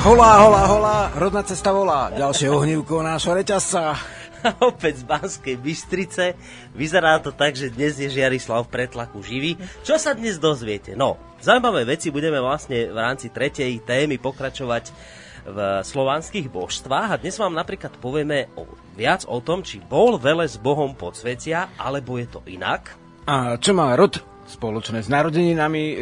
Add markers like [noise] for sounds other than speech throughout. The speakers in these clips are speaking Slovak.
Holá, holá, holá, rodná cesta volá. Ďalšie ohnívko nášho reťazca. [laughs] opäť z Banskej Bystrice. Vyzerá to tak, že dnes je Žiarislav v pretlaku živý. Čo sa dnes dozviete? No, zaujímavé veci budeme vlastne v rámci tretej témy pokračovať v slovanských božstvách a dnes vám napríklad povieme o, viac o tom, či bol vele s Bohom podsvetia, alebo je to inak. A čo má rod spoločné s narodeninami, e,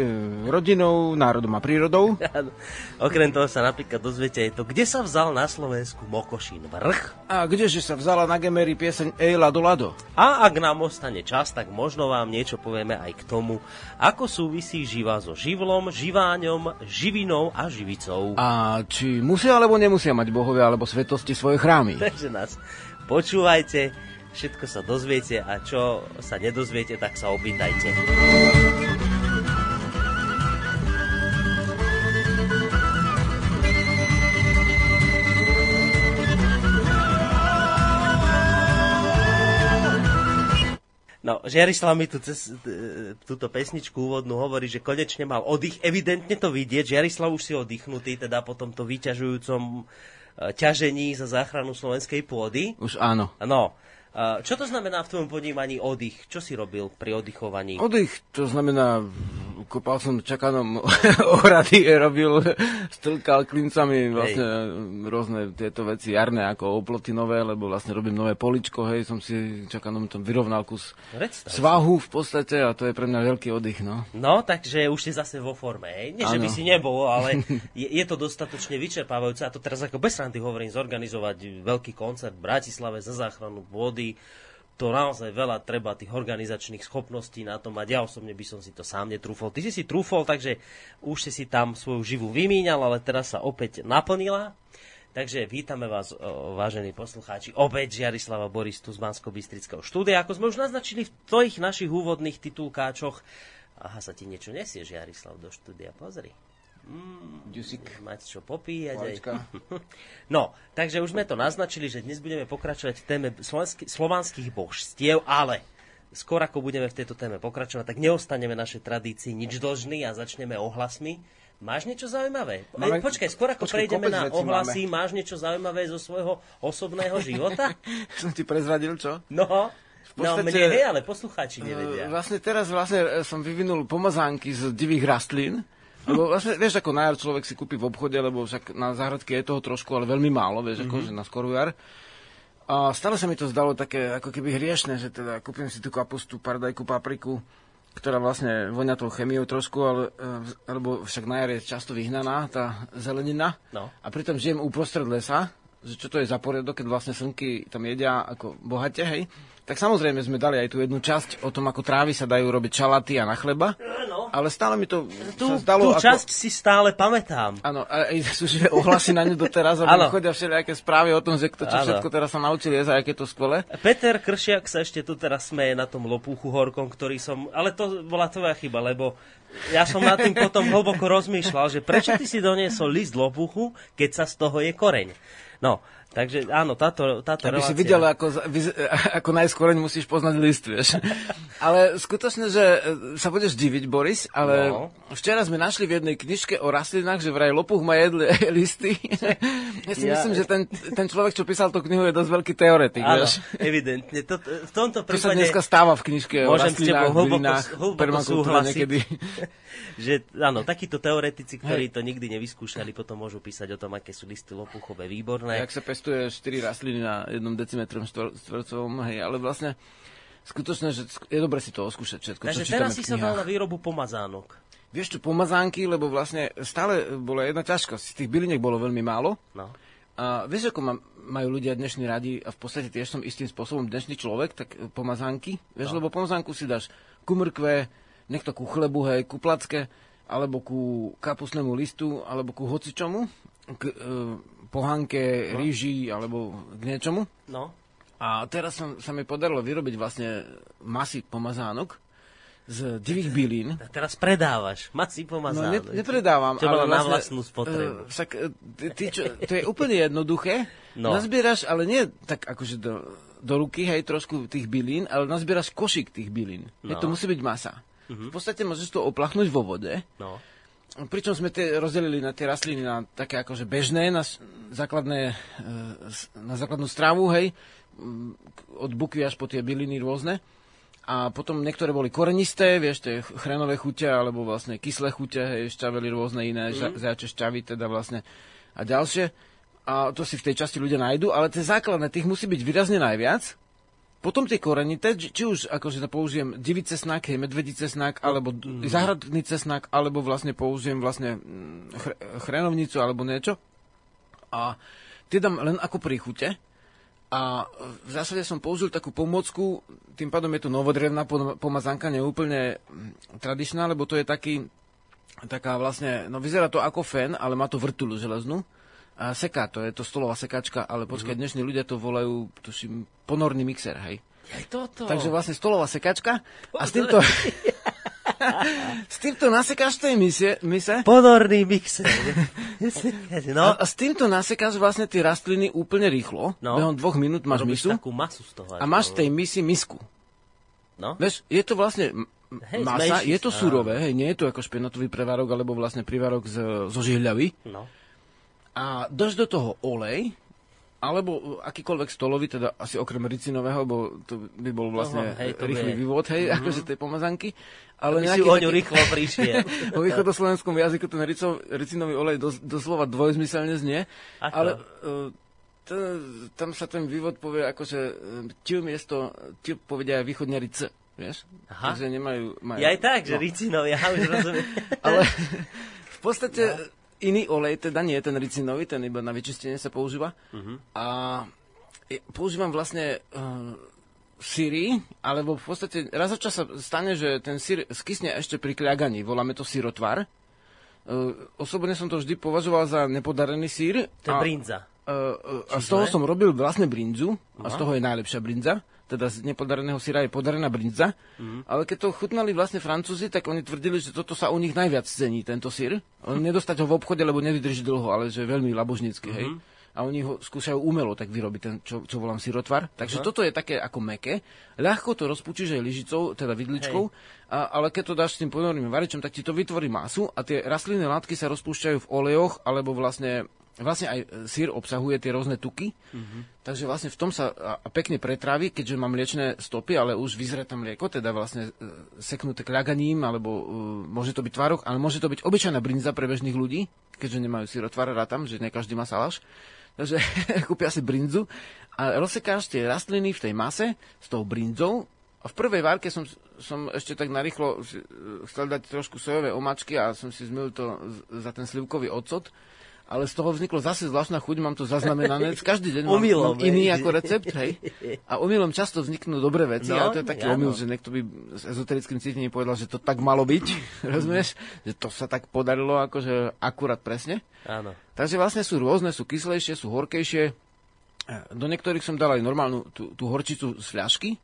rodinou, národom a prírodou. [laughs] Okrem toho sa napríklad dozviete aj to, kde sa vzal na Slovensku Mokošín vrch. A kdeže sa vzala na Gemery pieseň Ej Lado Lado. A ak nám ostane čas, tak možno vám niečo povieme aj k tomu, ako súvisí živa so živlom, živáňom, živinou a živicou. A či musia alebo nemusia mať bohovia alebo svetosti svoje chrámy. [laughs] Takže nás počúvajte všetko sa dozviete a čo sa nedozviete, tak sa opýtajte. No, Žiarislav mi tu cez túto pesničku úvodnú hovorí, že konečne mal oddych. Evidentne to vidieť. Žiarislav už si oddychnutý, teda po tomto vyťažujúcom e, ťažení za záchranu slovenskej pôdy. Už áno. No, čo to znamená v tvojom ponímaní oddych? Čo si robil pri oddychovaní? Oddych, to znamená, kopal som čakanom [laughs] orady, robil, strkal klincami vlastne hej. rôzne tieto veci jarné, ako oplotinové, lebo vlastne robím nové poličko, hej, som si čakanom tam vyrovnal kus Predstav. svahu v podstate a to je pre mňa veľký oddych, no. No, takže už si zase vo forme, hej. Nie, ano. že by si nebol, ale [laughs] je, je to dostatočne vyčerpávajúce a to teraz ako bez hovorím, zorganizovať veľký koncert v Bratislave za záchranu vody to naozaj veľa treba tých organizačných schopností na to mať. Ja osobne by som si to sám netrúfol. Ty si si trúfol, takže už si si tam svoju živú vymíňal, ale teraz sa opäť naplnila. Takže vítame vás, vážení poslucháči, opäť Žiarislava Boris tu z bansko bystrického štúdia. Ako sme už naznačili v tvojich našich úvodných titulkáčoch, aha, sa ti niečo nesie, Žiarislav, do štúdia, pozri. Mm, Ďusik. Mať čo popíjať. Aj. No, takže už sme to naznačili, že dnes budeme pokračovať v téme slovanských božstiev, ale skôr ako budeme v tejto téme pokračovať, tak neostaneme našej tradícii nič dlžný a začneme ohlasmi. Máš niečo zaujímavé? Máme, počkaj, skôr ako počkaj, prejdeme na ohlasy, máme. máš niečo zaujímavé zo svojho osobného života? [laughs] Som ti prezradil, čo? No, v no, podstate, no mne hej, ale poslucháči nevedia. Vlastne teraz vlastne som vyvinul pomazánky z divých rastlín. Lebo vlastne, vieš, ako na jar človek si kúpi v obchode, lebo však na záhradke je toho trošku, ale veľmi málo, vieš, mm-hmm. ako, mhm. že na skorú jar. A stále sa mi to zdalo také ako keby hriešne, že teda kúpim si tú kapustu, pardajku, papriku, ktorá vlastne vonia tou chemiou trošku, ale, eh, lebo však na jar je často vyhnaná tá zelenina. No. A pritom žijem uprostred lesa, že čo to je za poriadok, keď vlastne slnky tam jedia ako bohate, hej tak samozrejme sme dali aj tú jednu časť o tom, ako trávy sa dajú robiť čalaty a na chleba. No. Ale stále mi to tú, sa zdalo... Tú ako... časť si stále pamätám. Áno, a sú že ohlasy na ňu doteraz, a chodia všelijaké správy o tom, že kto čo ano. všetko teraz sa naučil jesť a aké to skvelé. Peter Kršiak sa ešte tu teraz smeje na tom lopuchu horkom, ktorý som... Ale to bola tvoja chyba, lebo ja som nad tým potom hlboko rozmýšľal, že prečo ty si doniesol list lopuchu, keď sa z toho je koreň. No, Takže áno, táto, táto Aby relácia... si videl, ako, [laughs] ako najskôr musíš poznať list, vieš. [laughs] ale skutočne, že e, sa budeš diviť, Boris, ale no. včera sme našli v jednej knižke o rastlinách, že vraj lopuch má jedli [laughs] listy. ja si ja... myslím, že ten, ten človek, čo písal tú knihu, je dosť veľký teoretik, áno, vieš. evidentne. To, v tomto prípade... To sa dneska stáva v knižke o rastlinách, bylinách, permakultúre niekedy. že áno, takíto teoretici, ktorí Hej. to nikdy nevyskúšali, potom môžu písať o tom, aké sú listy lopuchové výborné. Jak sa pestuje 4 rastliny na jednom decimetrom štvorcovom, hej, ale vlastne skutočne, že je dobre si to oskúšať všetko, Takže čo teraz si sa dal na výrobu pomazánok. Vieš čo, pomazánky, lebo vlastne stále bola jedna ťažkosť. Tých byliniek bolo veľmi málo. No. A vieš, ako ma, majú ľudia dnešní radi, a v podstate tiež som istým spôsobom dnešný človek, tak pomazánky. Vieš, no. lebo pomazánku si dáš ku mrkve, niekto ku chlebu, hej, ku placke, alebo ku kapusnému listu, alebo ku hocičomu, k e, pohanke, no. rýži, alebo k niečomu. No. A teraz som, sa mi podarilo vyrobiť vlastne masy pomazánok z divých bylín. A teraz predávaš masy pomazánok. No, ne, nepredávam. Čo ale vlastne, na vlastnú spotrebu. Uh, však e, ty, čo, to je úplne jednoduché. No. Nazbieraš, ale nie tak akože do, do ruky, hej, trošku tých bylín, ale nazbieraš košík tých bylín. No. Hej, to musí byť masa. Uh-huh. V podstate môžeš to oplachnúť vo vode. No. Pričom sme tie rozdelili na tie rastliny na také akože bežné, na základné, e, na základnú stravu, hej, od bukvy až po tie byliny rôzne. A potom niektoré boli korenisté, vieš, tie chrenové chute, alebo vlastne kyslé chute, hej, šťaveli rôzne iné, mm. zajače šťavy teda vlastne a ďalšie. A to si v tej časti ľudia nájdu, ale tie základné, tých musí byť výrazne najviac. Potom tie korenité, či už akože to použijem divý cesnak, hej, medvedí cesnak, alebo mm. zahradný cesnak, alebo vlastne použijem vlastne mm, chr- chrenovnicu, alebo niečo. A tie dám len ako príchute. A v zásade som použil takú pomocku, tým pádom je to novodrevná pomazanka, neúplne mm, tradičná, lebo to je taký, taká vlastne, no vyzerá to ako fen, ale má to vrtulu železnú. A seká to, je to stolová sekačka, ale počkaj, mm-hmm. dnešní ľudia to volajú, tuším, ponorný mixer, hej. Aj toto. Takže vlastne stolová sekačka a s týmto... [laughs] s týmto nasekáš tej mise, mise Ponorný mixer. [laughs] no. a, a s týmto nasekáš vlastne tie rastliny úplne rýchlo. No. Behom dvoch minút máš Robíš misu. takú masu z toho. A máš v tej misi misku. No. Vieš, je to vlastne Hej, masa, zmenší je to surové, hej, nie je to ako špenatový prevárok, alebo vlastne privárok z, zo žihľavy. No. A dáš do toho olej, alebo akýkoľvek stolový, teda asi okrem ricinového, bo to by bol vlastne Aha, hej, to rýchly vie. vývod, hej, mm-hmm. akože tej pomazanky. Ale Aby si o ňu rýchlo prišiel. [laughs] vo východoslovenskom jazyku ten ricov, ricinový olej dos, doslova dvojzmyselne znie, Ako? ale uh, tam sa ten vývod povie akože tiu miesto, tiu povedia východňari c, vieš? Aha. Takže nemajú... Majú, Ja aj tak, že no. ricinov, ja už rozumiem. [laughs] Ale [laughs] v podstate iný olej, teda nie ten ricinový, ten iba na vyčistenie sa používa. A je- používam vlastne uh, syry, alebo v podstate raz za čas sa stane, že ten syr skysne ešte pri kľaganí. Voláme to syrotvar. Uh, osobne som to vždy považoval za nepodarený sír. To je a- brinza. Uh, uh, a z toho som robil vlastne brinzu a z toho je najlepšia brinza. Teda z nepodareného syra je podarená brinza. Mhm. Ale keď to chutnali vlastne Francúzi, tak oni tvrdili, že toto sa u nich najviac cení, tento syr. [laughs] On nedostať ho v obchode, lebo nevydrží dlho, ale že je veľmi labožnícky, hej. Mhm. A oni ho skúšajú umelo tak vyrobiť, ten, čo, čo volám syrotvar. Takže toto je také ako meké. Ľahko to rozpučíš aj lyžicou, teda vidličkou, a, ale keď to dáš s tým ponorným varičom, tak ti to vytvorí masu a tie rastlinné látky sa rozpúšťajú v olejoch, alebo vlastne Vlastne aj e, sír obsahuje tie rôzne tuky, takže vlastne v tom sa a, a pekne pretrávi, keďže mám mliečne stopy, ale už vyzrie tam mlieko, teda vlastne e, seknuté kľaganím, alebo e, môže to byť tvarok, ale môže to byť obyčajná brinza pre bežných ľudí, keďže nemajú syrotvar tam, že ne každý má salaš. Takže [laughs] kúpia si brinzu a rozsekáš tie rastliny v tej mase s tou brinzou a v prvej várke som, som ešte tak narýchlo e, chcel dať trošku sojové omačky a som si zmyl to za ten slivkový ocot. Ale z toho vzniklo zase zvláštna chuť, mám to zaznamenané. Každý deň mám, Omylom, mám iný ako recept, hej. A omylom často vzniknú dobré veci, No, ale to je taký áno. omyl, že niekto by s ezoterickým cítením povedal, že to tak malo byť, [laughs] rozumieš? Že to sa tak podarilo, akože akurát presne. Áno. Takže vlastne sú rôzne, sú kyslejšie, sú horkejšie. Do niektorých som dal aj normálnu tú, tú horčicu z fľašky,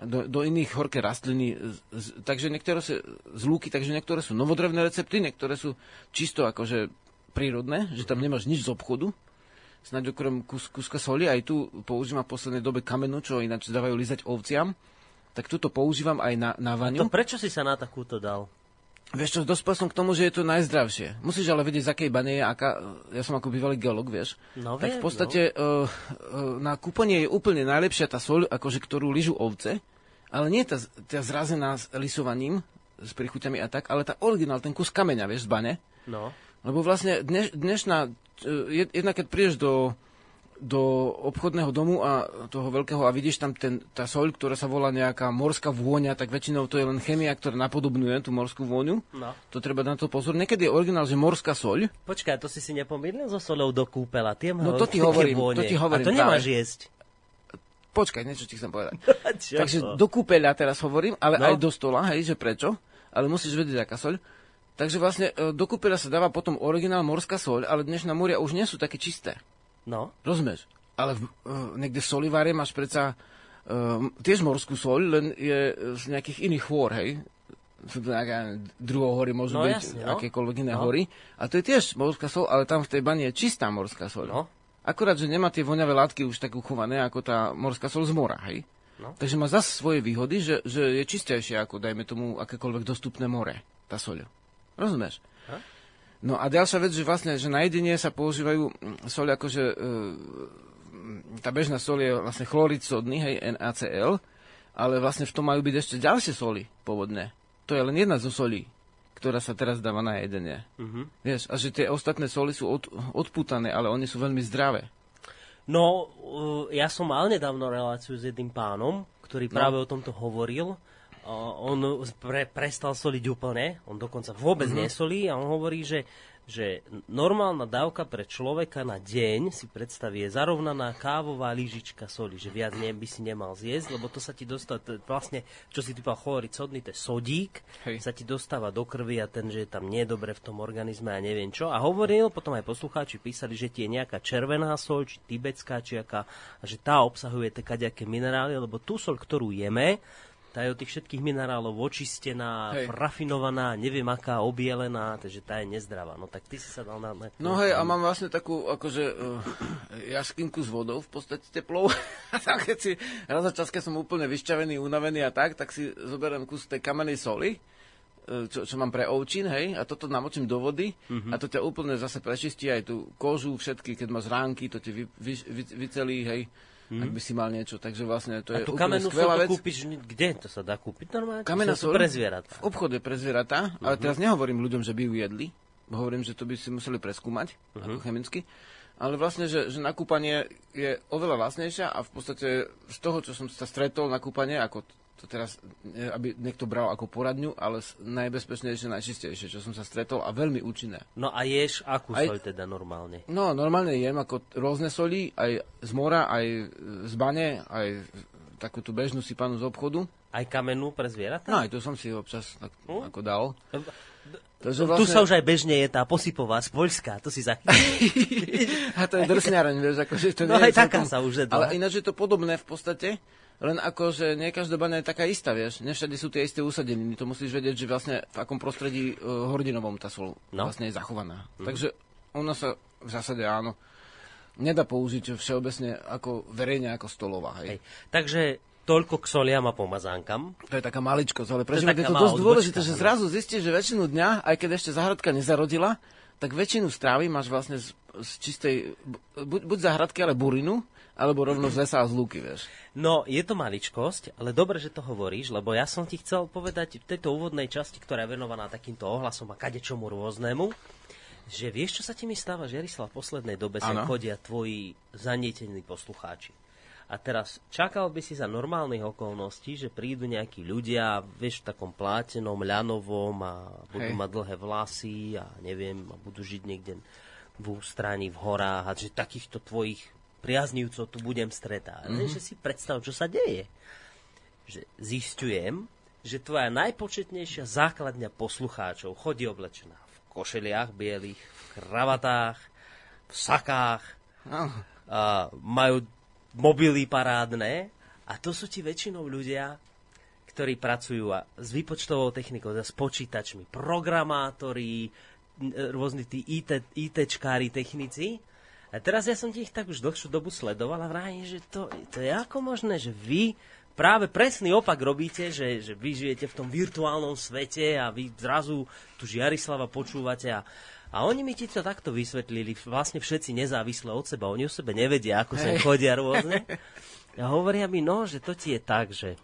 do, do iných horké rastliny, z, z, takže niektoré sú z lúky, takže niektoré sú novodrevné recepty, niektoré sú čisto akože prírodné, že tam nemáš nič z obchodu. Snáď okrem kus, kuska soli, aj tu používam v poslednej dobe kamenu, čo ináč dávajú lizať ovciam. Tak tuto používam aj na, na vaňu. To prečo si sa na takúto dal? Vieš čo, dospel som k tomu, že je to najzdravšie. Musíš ale vedieť, z akej bane je, aká... Ja som ako bývalý geolog, vieš. No tak viem, v podstate uh, uh, na kúpanie je úplne najlepšia tá soľ, akože ktorú lyžu ovce, ale nie tá, tá zrazená s lisovaním, s prichuťami a tak, ale tá originál, ten kus kameňa, vieš, z bane. No. Lebo vlastne dneš, dnešná, eh, jed- jedna keď prídeš do, do obchodného domu a toho veľkého a vidíš tam ten, tá soľ, ktorá sa volá nejaká morská vôňa, tak väčšinou to je len chemia, ktorá napodobňuje tú morskú vôňu. No. To treba na to pozor. Niekedy je originál, že morská soľ. Počkaj, to si si nepomýlil so solou do kúpela? Tie No to ti hovorím, vône. to ti hovorím A to práve. nemáš jesť. Počkaj, niečo ti chcem povedať. [laughs] Takže do kúpeľa teraz hovorím, ale No. aj do stola, hej, že prečo? Ale musíš vedieť, aká soľ. Takže vlastne e, do kúpeľa sa dáva potom originál morská soľ, ale dnešná moria už nie sú také čisté. No. Rozumieš? Ale v, uh, niekde v soliváre máš predsa uh, tiež morskú soľ, len je z nejakých iných chôr, hej? Sú to nejaké druhohory, môžu No, byť jasne, no. akékoľvek iné No. hory. A to je tiež morská soľ, ale tam v tej bani je čistá morská soľ. No. Akurát, že nemá tie voňavé látky už tak uchované ako tá morská soľ z mora, hej? No. Takže má zase svoje výhody, že, že je čistejšie ako, dajme tomu, akékoľvek dostupné more, tá soľ. Rozumieš? No a ďalšia vec, že vlastne, že na jedenie sa používajú mm, soli akože, e, tá bežná sol je vlastne chlorid sodný, hej, NaCl, ale vlastne v tom majú byť ešte ďalšie soli pôvodné. To je len jedna zo solí, ktorá sa teraz dáva na jedenie. Uh-huh. Vieš, a že tie ostatné soli sú od, odputané, ale oni sú veľmi zdravé. No, uh, ja som mal nedávno reláciu s jedným pánom, ktorý no. práve o tomto hovoril on pre, prestal soliť úplne, on dokonca vôbec mm-hmm. nesolí a on hovorí, že, že normálna dávka pre človeka na deň, si predstaví, je zarovnaná kávová lyžička soli, že viac ne, by si nemal zjesť, lebo to sa ti dostáva, vlastne, čo si typal choloric sodný, to je sodík, Hej. sa ti dostáva do krvi a ten, že je tam nedobre v tom organizme a neviem čo. A hovoril, potom aj poslucháči písali, že ti je nejaká červená sol, či tibetská, či aká, a že tá obsahuje také minerály, lebo tú sol, ktorú jeme, tá je od tých všetkých minerálov očistená, hej. rafinovaná, neviem aká, obielená, takže tá je nezdravá. No tak ty si sa dal na... na no hej, a mám vlastne takú, akože, uh, jaskinku s vodou, v podstate teplou. [laughs] a keď si raz za čas, keď som úplne vyšťavený, unavený a tak, tak si zoberiem kus tej kamenej soli, e, čo, čo mám pre ovčín, hej, a toto namočím do vody uh-huh. a to ťa úplne zase prečistí aj tú kožu, všetky, keď máš ránky, to ti vy, vy, vy, vycelí, hej, hmm. ak by si mal niečo. Takže vlastne to a je tú úplne skvelá vec. kúpiš, kde to sa dá kúpiť normálne? Kamená sol pre zvieratá. V obchode pre zvieratá, uh-huh. ale mhm. teraz nehovorím ľuďom, že by ju jedli. Hovorím, že to by si museli preskúmať, uh-huh. ako chemicky. Ale vlastne, že, že nakúpanie je oveľa vlastnejšia a v podstate z toho, čo som sa stretol na kúpanie, ako to teraz, aby niekto bral ako poradňu, ale najbezpečnejšie, najčistejšie, čo som sa stretol a veľmi účinné. No a ješ akú aj, soľ teda normálne? No, normálne jem ako rôzne soli, aj z mora, aj z bane, aj takú tú bežnú sypanú z obchodu. Aj kamennú pre zvieratá? No, aj to som si občas tak, hm? ako dal. Takže vlastne... Tu sa už aj bežne je tá posypová z Poľska, to si zachytil. [laughs] a to je drsňareň, vieš, akože to no nie aj taká sa už jedla. Ale ináč je to podobné v podstate, len ako, že nie každá je taká istá, vieš. Nevšade sú tie isté usadeniny. To musíš vedieť, že vlastne v akom prostredí uh, hordinovom tá sol no. vlastne je zachovaná. Mm. Takže ona sa v zásade áno nedá použiť všeobecne ako verejne ako stolová. Hej. Hej. Takže toľko k soliam a pomazánkam. To je taká maličkosť, ale pre je, je to dosť dôležité, že zrazu zistíš, že väčšinu dňa, aj keď ešte zahradka nezarodila, tak väčšinu strávy máš vlastne z, z čistej, buď, buď zahradky, ale burinu, alebo rovno z lesa a z lúky, vieš. No, je to maličkosť, ale dobre, že to hovoríš, lebo ja som ti chcel povedať v tejto úvodnej časti, ktorá je venovaná takýmto ohlasom a kadečomu rôznemu, že vieš, čo sa ti mi stáva, Žiarislav, v poslednej dobe sa chodia tvoji zanietení poslucháči. A teraz čakal by si za normálnych okolností, že prídu nejakí ľudia, vieš, v takom plátenom, ľanovom a budú Hej. mať dlhé vlasy a neviem, a budú žiť niekde v ústraní, v horách a že takýchto tvojich priaznivcov tu budem stretávať. Mm-hmm. Že si predstav, čo sa deje. Že zistujem, že tvoja najpočetnejšia základňa poslucháčov chodí oblečená v košeliach bielých, v kravatách, v sakách, oh. a majú mobily parádne a to sú ti väčšinou ľudia, ktorí pracujú a s výpočtovou technikou, s počítačmi, programátori, rôzni tí IT, ITčkári, technici. A teraz ja som ti ich tak už dlhšiu dobu sledoval a vrajím, že to, to je ako možné, že vy práve presný opak robíte, že, že vy žijete v tom virtuálnom svete a vy zrazu tu Žiarislava počúvate a, a oni mi ti to takto vysvetlili, vlastne všetci nezávisle od seba, oni o sebe nevedia, ako sa chodia rôzne. [laughs] A hovoria mi, no, že to ti je tak, že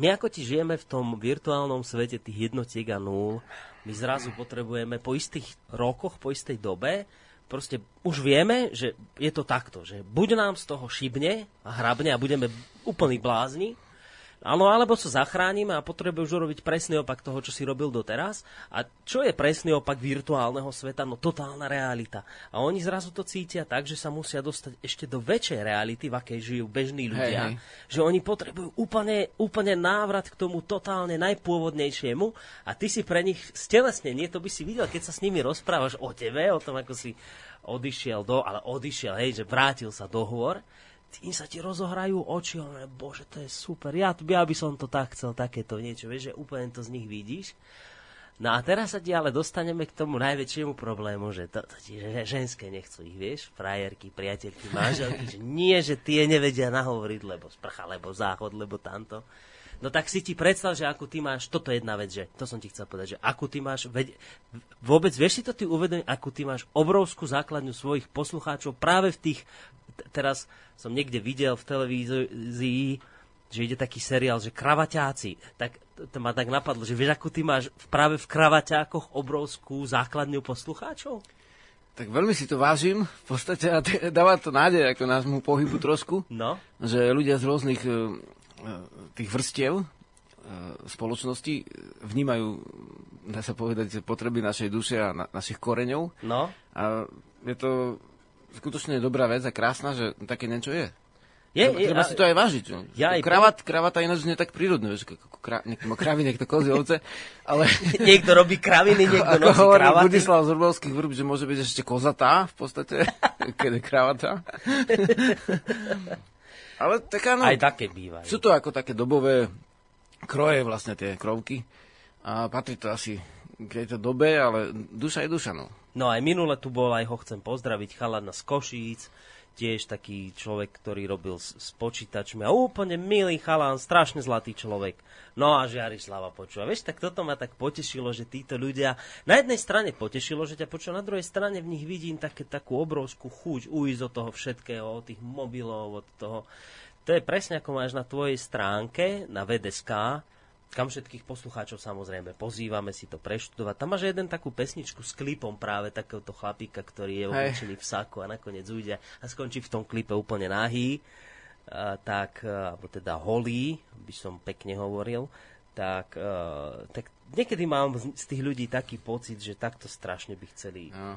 my ako ti žijeme v tom virtuálnom svete tých jednotiek a nul, my zrazu potrebujeme po istých rokoch, po istej dobe, proste už vieme, že je to takto, že buď nám z toho šibne a hrabne a budeme úplní blázni, Áno, alebo sa zachránime a potrebuješ urobiť presný opak toho, čo si robil doteraz. A čo je presný opak virtuálneho sveta? No totálna realita. A oni zrazu to cítia tak, že sa musia dostať ešte do väčšej reality, v akej žijú bežní ľudia. Hej, hej. Že oni potrebujú úplne, úplne návrat k tomu totálne najpôvodnejšiemu a ty si pre nich stelesnenie, to by si videl, keď sa s nimi rozprávaš o tebe, o tom, ako si odišiel do, ale odišiel, hej, že vrátil sa do hôr tým sa ti rozohrajú oči, ale bože, to je super, ja, ja by som to tak chcel, takéto niečo, vieš, že úplne to z nich vidíš. No a teraz sa ti ale dostaneme k tomu najväčšiemu problému, že, to, to ti, že ženské nechcú ich, vieš, frajerky, priateľky, manželky, že nie, že tie nevedia nahovoriť, lebo sprcha, lebo záchod, lebo tamto. No tak si ti predstav, že ako ty máš, toto je jedna vec, že to som ti chcel povedať, že ako ty máš, veď, vôbec vieš si to ty uvedomiť, ako ty máš obrovskú základňu svojich poslucháčov práve v tých, teraz som niekde videl v televízii, že ide taký seriál, že kravaťáci, tak to ma tak napadlo, že vieš, ako ty máš práve v kravaťákoch obrovskú základňu poslucháčov? Tak veľmi si to vážim. V podstate a dáva to nádej ako nášmu pohybu trošku. No. Že ľudia z rôznych e, tých vrstiev e, spoločnosti vnímajú, dá sa povedať, potreby našej duše a na, našich koreňov. No. A je to skutočne dobrá vec a krásna, že také niečo je. Je, je, treba si to aj vážiť. No. Ja aj kravat, kravata ináč nie tak prírodné, vieš, ako kra, niekto má kravy, niekto kozy, ovce, ale [laughs] Niekto robí kraviny, [laughs] niekto ako nosí hovorí kravaty. Budislav z Urbovských vrb, že môže byť ešte kozatá v podstate, [laughs] keď je kravata. Ale taká, no, Aj také bývajú. sú to ako také dobové kroje vlastne tie krovky a patrí to asi k tejto dobe, ale duša je duša, no. No aj minule tu bol, aj ho chcem pozdraviť, chalana z Košíc, tiež taký človek, ktorý robil s, s počítačmi a úplne milý chalán, strašne zlatý človek. No a Žiarislava počúva. Vieš, tak toto ma tak potešilo, že títo ľudia, na jednej strane potešilo, že ťa počúva, na druhej strane v nich vidím také, takú obrovskú chuť uísť od toho všetkého, od tých mobilov, od toho. To je presne ako máš na tvojej stránke, na VDSK, kam všetkých poslucháčov samozrejme pozývame si to preštudovať. Tam máš jeden takú pesničku s klipom práve takéhoto chlapíka, ktorý je oblečený v saku a nakoniec ujde a skončí v tom klipe úplne nahý, a, tak, alebo teda holý, by som pekne hovoril, tak, a, tak niekedy mám z tých ľudí taký pocit, že takto strašne by chceli No.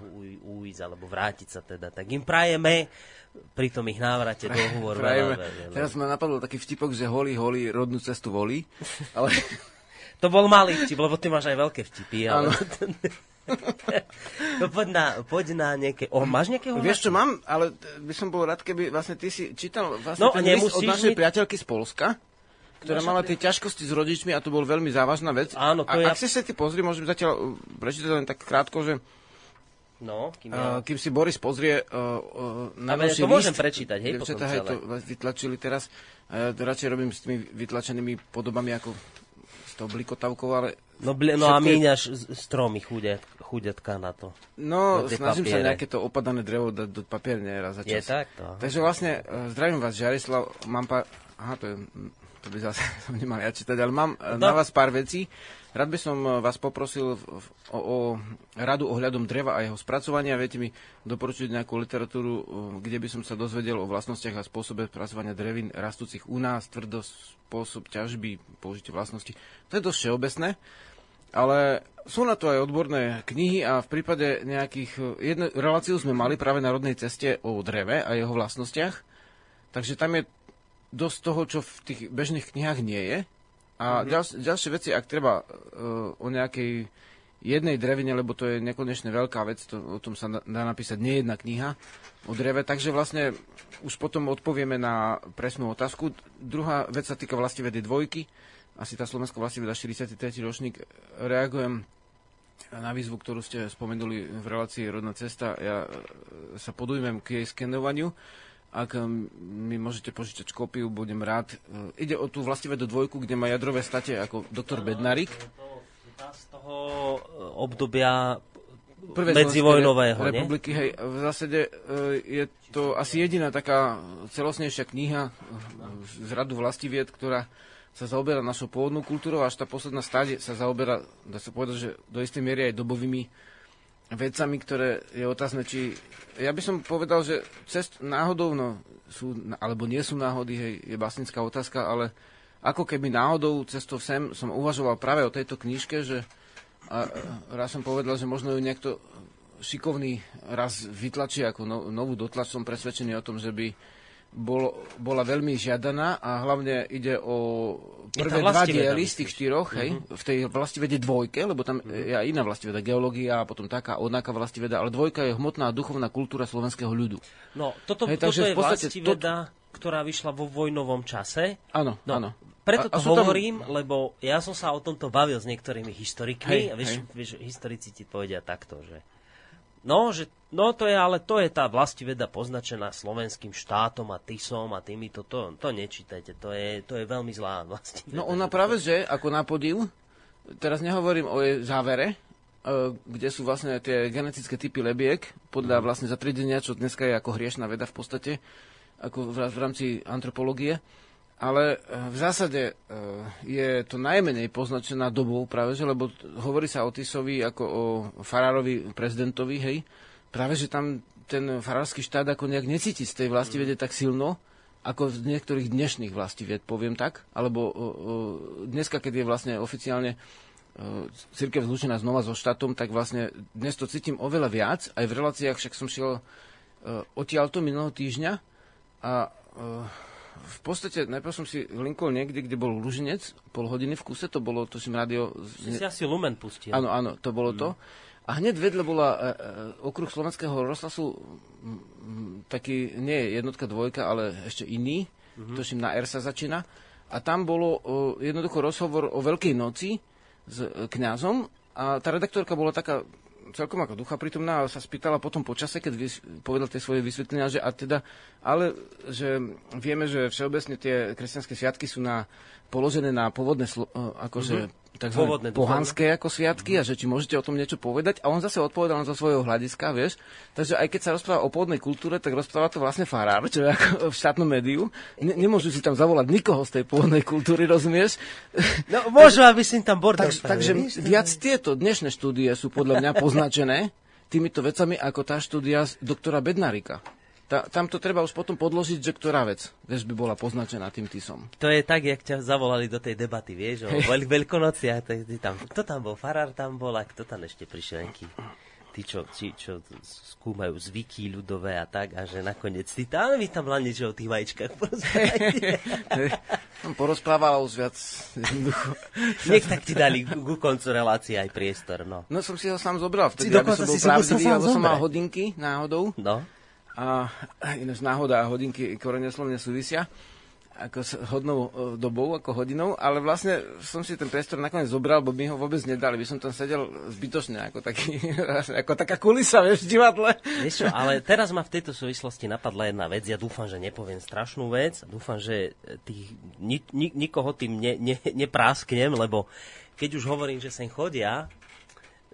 alebo vrátiť sa teda. Tak im prajeme pri tom ich návrate do veľa. Teraz ma napadlo taký vtipok, že holí, holí, rodnú cestu volí, ale [laughs] To bol malý vtip, lebo ty máš aj veľké vtipy. Ale... [laughs] No poď na, poď na nejaké... O, máš nejakého? vieš čo mám, ale by som bol rád, keby vlastne ty si čítal vlastne No, ten list od našej mi- priateľky z Polska, ktorá Naša mala tie ťažkosti s rodičmi a to bol veľmi závažná vec. Áno, to a ja- ak si sa ty pozri, môžem zatiaľ uh, prečítať len tak krátko, že No, kým ja... uh, kým si Boris pozrie uh, uh, na Ale to môžem prečítať, hej, potom celé. to vytlačili teraz. Ja to radšej robím s tými vytlačenými podobami ako s tou blikotavkou, ale No, bli, no a míňaš stromy chudiat, chudiatka na to. No, Na snažím sa papiere. nejaké to opadané drevo dať do papierne raz za Je čas. takto. aha. Takže vlastne, uh, zdravím vás, Žarislav, mám pár... Aha, to, je, to by zase [laughs] som nemal ja čítať, ale mám uh, No. na vás pár vecí. Rád by som uh, vás poprosil o, o radu ohľadom dreva a jeho spracovania. Viete mi doporučiť nejakú literatúru, uh, kde by som sa dozvedel o vlastnostiach a spôsobe spracovania drevín rastúcich u nás, tvrdosť, spôsob ťažby, použitie vlastnosti. To je dosť všeobecné. Ale sú na to aj odborné knihy a v prípade nejakých... Jednu reláciu sme mali práve na rodnej ceste o dreve a jeho vlastnostiach. Takže tam je dosť toho, čo v tých bežných knihách nie je. A mm-hmm. ďals, ďalšie veci, ak treba uh, o nejakej jednej drevine, lebo to je nekonečne veľká vec, to, o tom sa dá napísať nie jedna kniha o dreve, takže vlastne už potom odpovieme na presnú otázku. Druhá vec sa týka vlastivedy dvojky, asi tá slovenská vlastiveda 43. ročník. Reagujem na výzvu, ktorú ste spomenuli v relácii Rodná cesta. Ja e, sa podujmem k jej skenovaniu. Ak m, mi môžete požičať kópiu, budem rád. E, Ide o tú vlastivedu dvojku, kde má jadrové state ako doktor Bednarik. Z toho e, obdobia Prvej medzivojnového, republiky, hej, v zásade e, je to asi jediná taká celosnejšia kniha z radu vlastivied, ktorá sa zaoberá našou pôvodnou kultúrou, až tá posledná stáde sa zaoberá, dá sa povedať, že do istej miery aj dobovými vecami, ktoré je otázne, či... Ja by som povedal, že cest náhodou, no, sú, alebo nie sú náhody, hej, je básnická otázka, ale ako keby náhodou cestou sem som uvažoval práve o tejto knižke, že a raz som povedal, že možno ju niekto šikovný raz vytlačí ako no, novú dotlač. Som presvedčený o tom, že by bol, bola veľmi žiadaná a hlavne ide o prvé dva diely z tých štyroch, hej, v tej vlastivede dvojke, lebo tam je aj iná vlastiveda, geológia a potom taká onaká vlastiveda, ale dvojka je hmotná a duchovná kultúra slovenského ľudu. No, toto, Hej, toto je v podstate vlastiveda, ktorá vyšla vo vojnovom čase. Áno, No, áno. Preto to a sú tam- hovorím, lebo ja som sa o tomto bavil s niektorými historikmi Hej, a vieš, hej. vieš, historici ti povedia takto, že No, že No to je, ale to je tá vlastiveda poznačená slovenským štátom a TISom a týmito, to, to nečítajte, to je, to je veľmi zlá vlastiveda. No ona práve, že ako na podiv, teraz nehovorím o jej závere, e, kde sú vlastne tie genetické typy lebiek, podľa mhm. vlastne zatredenia, čo dneska je ako hriešná veda v podstate, ako v rámci antropológie. Ale e, v zásade e, je to najmenej poznačená dobou práve, že, lebo hovorí sa o Tisovi ako o farárovi prezidentovi, hej, práve, že tam ten farársky štát ako nejak necíti z tej vede tak silno, ako z niektorých dnešných vied, poviem tak. Alebo o, o, dneska, keď je vlastne oficiálne církev zlučená znova so štátom, tak vlastne dnes to cítim oveľa viac. Aj v reláciách, však som šiel odtiaľto minulého týždňa a v podstate najprv som si linkol niekde, kde bol Lužinec, pol hodiny v kuse, to bolo, to si rádio... Si si asi Lumen pustil. Áno, áno, to bolo mm. to. A hneď vedľa bola e, e, okruh slovenského rozhlasu m, taký, nie jednotka, dvojka, ale ešte iný, mm-hmm. tuším na R sa začína. A tam bolo o, jednoducho rozhovor o Veľkej noci s e, kňazom a tá redaktorka bola taká celkom ako ducha prítomná a sa spýtala potom po čase, keď vys- povedal tie svoje vysvetlenia, že a teda, ale že vieme, že všeobecne tie kresťanské sviatky sú na, položené na pôvodné, slo- akože mm-hmm tzv. pohanské ako sviatky a že či môžete o tom niečo povedať. A on zase odpovedal zo svojho hľadiska, vieš. Takže aj keď sa rozpráva o pôvodnej kultúre, tak rozpráva to vlastne farár, čo je ako [laughs] v štátnom médiu. Ne- nemôžu si tam zavolať nikoho z tej pôvodnej kultúry, rozumieš? No, môžu, aby si tam bordel tak, Takže viac tieto dnešné štúdie sú podľa mňa poznačené [laughs] týmito vecami ako tá štúdia doktora Bednarika. Ta, tam to treba už potom podložiť, že ktorá vec, vieš, by bola poznačená tým tisom. To je tak, jak ťa zavolali do tej debaty, vieš, o veľ, veľkonociach. Tam, kto tam bol? Farár tam bol a kto tam ešte prišiel? Nejaký tí, čo, tí, čo skúmajú zvyky ľudové a tak, a že nakoniec ty tam, vy tam len niečo o tých vajíčkach Som [laughs] porozprával už viac jednoducho. Nech tak ti dali ku koncu relácie aj priestor, no. No som si ho sám zobral vtedy, aby som bol pravdivý, alebo som mal hodinky náhodou. No a ináč náhoda a hodinky koreneslovne súvisia ako s hodnou e, dobou, ako hodinou, ale vlastne som si ten priestor nakoniec zobral, bo mi ho vôbec nedali. By som tam sedel zbytočne, ako, taký, [laughs] ako taká kulisa, vieš, v divadle. Vieš čo, ale teraz ma v tejto súvislosti napadla jedna vec. Ja dúfam, že nepoviem strašnú vec. Dúfam, že tých, ni, ni, nikoho tým ne, ne, neprásknem, lebo keď už hovorím, že sem chodia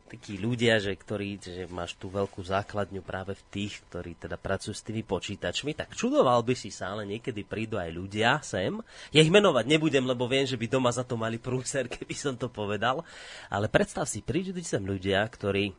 takí ľudia, že, ktorí, že máš tú veľkú základňu práve v tých, ktorí teda pracujú s tými počítačmi, tak čudoval by si sa, ale niekedy prídu aj ľudia sem. Ja ich menovať nebudem, lebo viem, že by doma za to mali prúser, [laughs] keby som to povedal. Ale predstav si, prídu sem ľudia, ktorí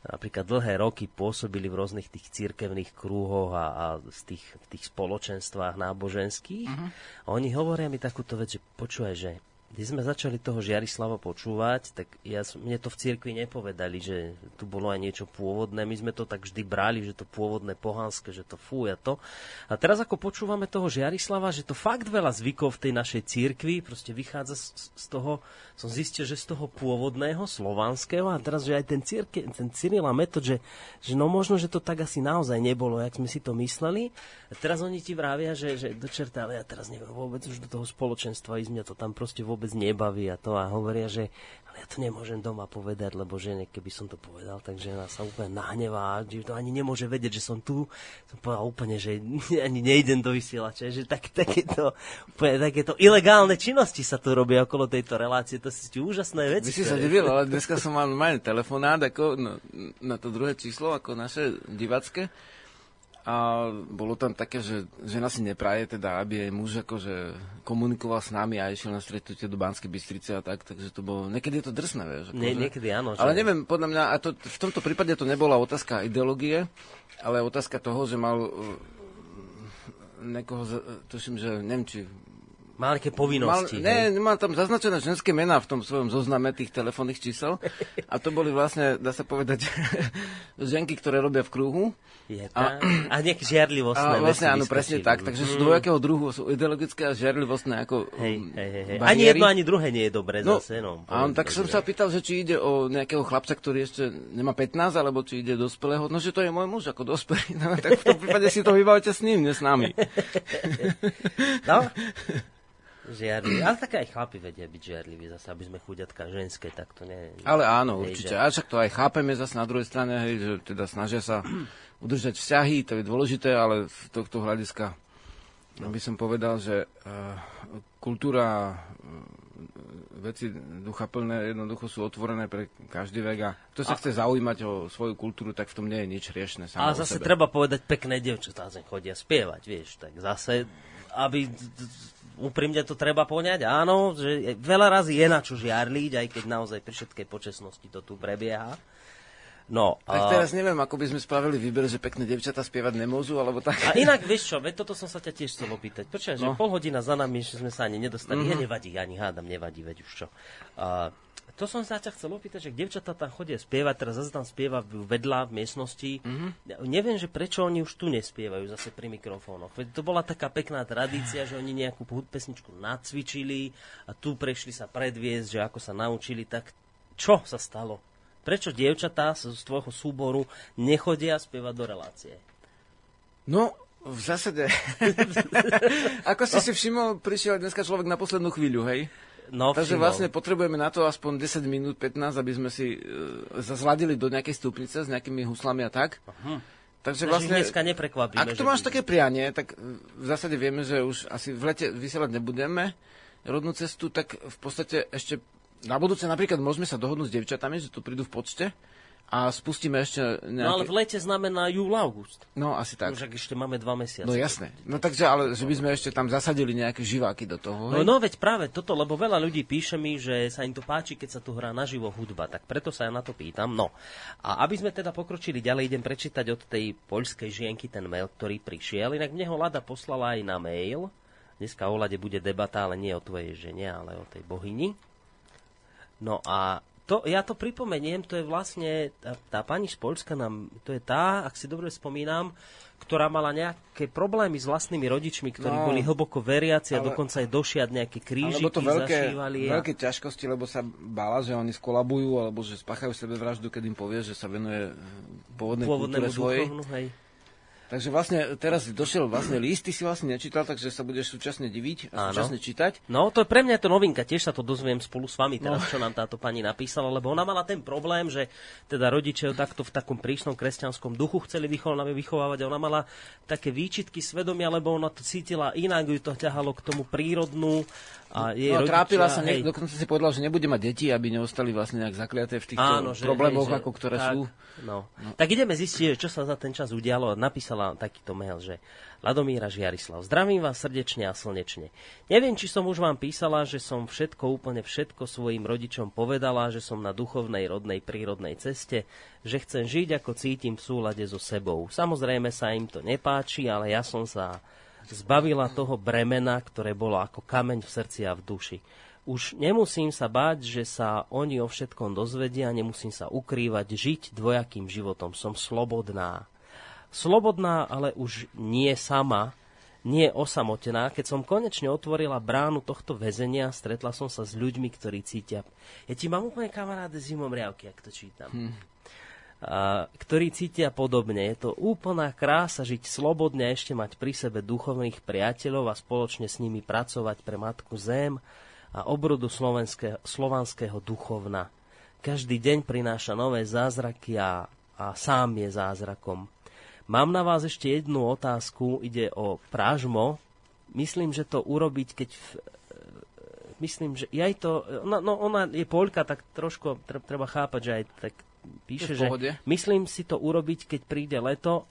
napríklad dlhé roky pôsobili v rôznych tých církevných krúhoch a, a z tých, v tých spoločenstvách náboženských. Uh-huh. A oni hovoria mi takúto vec, že počúvaj, že keď sme začali toho Žiarislava počúvať, tak ja, mne to v cirkvi nepovedali, že tu bolo aj niečo pôvodné. My sme to tak vždy brali, že to pôvodné pohanské, že to fúja to. A teraz ako počúvame toho Žiarislava, že to fakt veľa zvykov v tej našej cirkvi proste vychádza z, z toho, som zistil, že z toho pôvodného slovanského a teraz, že aj ten, círke, ten Cyril a Metod, že, že no možno, že to tak asi naozaj nebolo, jak sme si to mysleli. A teraz oni ti vravia, že, že dočerta, ale ja teraz neviem vôbec už do toho spoločenstva ísť, mňa to tam proste vôbec vôbec nebaví a to a hovoria, že ale ja to nemôžem doma povedať, lebo žene, keby som to povedal, tak žena sa úplne nahnevá, že to ani nemôže vedieť, že som tu. Som povedal úplne, že [laughs] ani nejdem do vysielača, že tak, takéto, úplne takéto ilegálne činnosti sa tu robia okolo tejto relácie, to sú úžasné veci. Vy si sa divil, ale dneska som mal normálne telefonát ako na, na to druhé číslo, ako naše divacké a bolo tam také, že žena si nepraje, teda, aby jej muž akože komunikoval s nami a išiel na stretnutie do Banskej Bystrice a tak, takže to bolo, niekedy je to drsné, vieš. Akože. Nie, niekedy áno. Že... Ale neviem, podľa mňa, a to, v tomto prípade to nebola otázka ideológie, ale otázka toho, že mal uh, nekoho, tuším, že neviem, či Mal nejaké povinnosti. Mal, ne, mal tam zaznačené ženské mená v tom svojom zozname tých telefónnych čísel. A to boli vlastne, dá sa povedať, [laughs] ženky, ktoré robia v kruhu. Je a, a nejaké žiarlivostné a vlastne áno, presne tak. Takže sú dvojakého druhu, sú ideologické a žiarlivostné ako hej, hej, hej. Ani jedno, ani druhé nie je dobré no, zase. No, a on, tak som sa pýtal, že či ide o nejakého chlapca, ktorý ešte nemá 15, alebo či ide dospelého. No, že to je môj muž ako dospelý. [laughs] No, tak v tom prípade si to vybavte s ním, nie s nami. [laughs] no, Žiarliví. Ale tak aj chlapi vedia byť žiarliví, zase aby sme chuďatka ženské, tak to nie... Ale áno, určite. A však to aj chápeme zase na druhej strane, hej, že teda snažia sa [clears throat] udržať vzťahy, to je dôležité, ale z tohto hľadiska by som povedal, že uh, kultúra veci ducha plné jednoducho sú otvorené pre každý vek a kto sa a... chce zaujímať o svoju kultúru, tak v tom nie je nič riešne. Ale zase treba povedať pekné dievčatá, zem chodia spievať, vieš, tak zase, aby úprimne to treba poňať, áno, že veľa razy je na čo žiarliť, aj keď naozaj pri všetkej počesnosti to tu prebieha. No, a... Tak teraz neviem, ako by sme spravili výber, že pekné devčata spievať nemôžu, alebo tak. A inak, vieš čo, veď toto som sa ťa tiež chcel opýtať. Počkaj, no. že pol hodina za nami, že sme sa ani nedostali. Mm-hmm. Ja nevadí, ani hádam, nevadí, veď už čo. A, to som sa ťa chcel opýtať, že devčatá tam chodia spievať, teraz zase tam spieva vedľa v miestnosti. Mm-hmm. Neviem, že prečo oni už tu nespievajú zase pri mikrofónoch. Veď to bola taká pekná tradícia, že oni nejakú pesničku nacvičili a tu prešli sa predviesť, že ako sa naučili, tak čo sa stalo? Prečo dievčatá z tvojho súboru nechodia spievať do relácie? No, v zásade, [laughs] [laughs] ako si si všimol, prišiel dneska človek na poslednú chvíľu, hej? No, Takže všimol. vlastne potrebujeme na to aspoň 10 minút, 15, aby sme si uh, zazladili do nejakej stupnice s nejakými huslami a tak. Uh-huh. Takže vlastne, dneska ak to máš také prianie, tak v zásade vieme, že už asi v lete vysielať nebudeme rodnú cestu, tak v podstate ešte na budúce napríklad môžeme sa dohodnúť s devčatami, že tu prídu v počte a spustíme ešte nejaké... No ale v lete znamená júl, august. No asi tak. Už ešte máme dva mesiace. No jasné. No takže, ale že by sme ešte tam zasadili nejaké živáky do toho. No, no veď práve toto, lebo veľa ľudí píše mi, že sa im to páči, keď sa tu hrá naživo hudba, tak preto sa ja na to pýtam. No a aby sme teda pokročili ďalej, idem prečítať od tej poľskej žienky ten mail, ktorý prišiel. Inak mne ho Lada poslala aj na mail. Dneska o Lade bude debata, ale nie o tvojej žene, ale o tej bohyni. No a to, ja to pripomeniem, to je vlastne, tá, tá pani z Polska nám, to je tá, ak si dobre spomínam, ktorá mala nejaké problémy s vlastnými rodičmi, ktorí no, boli hlboko veriaci a dokonca aj došiať nejaké krížiky, to veľké, zašívali. A... veľké ťažkosti, lebo sa bála, že oni skolabujú, alebo že spáchajú sebevraždu, keď im povie, že sa venuje pôvodnej kultúre svojej. Duchovnú, hej. Takže vlastne teraz došiel vlastne list, ty si vlastne nečítal, takže sa budeš súčasne diviť a Áno. súčasne čítať. No, to je pre mňa je to novinka, tiež sa to dozviem spolu s vami teraz, no. čo nám táto pani napísala, lebo ona mala ten problém, že teda rodičia takto v takom prísnom kresťanskom duchu chceli vychovávať a ona mala také výčitky svedomia, lebo ona to cítila inak, ju to ťahalo k tomu prírodnú a jej no, rodičia, trápila sa, hej. dokonca si povedala, že nebude mať deti, aby neostali vlastne nejak zakliaté v týchto Áno, že, problémoch, hej, že, ako ktoré tak, sú. No. no. Tak ideme zistiť, čo sa za ten čas udialo. Napísala takýto mail, že Ladomíra Žiarislav, zdravím vás srdečne a slnečne. Neviem, či som už vám písala, že som všetko, úplne všetko svojim rodičom povedala, že som na duchovnej, rodnej, prírodnej ceste, že chcem žiť, ako cítim v súlade so sebou. Samozrejme sa im to nepáči, ale ja som sa zbavila toho bremena, ktoré bolo ako kameň v srdci a v duši. Už nemusím sa báť, že sa oni o všetkom dozvedia, nemusím sa ukrývať, žiť dvojakým životom. Som slobodná. Slobodná, ale už nie sama, nie osamotená. Keď som konečne otvorila bránu tohto väzenia, stretla som sa s ľuďmi, ktorí cítia... Ja ti mám úplne kamaráde zimom riavky, ak to čítam. Hm ktorí cítia podobne. Je to úplná krása žiť slobodne a ešte mať pri sebe duchovných priateľov a spoločne s nimi pracovať pre Matku Zem a obrodu slovanského duchovna. Každý deň prináša nové zázraky a, a sám je zázrakom. Mám na vás ešte jednu otázku, ide o prážmo. Myslím, že to urobiť, keď v, myslím, že aj to, no, no ona je poľka, tak trošku treba chápať, že aj tak píše, že myslím si to urobiť, keď príde leto,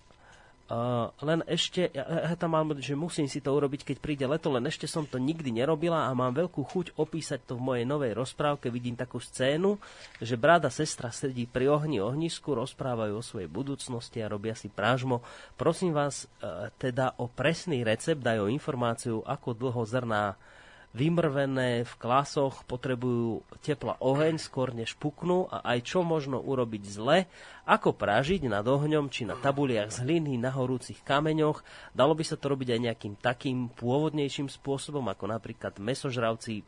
Uh, len ešte, ja, ja tam mám, že musím si to urobiť, keď príde leto, len ešte som to nikdy nerobila a mám veľkú chuť opísať to v mojej novej rozprávke. Vidím takú scénu, že bráda sestra sedí pri ohni ohnisku, rozprávajú o svojej budúcnosti a robia si prážmo. Prosím vás uh, teda o presný recept, dajú informáciu, ako dlho zrná vymrvené v klasoch, potrebujú tepla oheň skôr než puknú a aj čo možno urobiť zle, ako pražiť nad ohňom či na tabuliach z hliny na horúcich kameňoch. Dalo by sa to robiť aj nejakým takým pôvodnejším spôsobom, ako napríklad mesožravci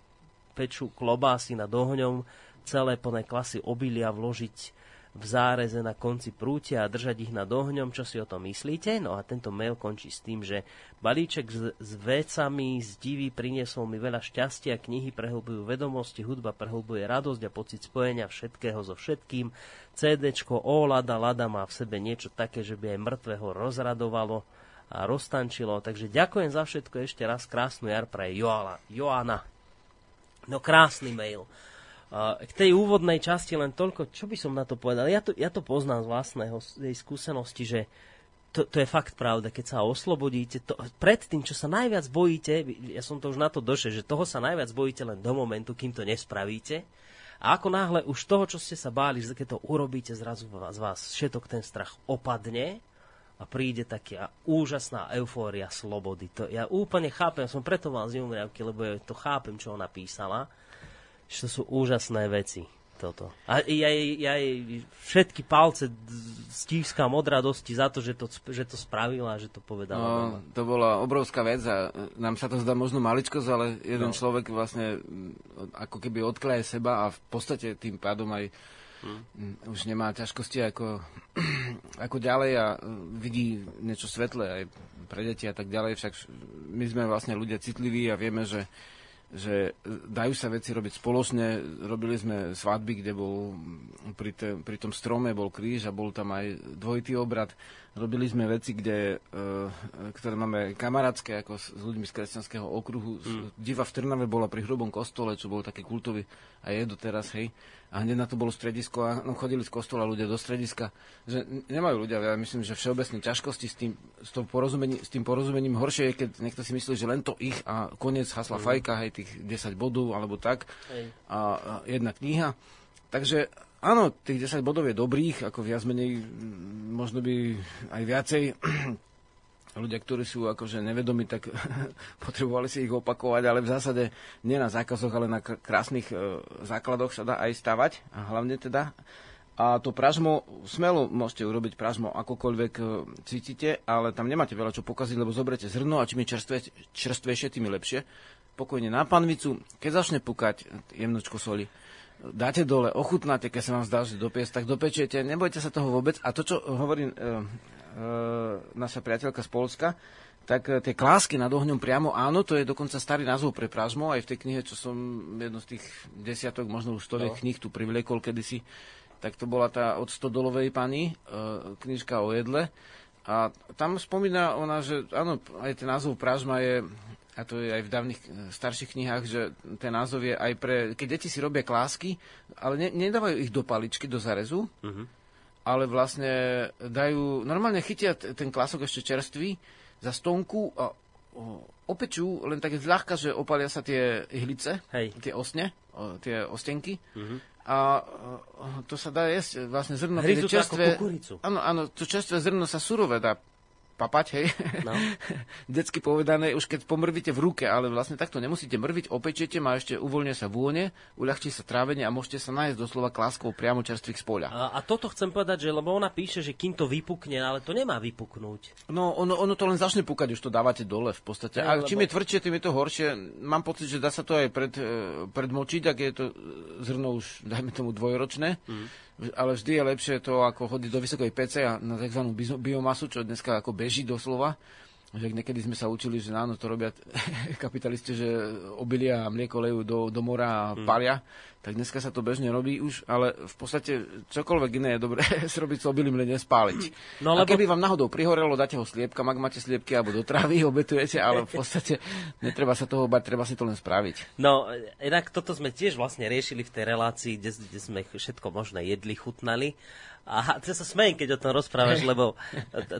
pečú klobásy nad ohňom, celé plné klasy obilia vložiť v záreze na konci prútia a držať ich nad ohňom. Čo si o tom myslíte? No a tento mail končí s tým, že balíček s, s vecami z divy priniesol mi veľa šťastia, knihy prehlbujú vedomosti, hudba prehlbuje radosť a pocit spojenia všetkého so všetkým. CDčko O Lada Lada má v sebe niečo také, že by aj mŕtvého rozradovalo a roztančilo. Takže ďakujem za všetko ešte raz. Krásnu jar pre Joala, Joana. No krásny mail. K tej úvodnej časti len toľko, čo by som na to povedal. Ja to, ja to poznám z vlastného z skúsenosti, že to, to je fakt pravda, keď sa oslobodíte, to, pred tým, čo sa najviac bojíte, ja som to už na to došiel, že toho sa najviac bojíte len do momentu, kým to nespravíte. A ako náhle už toho, čo ste sa báli, že keď to urobíte, zrazu z vás všetok ten strach opadne a príde taká úžasná eufória slobody. To ja úplne chápem, som preto mal z lebo ja to chápem, čo ona písala to sú úžasné veci. Toto. A ja, ja jej všetky palce stískam od radosti za to, že to, že to spravila, že to povedala. No, to bola obrovská vec a nám sa to zdá možno maličkosť, ale jeden no. človek vlastne ako keby odkleje seba a v podstate tým pádom aj hmm. už nemá ťažkosti ako, [clears throat] ako ďalej a vidí niečo svetlé aj pre deti a tak ďalej. Však my sme vlastne ľudia citliví a vieme, že že dajú sa veci robiť spoločne. Robili sme svadby, kde bol pri, te, pri tom strome bol kríž a bol tam aj dvojitý obrad. Robili sme veci, kde, e, ktoré máme kamarátske, ako s, s ľuďmi z kresťanského okruhu. Mm. Diva v Trnave bola pri hrubom kostole, čo bol taký kultový a je doteraz, hej. A hneď na to bolo stredisko a no, chodili z kostola ľudia do strediska. Že nemajú ľudia, ja myslím, že všeobecne ťažkosti s tým, s, porozumení, s tým porozumením horšie je, keď niekto si myslí, že len to ich a koniec hasla mm. fajka, hej, tých 10 bodov alebo tak. Hej. A, a jedna kniha. Takže Áno, tých 10 bodov je dobrých, ako viac menej, možno by aj viacej. [clears throat] Ľudia, ktorí sú akože nevedomí, tak [laughs] potrebovali si ich opakovať, ale v zásade nie na zákazoch, ale na krásnych e, základoch sa dá aj stavať, a hlavne teda. A to pražmo, smelo môžete urobiť pražmo akokoľvek e, cítite, ale tam nemáte veľa čo pokaziť, lebo zoberete zrno a čím je čerstvé, čerstvejšie, tým je lepšie. Pokojne na panvicu, keď začne pukať jemnočko soli, dáte dole, ochutnáte, keď sa vám zdá, že dopiec, tak dopečiete, nebojte sa toho vôbec. A to, čo hovorí e, e, naša priateľka z Polska, tak e, tie klásky nad ohňom priamo, áno, to je dokonca starý názov pre pražmo, aj v tej knihe, čo som jedno z tých desiatok, možno už stoviek no. kníh tu privliekol kedysi, tak to bola tá od Stodolovej pani, e, knižka o jedle. A tam spomína ona, že áno, aj ten názov pražma je a to je aj v dávnych eh, starších knihách, že ten názov je aj pre... Keď deti si robia klásky, ale ne, nedávajú ich do paličky, do zarezu, uh-huh. ale vlastne dajú... Normálne chytia ten klások ešte čerstvý za stonku a opečú len tak zľahka, že opalia sa tie ihlice, Hej. tie osne, tie ostenky. Uh-huh. A to sa dá jesť, vlastne zrno, Hryzu čerstvé, áno, áno, to čerstvé zrno sa surové dá papať, hej. No. [laughs] Decky povedané, už keď pomrvíte v ruke, ale vlastne takto nemusíte mrviť, opečiete, má ešte uvoľne sa vône, uľahčí sa trávenie a môžete sa nájsť doslova kláskou priamo čerstvých z poľa. A, a toto chcem povedať, že lebo ona píše, že kým to vypukne, ale to nemá vypuknúť. No, ono, ono to len začne pukať, už to dávate dole v podstate. a lebo... čím je tvrdšie, tým je to horšie. Mám pocit, že dá sa to aj pred, e, predmočiť, ak je to zrno už, dajme tomu, dvojročné. Mm ale vždy je lepšie to, ako chodiť do vysokej pece a na tzv. biomasu, čo dneska ako beží doslova. Že niekedy sme sa učili, že áno, to robia [laughs] kapitalisti, že obilia a mlieko lejú do, do mora a mm. palia tak dneska sa to bežne robí už, ale v podstate čokoľvek iné je dobré [laughs] robiť s obilím, len nespáliť. No, lebo... A keby vám náhodou prihorelo, dáte ho sliepkam, ak máte sliepky, alebo do trávy [laughs] obetujete, ale v podstate netreba sa toho bať, treba si to len spraviť. No, inak toto sme tiež vlastne riešili v tej relácii, kde, kde sme všetko možné jedli, chutnali. A ja sa smejem, keď o tom rozprávaš, lebo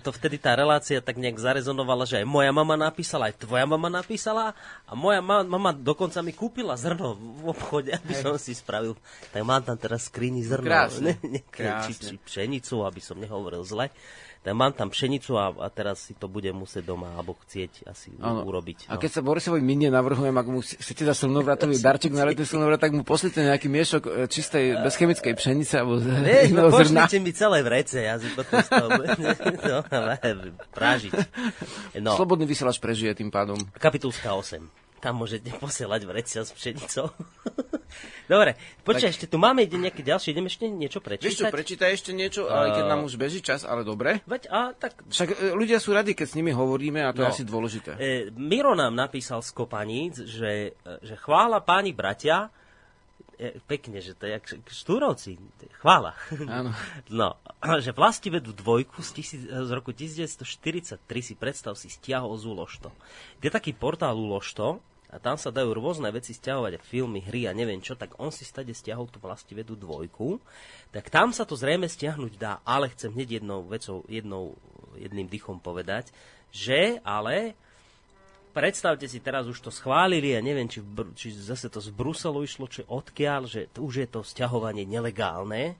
to vtedy tá relácia tak nejak zarezonovala, že aj moja mama napísala, aj tvoja mama napísala a moja ma- mama dokonca mi kúpila zrno v obchode, aby som si spravil. Tak mám tam teraz skrini zrno. Krásne. Ne, ne, Krásne. Či, či pšenicu, aby som nehovoril zle tak mám tam pšenicu a, a teraz si to budem musieť doma alebo chcieť asi ano. urobiť. No. A keď sa Borisovi minie navrhujem, ak mu chcete za slnovratový [laughs] darček na letný slnovrat, tak mu poslite nejaký miešok e, čistej, bezchemickej pšenice alebo Nie, [laughs] no, pošlite mi celé vrece, ja si potom z toho [laughs] no, prážiť. No. Slobodný vysielač prežije tým pádom. Kapitulská 8. tam môžete posielať vrecia s pšenicou. [laughs] Dobre, počkaj, tak... ešte tu máme nejaké ďalšie, ideme ešte niečo prečítať? Vieš čo, prečítaj ešte niečo, ale keď nám už beží čas, ale dobre. Veď, a, tak... Však e, ľudia sú radi, keď s nimi hovoríme a to no. je asi dôležité. E, Miro nám napísal z Kopaníc, že, že chvála páni bratia, e, pekne, že to je jak štúrovci, chvála. Áno. [laughs] No, [clears throat] že Vlastivedu dvojku z, tisíc, z roku 1943 si predstav si stiahol z Ulošto. Je taký portál Ulošto, a tam sa dajú rôzne veci stiahovať, filmy, hry a neviem čo, tak on si stade stiahol tú vedu dvojku, tak tam sa to zrejme stiahnuť dá, ale chcem hneď jednou vecou, jednou, jedným dychom povedať, že ale predstavte si, teraz už to schválili a neviem, či, či zase to z Bruselu išlo, či odkiaľ, že už je to stiahovanie nelegálne,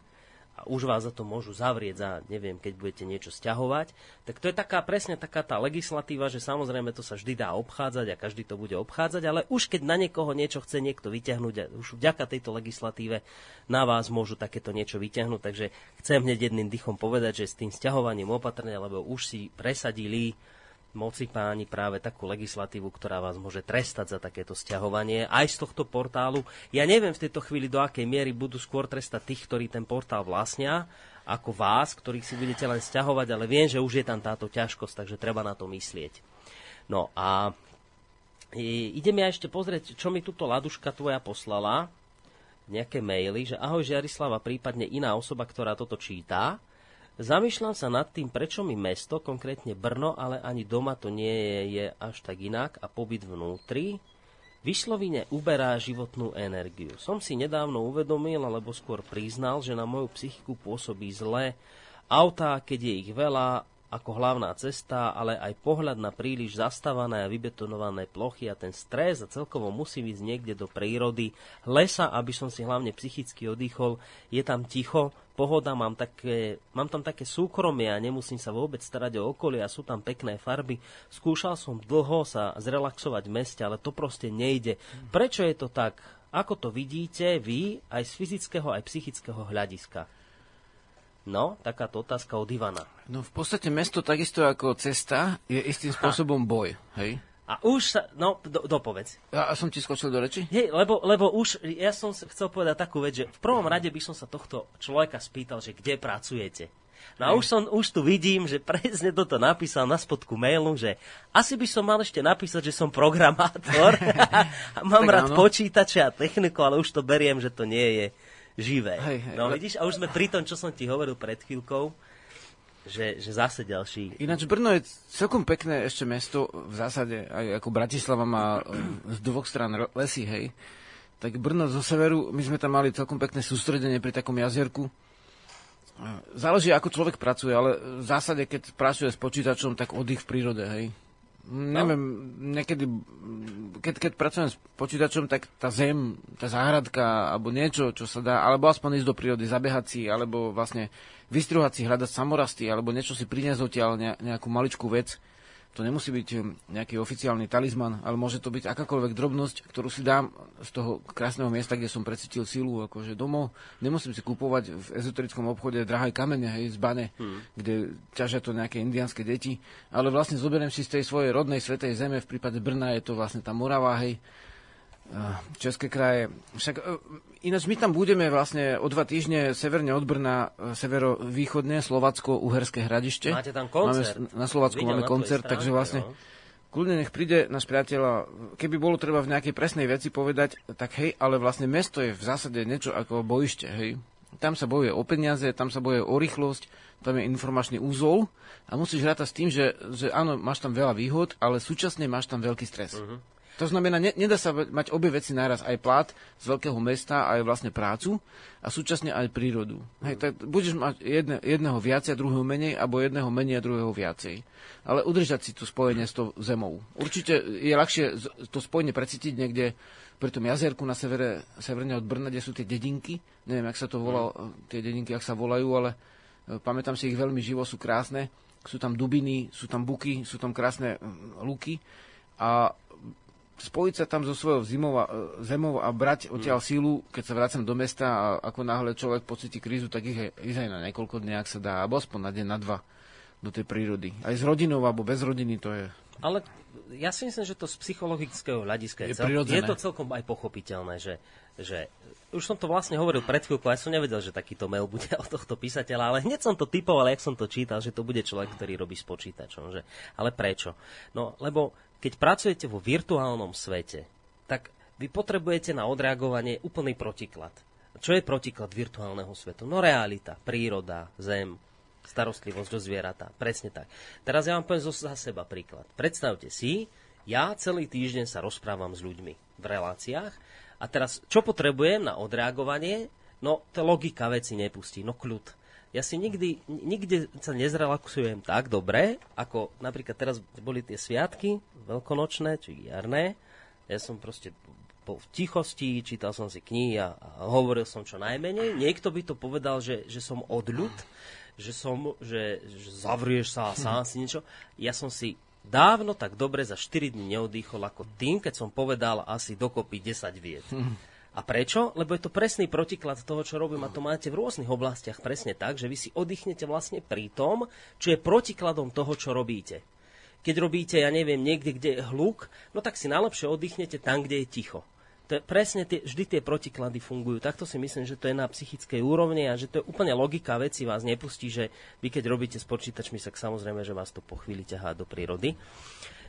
už vás za to môžu zavrieť za, neviem, keď budete niečo stiahovať, tak to je taká presne taká tá legislatíva, že samozrejme to sa vždy dá obchádzať a každý to bude obchádzať, ale už keď na niekoho niečo chce niekto vyťahnuť už vďaka tejto legislatíve na vás môžu takéto niečo vyťahnuť, takže chcem hneď jedným dychom povedať, že s tým stiahovaním opatrne, lebo už si presadili moci páni práve takú legislatívu, ktorá vás môže trestať za takéto stiahovanie aj z tohto portálu. Ja neviem v tejto chvíli, do akej miery budú skôr trestať tých, ktorí ten portál vlastnia, ako vás, ktorých si budete len stiahovať, ale viem, že už je tam táto ťažkosť, takže treba na to myslieť. No a idem ja ešte pozrieť, čo mi túto laduška tvoja poslala, nejaké maily, že ahoj Žiarislava, prípadne iná osoba, ktorá toto číta. Zamýšľam sa nad tým, prečo mi mesto, konkrétne Brno, ale ani doma to nie je, je až tak inak a pobyt vnútri, vyslovine uberá životnú energiu. Som si nedávno uvedomil, alebo skôr priznal, že na moju psychiku pôsobí zle. Autá, keď je ich veľa, ako hlavná cesta, ale aj pohľad na príliš zastávané a vybetonované plochy a ten stres a celkovo musím ísť niekde do prírody, lesa, aby som si hlavne psychicky oddychol, je tam ticho, pohoda, mám, také, mám tam také súkromie a nemusím sa vôbec starať o okolie a sú tam pekné farby. Skúšal som dlho sa zrelaxovať v meste, ale to proste nejde. Prečo je to tak? Ako to vidíte vy aj z fyzického, aj psychického hľadiska? No, takáto otázka od Ivana. No v podstate mesto takisto ako cesta je istým spôsobom ha. boj, hej? A už sa, no, do, dopovedz. Ja som ti skočil do reči? Hej, lebo, lebo už, ja som chcel povedať takú vec, že v prvom rade by som sa tohto človeka spýtal, že kde pracujete. No a už, som, už tu vidím, že presne toto napísal na spodku mailu, že asi by som mal ešte napísať, že som programátor a [laughs] mám tak rád áno. počítače a techniku, ale už to beriem, že to nie je živé. Hej, hej, no vidíš, a už sme pri tom, čo som ti hovoril pred chvíľkou, že, že zase ďalší. Ináč Brno je celkom pekné ešte mesto, v zásade, aj ako Bratislava má e, z dvoch strán lesy, hej. Tak Brno zo severu, my sme tam mali celkom pekné sústredenie pri takom jazierku. E, záleží, ako človek pracuje, ale v zásade, keď pracuje s počítačom, tak oddych v prírode, hej. No. Neviem, niekedy, keď, keď pracujem s počítačom, tak tá zem, tá záhradka, alebo niečo, čo sa dá, alebo aspoň ísť do prírody, zabehať si, alebo vlastne vystruhať si, hľadať samorasty, alebo niečo si priniesť odtiaľ, nejakú maličkú vec, to nemusí byť nejaký oficiálny talizman, ale môže to byť akákoľvek drobnosť, ktorú si dám z toho krásneho miesta, kde som precítil silu, akože domov. Nemusím si kúpovať v ezoterickom obchode drahé kamene, hej, z bane, hmm. kde ťažia to nejaké indianské deti, ale vlastne zoberiem si z tej svojej rodnej svetej zeme, v prípade Brna je to vlastne tá Morava, hej, České kraje. Však e, ináč my tam budeme vlastne o dva týždne severne od Brna, e, severovýchodne, Slovacko-Uherské hradište. Máte tam koncert. Máme, na Slovacku Videl máme na koncert, stránke, takže vlastne no. kľudne nech príde náš priateľ keby bolo treba v nejakej presnej veci povedať, tak hej, ale vlastne mesto je v zásade niečo ako bojište, hej. Tam sa bojuje o peniaze, tam sa bojuje o rýchlosť, tam je informačný úzol a musíš rátať s tým, že, že áno, máš tam veľa výhod, ale súčasne máš tam veľký stres. Uh-huh. To znamená, ne, nedá sa mať obe veci naraz, aj plat z veľkého mesta, aj vlastne prácu a súčasne aj prírodu. Hej, tak budeš mať jedne, jedného viacej, druhého menej, alebo jedného menej a druhého viacej. Ale udržať si to spojenie s tou zemou. Určite je ľahšie to spojenie precítiť niekde pri tom jazierku na severe, severne od Brna, kde sú tie dedinky. Neviem, ak sa to volá, tie dedinky, ak sa volajú, ale e, pamätám si ich veľmi živo, sú krásne. Sú tam dubiny, sú tam buky, sú tam krásne luky. A spojiť sa tam so svojou zimou a, e, zemou a brať odtiaľ mm. sílu, keď sa vracam do mesta a ako náhle človek pocíti krízu, tak ich ísť aj na niekoľko dní, ak sa dá, alebo aspoň na deň, na dva do tej prírody. Aj s rodinou alebo bez rodiny, to je ale ja si myslím, že to z psychologického hľadiska je, je, cel, je to celkom aj pochopiteľné, že, že už som to vlastne hovoril pred chvíľkou, ja som nevedel, že takýto mail bude [laughs] od tohto písateľa, ale hneď som to typoval, jak som to čítal, že to bude človek, ktorý robí s počítačom. Že, ale prečo? No, lebo keď pracujete vo virtuálnom svete, tak vy potrebujete na odreagovanie úplný protiklad. Čo je protiklad virtuálneho svetu? No realita, príroda, zem, starostlivosť o zvieratá. Presne tak. Teraz ja vám poviem za seba príklad. Predstavte si, ja celý týždeň sa rozprávam s ľuďmi v reláciách a teraz, čo potrebujem na odreagovanie? No, to logika veci nepustí, no kľud. Ja si nikdy, nikde sa nezrelaxujem tak dobre, ako napríklad teraz boli tie sviatky, veľkonočné či jarné. Ja som proste po, v tichosti, čítal som si knihy a, a hovoril som čo najmenej. Niekto by to povedal, že, že som odľud, že som, že, že zavrieš sa a sám si niečo. Ja som si dávno tak dobre za 4 dní neodýchol ako tým, keď som povedal asi dokopy 10 viet. A prečo? Lebo je to presný protiklad toho, čo robím a to máte v rôznych oblastiach presne tak, že vy si oddychnete vlastne pri tom, čo je protikladom toho, čo robíte. Keď robíte, ja neviem, niekde, kde je hluk, no tak si najlepšie oddychnete tam, kde je ticho to je presne tie, vždy tie protiklady fungujú. Takto si myslím, že to je na psychickej úrovni a že to je úplne logika veci vás nepustí, že vy keď robíte s počítačmi, tak samozrejme, že vás to po chvíli ťahá do prírody. E,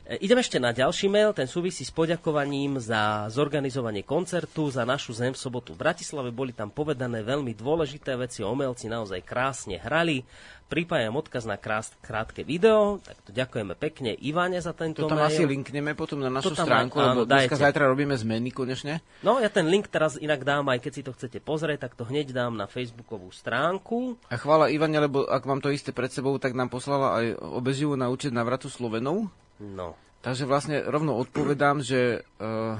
idem ešte na ďalší mail, ten súvisí s poďakovaním za zorganizovanie koncertu za našu zem v sobotu v Bratislave. Boli tam povedané veľmi dôležité veci, omelci naozaj krásne hrali. Pripájam odkaz na krás, krátke video, tak to ďakujeme pekne Ivane za tento to tam mail. asi linkneme potom na našu stránku, áno, lebo dneska zajtra robíme zmeny konečne. No ja ten link teraz inak dám, aj keď si to chcete pozrieť, tak to hneď dám na facebookovú stránku. A chvála Ivane, lebo ak mám to isté pred sebou, tak nám poslala aj obezivu na účet na vratu Slovenov. No. Takže vlastne rovno odpovedám, že, uh,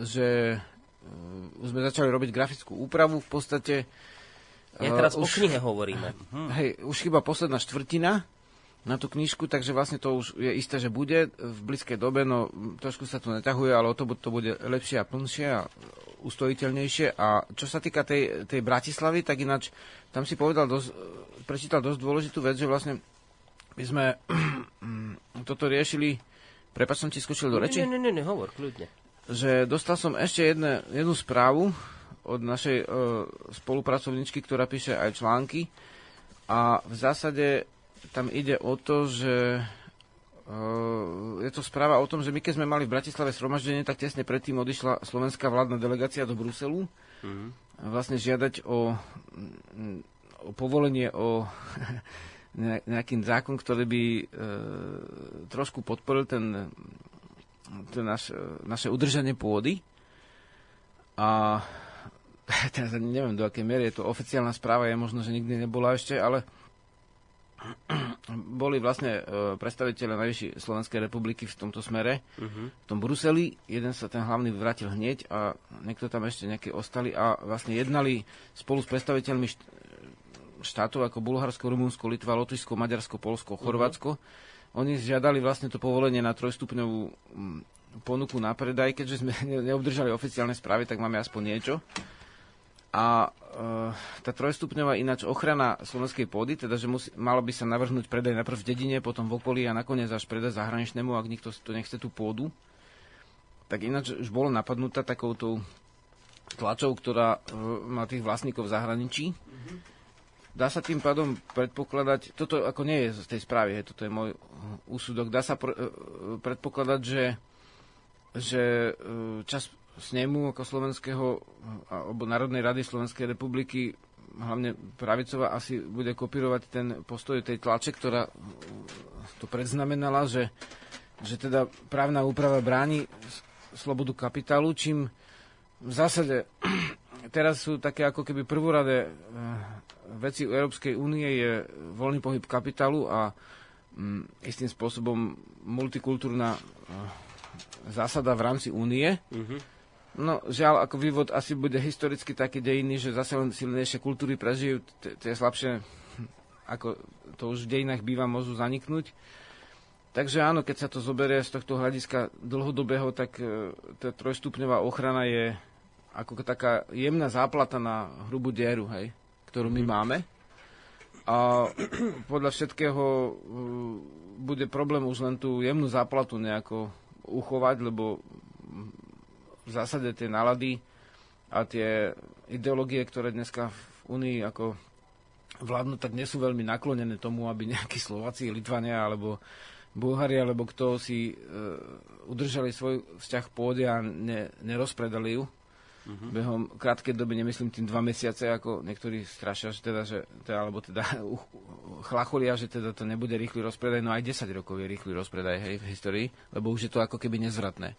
že uh, sme začali robiť grafickú úpravu v podstate. Ja teraz uh, už, o knihe hovoríme. Hm. Hej, už chyba posledná štvrtina na tú knižku, takže vlastne to už je isté, že bude v blízkej dobe, no trošku sa to neťahuje, ale o to, to bude lepšie a plnšie a ustojiteľnejšie. A čo sa týka tej, tej Bratislavy, tak ináč tam si povedal dosť, prečítal dosť dôležitú vec, že vlastne my sme [clears throat] toto riešili Prepač, som ti skočil do reči? Nie, nie, nie, hovor, kľudne. Že dostal som ešte jedne, jednu správu od našej e, spolupracovničky, ktorá píše aj články. A v zásade tam ide o to, že e, je to správa o tom, že my keď sme mali v Bratislave sromaždenie, tak tesne predtým odišla slovenská vládna delegácia do Bruselu. Mm-hmm. Vlastne žiadať o, o povolenie o [laughs] nejaký zákon, ktorý by e, trošku podporil ten, ten naš, naše udržanie pôdy. A [laughs] teraz neviem, do akej miery je to oficiálna správa, je možno, že nikdy nebola ešte, ale [clears throat] boli vlastne e, predstaviteľe Najvyššej Slovenskej republiky v tomto smere, uh-huh. v tom Bruseli. Jeden sa ten hlavný vrátil hneď a niekto tam ešte nejaké ostali a vlastne jednali spolu s predstaviteľmi štátov ako Bulharsko, Rumunsko, Litva, Lotyšsko, Maďarsko, Polsko. Chorvátsko. Uh-huh. Oni žiadali vlastne to povolenie na trojstupňovú mm, ponuku na predaj, keďže sme [laughs] neobdržali oficiálne správy, tak máme aspoň niečo. A e, tá trojstupňová ináč ochrana slovenskej pôdy, teda že musí, malo by sa navrhnúť predaj najprv v dedine, potom v okolí a nakoniec až predaj zahraničnému, ak nikto to nechce tú pôdu. Tak ináč už bolo napadnutá takouto tlačou, ktorá e, má tých vlastníkov v zahraničí. Dá sa tým pádom predpokladať, toto ako nie je z tej správy, hej, toto je môj úsudok, dá sa pr- e, predpokladať, že, že čas snemu ako slovenského alebo Národnej rady Slovenskej republiky hlavne pravicová asi bude kopírovať ten postoj tej tlače, ktorá to predznamenala, že, že teda právna úprava bráni slobodu kapitálu, čím v zásade [clears throat] teraz sú také ako keby prvoradé veci Európskej únie je voľný pohyb kapitálu a mm, istým spôsobom multikultúrna uh, zásada v rámci únie. Mm-hmm. No, žiaľ, ako vývod asi bude historicky taký dejiny, že zase len silnejšie kultúry prežijú, tie slabšie, ako to už v dejinách býva, môžu zaniknúť. Takže áno, keď sa to zoberie z tohto hľadiska dlhodobého, tak e, tá trojstupňová ochrana je ako taká jemná záplata na hrubú dieru, hej ktorú my máme. A podľa všetkého uh, bude problém už len tú jemnú záplatu nejako uchovať, lebo v zásade tie nálady a tie ideológie, ktoré dneska v Unii ako vládnu, tak nie sú veľmi naklonené tomu, aby nejakí Slováci, Litvania alebo Bulhári alebo kto si e, udržali svoj vzťah pôde a ne, nerozpredali ju. Uh-huh. Behom krátkej doby, nemyslím tým dva mesiace, ako niektorí strašia, že teda, že, teda, alebo teda [laughs] uh, chlacholia, že teda to nebude rýchly rozpredaj, no aj 10 rokov je rýchly rozpredaj hej, v histórii, lebo už je to ako keby nezvratné.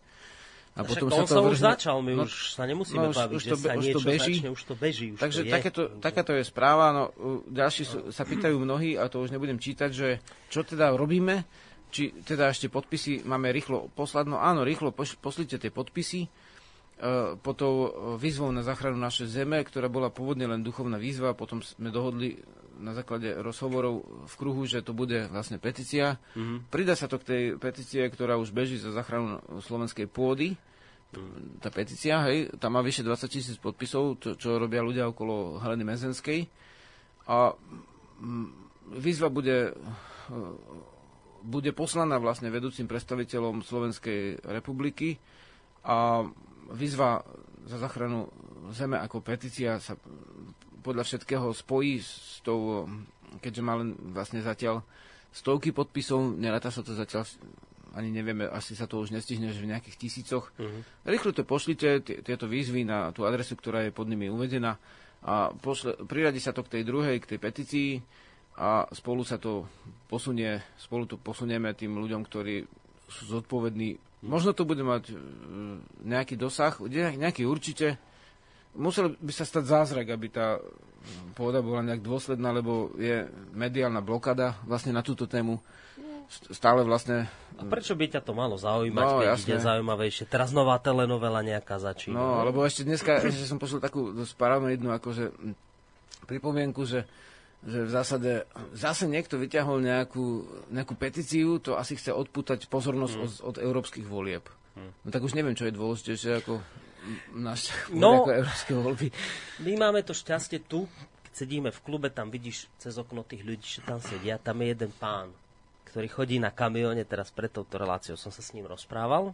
A potom sa to sa už začal, my no, už sa nemusíme no, už, baviť, už to, že sa už to beží. Začne, už to beží. Už Takže to je. Takéto, takáto je správa. No, ďalší sú, sa pýtajú mnohí, a to už nebudem čítať, že čo teda robíme, či teda ešte podpisy máme rýchlo poslať. No áno, rýchlo poslite tie podpisy E, po tou e, výzvou na záchranu našej zeme, ktorá bola pôvodne len duchovná výzva, potom sme dohodli na základe rozhovorov v kruhu, že to bude vlastne petícia. Mm-hmm. Prida sa to k tej petície, ktorá už beží za záchranu slovenskej pôdy. Mm. Tá petícia, hej, tam má vyše 20 tisíc podpisov, čo, čo robia ľudia okolo Heleny Mezenskej. A výzva bude, e, bude poslaná vlastne vedúcim predstaviteľom Slovenskej republiky a výzva za zachranu zeme ako petícia sa podľa všetkého spojí s tou, keďže má len vlastne zatiaľ stovky podpisov, neráta sa to zatiaľ ani nevieme, asi sa to už nestihne, že v nejakých tisícoch. Uh-huh. Rýchlo to pošlite, t- tieto výzvy na tú adresu, ktorá je pod nimi uvedená a pošle, priradi sa to k tej druhej, k tej petícii a spolu sa to posunie, spolu to posunieme tým ľuďom, ktorí sú zodpovední Možno to bude mať e, nejaký dosah, nejaký určite. Musel by sa stať zázrak, aby tá pôda bola nejak dôsledná, lebo je mediálna blokada vlastne na túto tému. Stále vlastne... A prečo by ťa to malo zaujímať, no, keď jasne. ide zaujímavejšie? Teraz nová telenovela nejaká začína. No, alebo ešte dneska, ešte som poslal takú jednu akože pripomienku, že že v zásade zase niekto vyťahol nejakú, nejakú petíciu, to asi chce odpútať pozornosť mm. od, od európskych volieb. Mm. No tak už neviem, čo je dôležitejšie ako náš no, ako európske voľby. My máme to šťastie tu, keď sedíme v klube, tam vidíš cez okno tých ľudí, že tam sedia, tam je jeden pán, ktorý chodí na kamióne, teraz pred touto reláciou som sa s ním rozprával.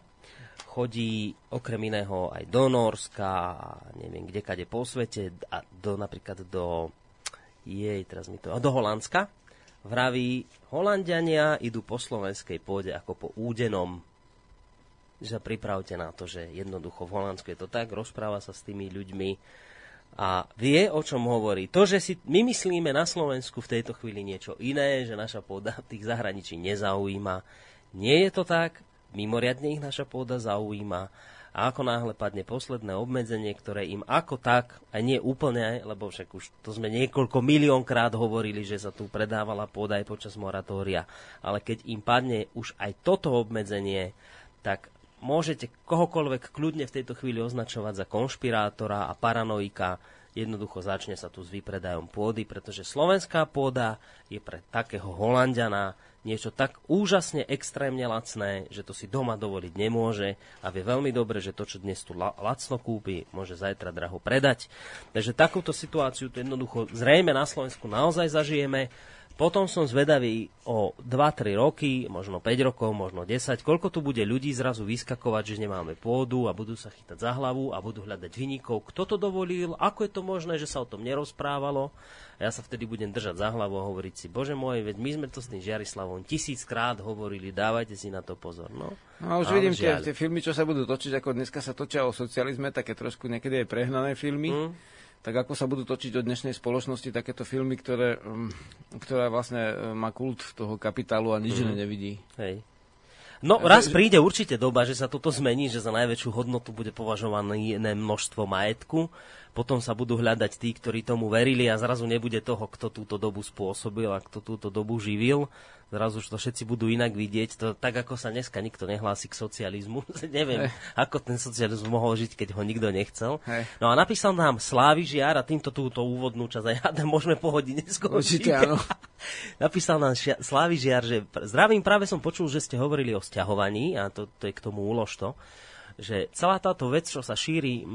Chodí okrem iného aj do Norska, neviem kde kade po svete, a do, napríklad do jej, teraz mi to... A do Holandska. Vraví, Holandiania idú po slovenskej pôde ako po údenom. Že pripravte na to, že jednoducho v Holandsku je to tak, rozpráva sa s tými ľuďmi a vie, o čom hovorí. To, že si my myslíme na Slovensku v tejto chvíli niečo iné, že naša pôda tých zahraničí nezaujíma. Nie je to tak, mimoriadne ich naša pôda zaujíma a ako náhle padne posledné obmedzenie, ktoré im ako tak, aj nie úplne, lebo však už to sme niekoľko miliónkrát hovorili, že sa tu predávala pôda aj počas moratória, ale keď im padne už aj toto obmedzenie, tak môžete kohokoľvek kľudne v tejto chvíli označovať za konšpirátora a paranoika, jednoducho začne sa tu s vypredajom pôdy, pretože slovenská pôda je pre takého Holandiana niečo tak úžasne extrémne lacné, že to si doma dovoliť nemôže a vie veľmi dobre, že to, čo dnes tu lacno kúpi, môže zajtra draho predať. Takže takúto situáciu tu jednoducho zrejme na Slovensku naozaj zažijeme. Potom som zvedavý o 2-3 roky, možno 5 rokov, možno 10, koľko tu bude ľudí zrazu vyskakovať, že nemáme pôdu a budú sa chytať za hlavu a budú hľadať vynikov. Kto to dovolil? Ako je to možné, že sa o tom nerozprávalo? A ja sa vtedy budem držať za hlavu a hovoriť si, bože môj, veď my sme to s tým Žiarislavom tisíckrát hovorili, dávajte si na to pozor. No, no už vidím tie, tie filmy, čo sa budú točiť, ako dneska sa točia o socializme, také trošku niekedy aj prehnané filmy. Mm tak ako sa budú točiť od dnešnej spoločnosti takéto filmy, ktoré, um, ktorá vlastne um, má kult toho kapitálu a nič mm. nevidí. Hej. No, raz príde určite doba, že sa toto zmení, že za najväčšiu hodnotu bude považované množstvo majetku potom sa budú hľadať tí, ktorí tomu verili a zrazu nebude toho, kto túto dobu spôsobil a kto túto dobu živil. Zrazu už to všetci budú inak vidieť. To, tak ako sa dneska nikto nehlási k socializmu. [laughs] Neviem, hey. ako ten socializmus mohol žiť, keď ho nikto nechcel. Hey. No a napísal nám Slávy Žiar a týmto túto úvodnú časť aj ja môžeme pohodiť áno. [laughs] napísal nám šia, Slávy Žiar, že zdravím, práve som počul, že ste hovorili o stiahovaní a to, to je k tomu úlož to že celá táto vec, čo sa šíri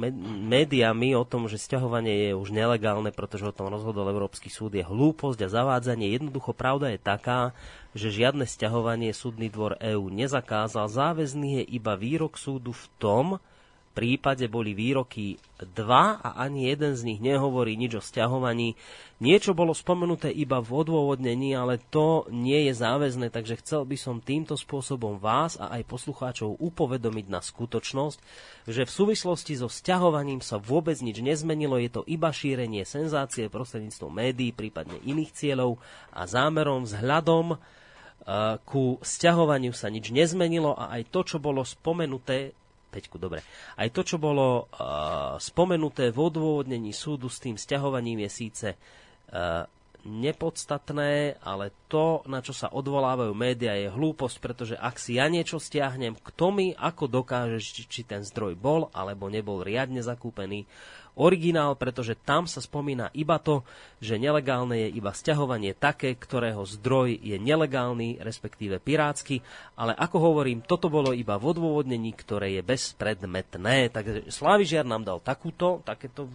médiami o tom, že sťahovanie je už nelegálne, pretože o tom rozhodol Európsky súd, je hlúposť a zavádzanie. Jednoducho pravda je taká, že žiadne sťahovanie súdny dvor EÚ nezakázal. Záväzný je iba výrok súdu v tom, prípade boli výroky dva a ani jeden z nich nehovorí nič o stiahovaní. Niečo bolo spomenuté iba v odôvodnení, ale to nie je záväzné, takže chcel by som týmto spôsobom vás a aj poslucháčov upovedomiť na skutočnosť, že v súvislosti so stiahovaním sa vôbec nič nezmenilo, je to iba šírenie senzácie prostredníctvom médií, prípadne iných cieľov a zámerom vzhľadom ku stiahovaniu sa nič nezmenilo a aj to, čo bolo spomenuté, Peťku, dobre. Aj to, čo bolo uh, spomenuté v odôvodnení súdu s tým stiahovaním je síce uh, nepodstatné, ale to, na čo sa odvolávajú médiá, je hlúposť, pretože ak si ja niečo stiahnem, kto mi ako dokáže, či, či ten zdroj bol alebo nebol riadne zakúpený, originál, pretože tam sa spomína iba to, že nelegálne je iba stiahovanie také, ktorého zdroj je nelegálny, respektíve pirátsky, ale ako hovorím, toto bolo iba v odôvodnení, ktoré je bezpredmetné. Takže Slávižiar nám dal takúto, takéto,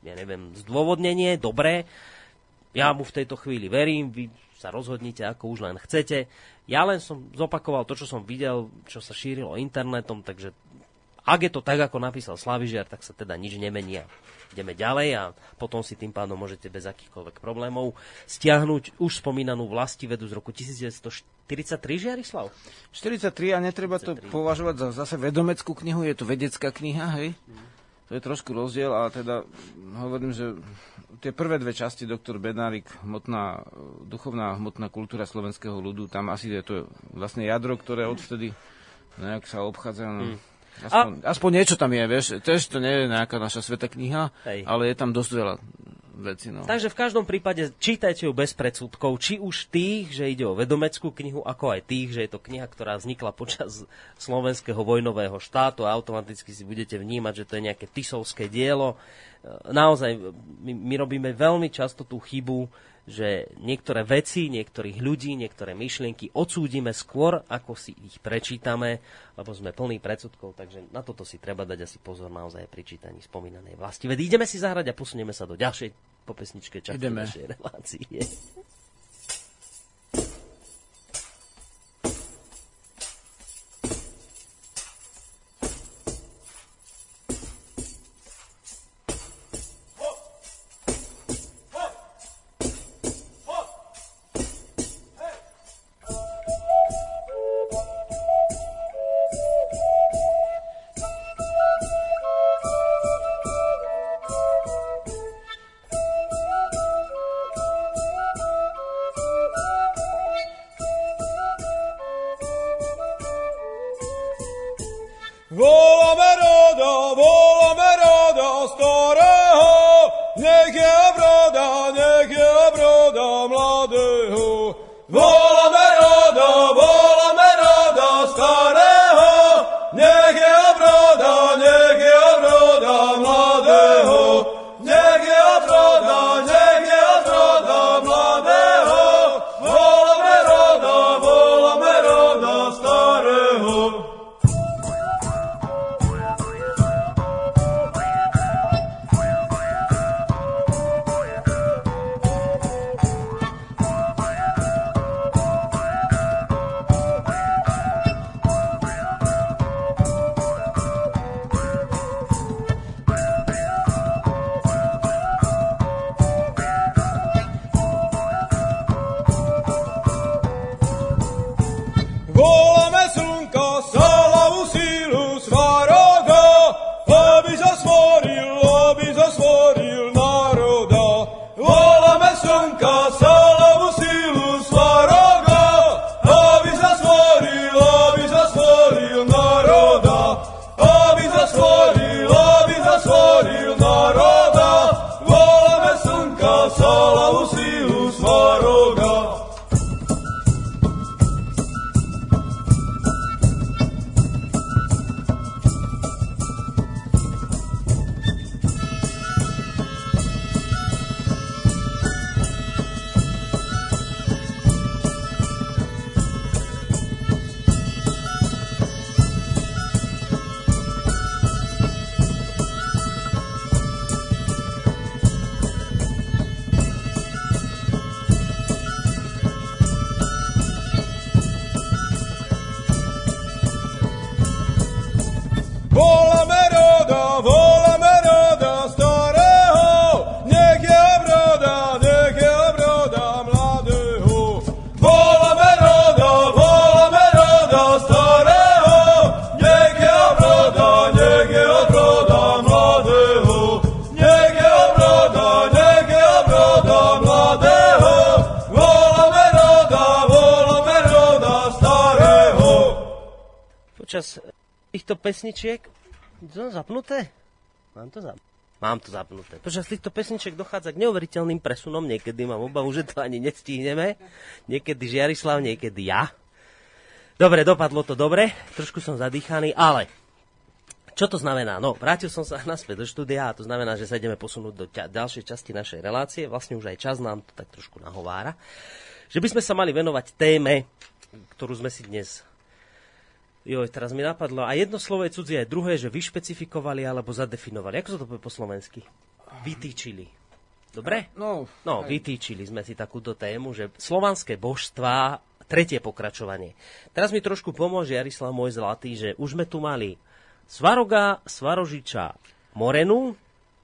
ja neviem, zdôvodnenie, dobré. Ja mu v tejto chvíli verím, vy sa rozhodnite, ako už len chcete. Ja len som zopakoval to, čo som videl, čo sa šírilo internetom, takže ak je to tak, ako napísal Slavižiar, tak sa teda nič nemení ideme ďalej a potom si tým pádom môžete bez akýchkoľvek problémov stiahnuť už spomínanú vlastivedu z roku 1943, Žiarislav? 43 a netreba 43. to považovať za zase vedomeckú knihu, je to vedecká kniha, hej? Mm. To je trošku rozdiel, ale teda hovorím, že tie prvé dve časti, doktor Bednárik, hmotná, duchovná hmotná kultúra slovenského ľudu, tam asi je to vlastne jadro, ktoré odvtedy nejak sa obchádza. No. Mm Aspoň, a... aspoň niečo tam je, vieš. Tež to nie je nejaká naša sveta kniha, Hej. ale je tam dosť veľa veci. No. Takže v každom prípade čítajte ju bez predsudkov, či už tých, že ide o vedomeckú knihu, ako aj tých, že je to kniha, ktorá vznikla počas slovenského vojnového štátu a automaticky si budete vnímať, že to je nejaké tisovské dielo. Naozaj, my, my robíme veľmi často tú chybu, že niektoré veci, niektorých ľudí, niektoré myšlienky odsúdime skôr, ako si ich prečítame, lebo sme plní predsudkov, takže na toto si treba dať asi pozor naozaj pri čítaní spomínanej vlasti. Veď ideme si zahrať a posunieme sa do ďalšej popesničke časti našej relácie. Mám to zapnuté. Mám to zapnuté. Počas týchto pesničiek dochádza k neuveriteľným presunom. Niekedy mám obavu, že to ani nestihneme. Niekedy Žiarislav, niekedy ja. Dobre, dopadlo to dobre. Trošku som zadýchaný, ale čo to znamená? No, vrátil som sa [laughs] naspäť do štúdia a to znamená, že sa ideme posunúť do ťa- ďalšej časti našej relácie. Vlastne už aj čas nám to tak trošku nahovára. Že by sme sa mali venovať téme, ktorú sme si dnes Joj, teraz mi napadlo. A jedno slovo je cudzie, aj druhé, že vyšpecifikovali alebo zadefinovali. Ako sa to povie po slovensky? Vytýčili. Dobre? No, No, aj. vytýčili sme si takúto tému, že slovanské božstvá, tretie pokračovanie. Teraz mi trošku pomôže Jarislav môj zlatý, že už sme tu mali Svaroga, Svarožiča, Morenu,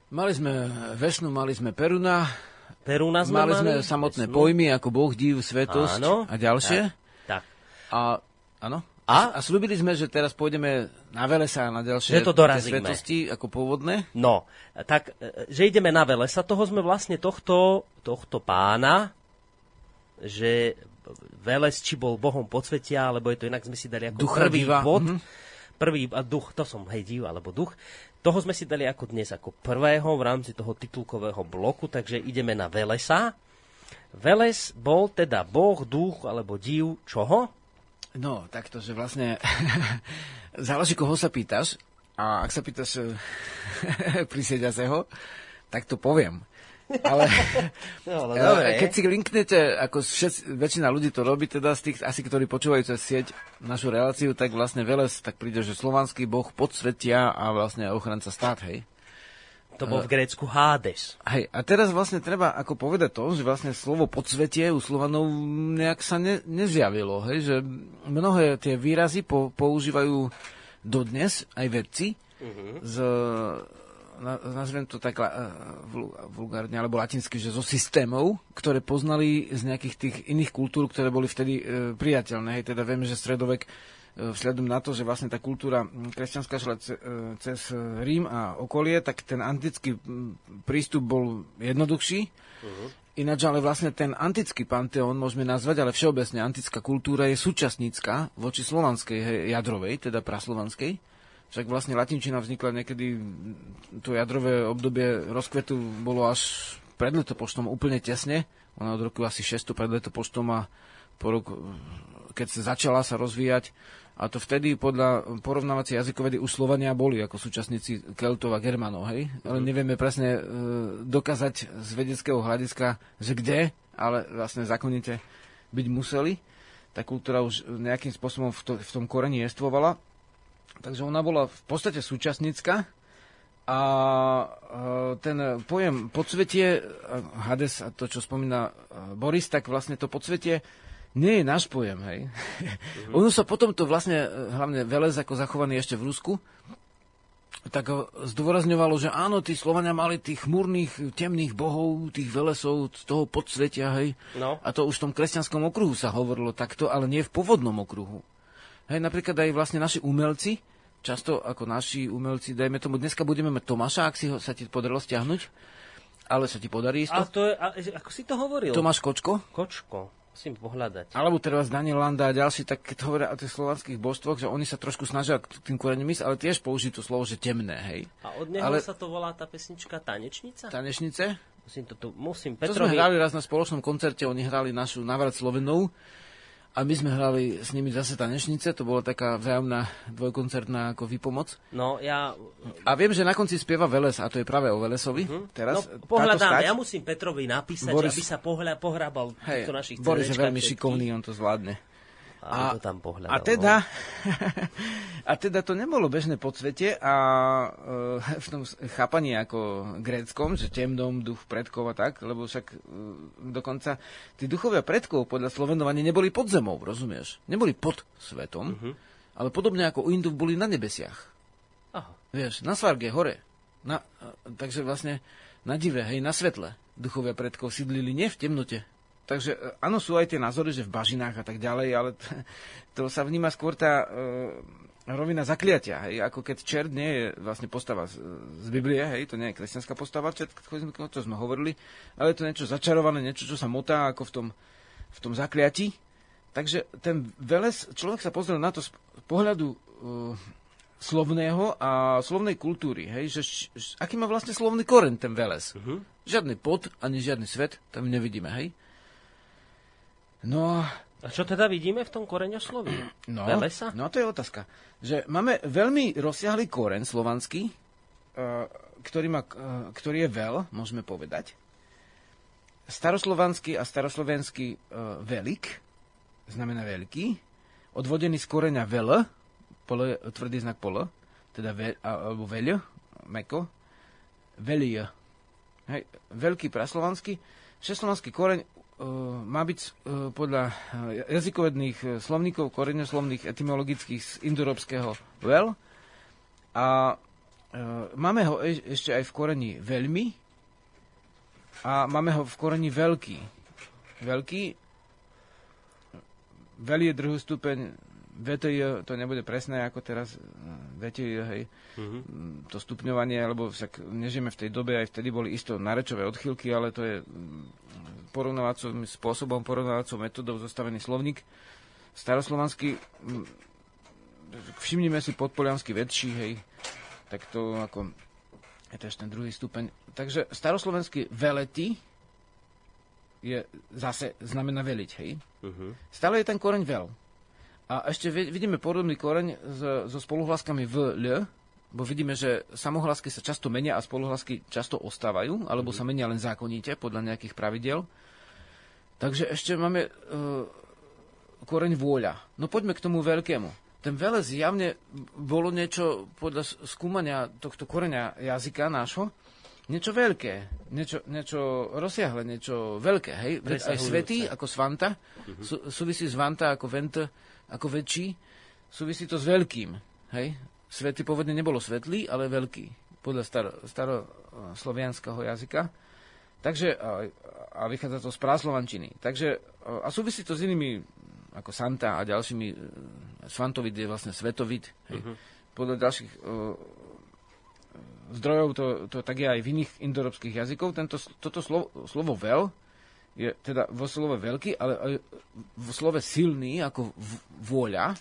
Mali sme Vesnu, mali sme Peruna, Perúna sme mali sme samotné Vesnu. pojmy ako Boh, div, svetosť Áno. a ďalšie. Tak. A, áno. A? A slúbili sme, že teraz pôjdeme na Velesa a na ďalšie Že to dorazíme. svetosti ako pôvodné. No, tak, e, že ideme na Velesa, toho sme vlastne tohto, tohto pána, že Veles, či bol bohom podsvetia, alebo je to inak sme si dali ako Ducha prvý diva, bod. mhm. Prvý, a duch, to som, hej, div, alebo duch. Toho sme si dali ako dnes, ako prvého v rámci toho titulkového bloku, takže ideme na Velesa. Veles bol teda boh, duch, alebo div, čoho? No, takto, že vlastne [laughs] záleží, koho sa pýtaš. A ak sa pýtaš [laughs] eh, prisieďaceho, tak to poviem. Ale [laughs] No, ale eh, keď si linknete, ako všetci, väčšina ľudí to robí, teda z tých, asi ktorí počúvajú cez sieť našu reláciu, tak vlastne Veles, tak príde, že slovanský boh podsvetia a vlastne ochranca stát, hej. To bol v Grécku Hades. Hej, a teraz vlastne treba ako povedať to, že vlastne slovo podsvetie u Slovanov nejak sa ne, nezjavilo, hej, že mnohé tie výrazy po, používajú dodnes aj vedci z, na, nazvem to tak la, vul, vulgárne, alebo latinsky, že zo systémov, ktoré poznali z nejakých tých iných kultúr, ktoré boli vtedy e, priateľné. Hej, teda vieme, že stredovek vzhľadom na to, že vlastne tá kultúra kresťanská šla e, cez e, Rím a okolie, tak ten antický prístup bol jednoduchší. Ináč ale vlastne ten antický panteón môžeme nazvať, ale všeobecne antická kultúra je súčasnícka voči slovanskej hej, jadrovej, teda praslovanskej. Však vlastne latinčina vznikla niekedy, to jadrové obdobie rozkvetu bolo až pred letopočtom úplne tesne. Ona od roku asi 600 pred letopočtom a po roku, keď sa začala sa rozvíjať, a to vtedy podľa porovnávacej jazykovedy už Slovania boli ako súčasníci Keltov a Germanov, hej? Ale nevieme presne e, dokázať z vedeckého hľadiska, že kde, ale vlastne zákonite byť museli. Tá kultúra už nejakým spôsobom v, to, v tom koreni jestvovala. Takže ona bola v podstate súčasnícka a e, ten pojem podsvetie, Hades a to, čo spomína e, Boris, tak vlastne to podsvetie nie je náš pojem, hej. Mm-hmm. ono sa potom to vlastne, e, hlavne Velez ako zachovaný ešte v Rusku, tak zdôrazňovalo, že áno, tí Slovania mali tých chmurných, temných bohov, tých velesov z toho podsvetia, hej. No. A to už v tom kresťanskom okruhu sa hovorilo takto, ale nie v pôvodnom okruhu. Hej, napríklad aj vlastne naši umelci, často ako naši umelci, dajme tomu, dneska budeme mať Tomáša, ak si ho, sa ti podarilo stiahnuť, ale sa ti podarí isto. A to je, a, ako si to hovoril? Tomáš Kočko, Kočko. Musím pohľadať. alebo teraz Daniel Landa a ďalší, tak keď hovoria o tých slovanských božstvoch, že oni sa trošku snažia k tým koreňom ísť, ale tiež použijú to slovo, že temné, hej. A od neho Ale- sa to volá tá pesnička Tanečnica? Tanečnice? Musím to tu, musím To sme Petrovi... hrali raz na spoločnom koncerte, oni hrali našu návrat Slovenov a my sme hrali s nimi zase tanečnice, to bola taká vzájomná dvojkoncertná ako výpomoc. No, ja... A viem, že na konci spieva Veles, a to je práve o Velesovi. Teraz, no, pohľadáme. stať. Ja musím Petrovi napísať, Boris- aby sa pohľa, pohrabal v Hej, týchto našich Boris je veľmi šikovný, on to zvládne. A, to tam pohľadal. a, teda, [laughs] a teda to nebolo bežné podsvetie a e, [laughs] v tom chápaní ako gréckom, že temnom duch predkov a tak, lebo však e, dokonca tí duchovia predkov podľa Slovenov ani neboli pod zemou, rozumieš? Neboli pod svetom, Mhm. ale podobne ako u Indov boli na nebesiach. Aha. Vieš, na Svarge, hore. Na, e, takže vlastne na dive, hej, na svetle duchovia predkov sídlili nie v temnote. Takže e, áno, sú aj tie názory, že v bažinách a tak ďalej, ale t- to sa vníma skôr tá e, rovina zakliatia, hej, ako keď čert nie je vlastne postava z, z Biblie, hej, to nie je kresťanská postava, čert, to sme hovorili, ale je to niečo začarované, niečo, čo sa motá ako v tom, v tom zakliati. Takže ten Veles, človek sa pozrel na to z pohľadu slovného a slovnej kultúry. Hej? Že, š, aký má vlastne slovný koren ten Veles. Uh-huh. Žiadny pod, ani žiadny svet tam nevidíme. Hej? No a čo teda vidíme v tom koreňosloví? [clears throat] No, Velesa? no to je otázka. Že máme veľmi rozsiahly koren slovanský, uh, ktorý, má, uh, ktorý je veľ, môžeme povedať. Staroslovanský a staroslovenský uh, velik, znamená veľký, odvodený z koreňa veľ, pole, tvrdý znak pole, teda ve, alebo veľ, meko, velie. Hej, veľký praslovanský, všeslovanský koreň má byť podľa uh, jazykovedných slovníkov, koreňoslovných, etymologických z indoeurópskeho veľ. A máme ho e- ešte aj v koreni veľmi a máme ho v koreni veľký. Veľký, veľ je druhý stupeň VTI to nebude presné ako teraz VTI, hej, uh-huh. to stupňovanie, lebo však nežijeme v tej dobe, aj vtedy boli isto narečové odchylky, ale to je porovnávacím spôsobom, porovnávacou metodou zostavený slovník. Staroslovanský, všimnime si podpoliansky väčší, hej, tak to ako, je to ešte ten druhý stupeň. Takže staroslovenský velety je zase, znamená veliť, hej. Uh-huh. Stále je ten koreň veľ. A ešte vidíme podobný koreň so spoluhlaskami v L, bo vidíme, že samohlasky sa často menia a spoluhlasky často ostávajú, alebo mm-hmm. sa menia len zákonite podľa nejakých pravidel. Takže ešte máme uh, koreň vôľa. No poďme k tomu veľkému. Ten veľa zjavne bolo niečo podľa skúmania tohto koreňa jazyka nášho, niečo veľké, niečo, niečo rozsiahle, niečo veľké, hej? Aj svetý ako svanta, mm-hmm. sú, súvisí svanta ako vent, ako väčší, súvisí to s veľkým. Hej? Svety pôvodne nebolo svetlý, ale veľký, podľa staro, staroslovianského jazyka. Takže, a, a vychádza to z práslovančiny. Takže, a súvisí to s inými, ako Santa a ďalšími, e, Svantovit je vlastne svetovit. Hej? Uh-huh. Podľa ďalších uh, zdrojov to, to tak je aj v iných indoeurópskych jazykov. Tento, toto slovo, slovo veľ je teda vo slove veľký, ale aj v slove silný ako vôľa,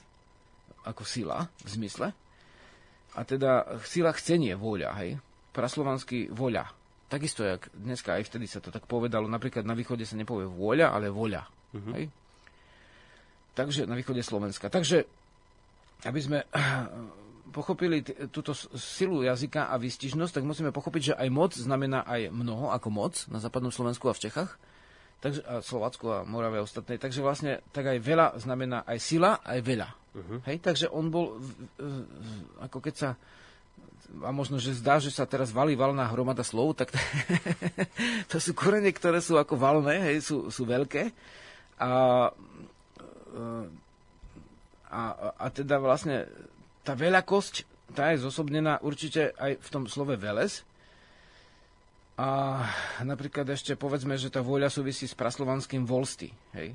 ako sila v zmysle. A teda sila chcenie, vôľa, hej. Praslovanský voľa. Takisto, jak dneska aj vtedy sa to tak povedalo, napríklad na východe sa nepovie vôľa, ale voľa. Uh-huh. Hej? Takže na východe Slovenska. Takže, aby sme pochopili t- túto silu jazyka a výstižnosť, tak musíme pochopiť, že aj moc znamená aj mnoho ako moc na západnom Slovensku a v Čechách takže, a Slovacku a Morave ostatnej. Takže vlastne tak aj veľa znamená aj sila, aj veľa. Uh-huh. Hej, takže on bol, ako keď sa a možno, že zdá, že sa teraz valí valná hromada slov, tak [laughs] to sú korene, ktoré sú ako valné, hej, sú, sú veľké. A, a, a teda vlastne tá veľakosť, tá je zosobnená určite aj v tom slove veles, a napríklad ešte povedzme, že tá vôľa súvisí s praslovanským volsty. Hej.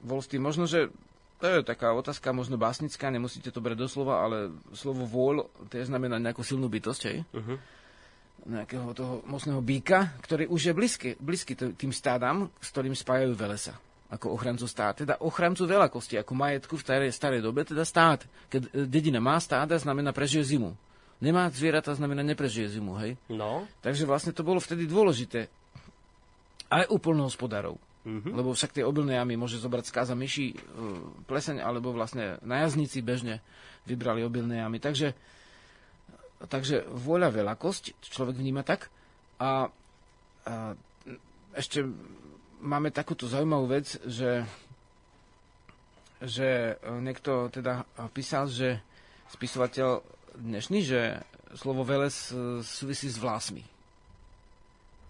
Volsty, možno, že to je taká otázka, možno básnická, nemusíte to brať doslova, ale slovo vôľ, to je znamená nejakú silnú bytosť, hej? Uh-huh. Nejakého toho mocného býka, ktorý už je blízky, blízky tým stádam, s ktorým spájajú velesa ako ochrancu stát. Teda ochrancu veľakosti, ako majetku v starej, starej dobe, teda stát. Keď dedina má stáda, znamená prežije zimu nemá zvieratá, znamená neprežije zimu, hej? No. Takže vlastne to bolo vtedy dôležité. Aj u plnohospodárov. Mm-hmm. Lebo však tie obilné jamy môže zobrať skáza myši, e, pleseň, alebo vlastne najazníci bežne vybrali obilné jamy. Takže, takže vôľa veľakosť, človek vníma tak. A, a ešte máme takúto zaujímavú vec, že, že niekto teda písal, že spisovateľ dnešný, že slovo veles e, súvisí s vlasmi.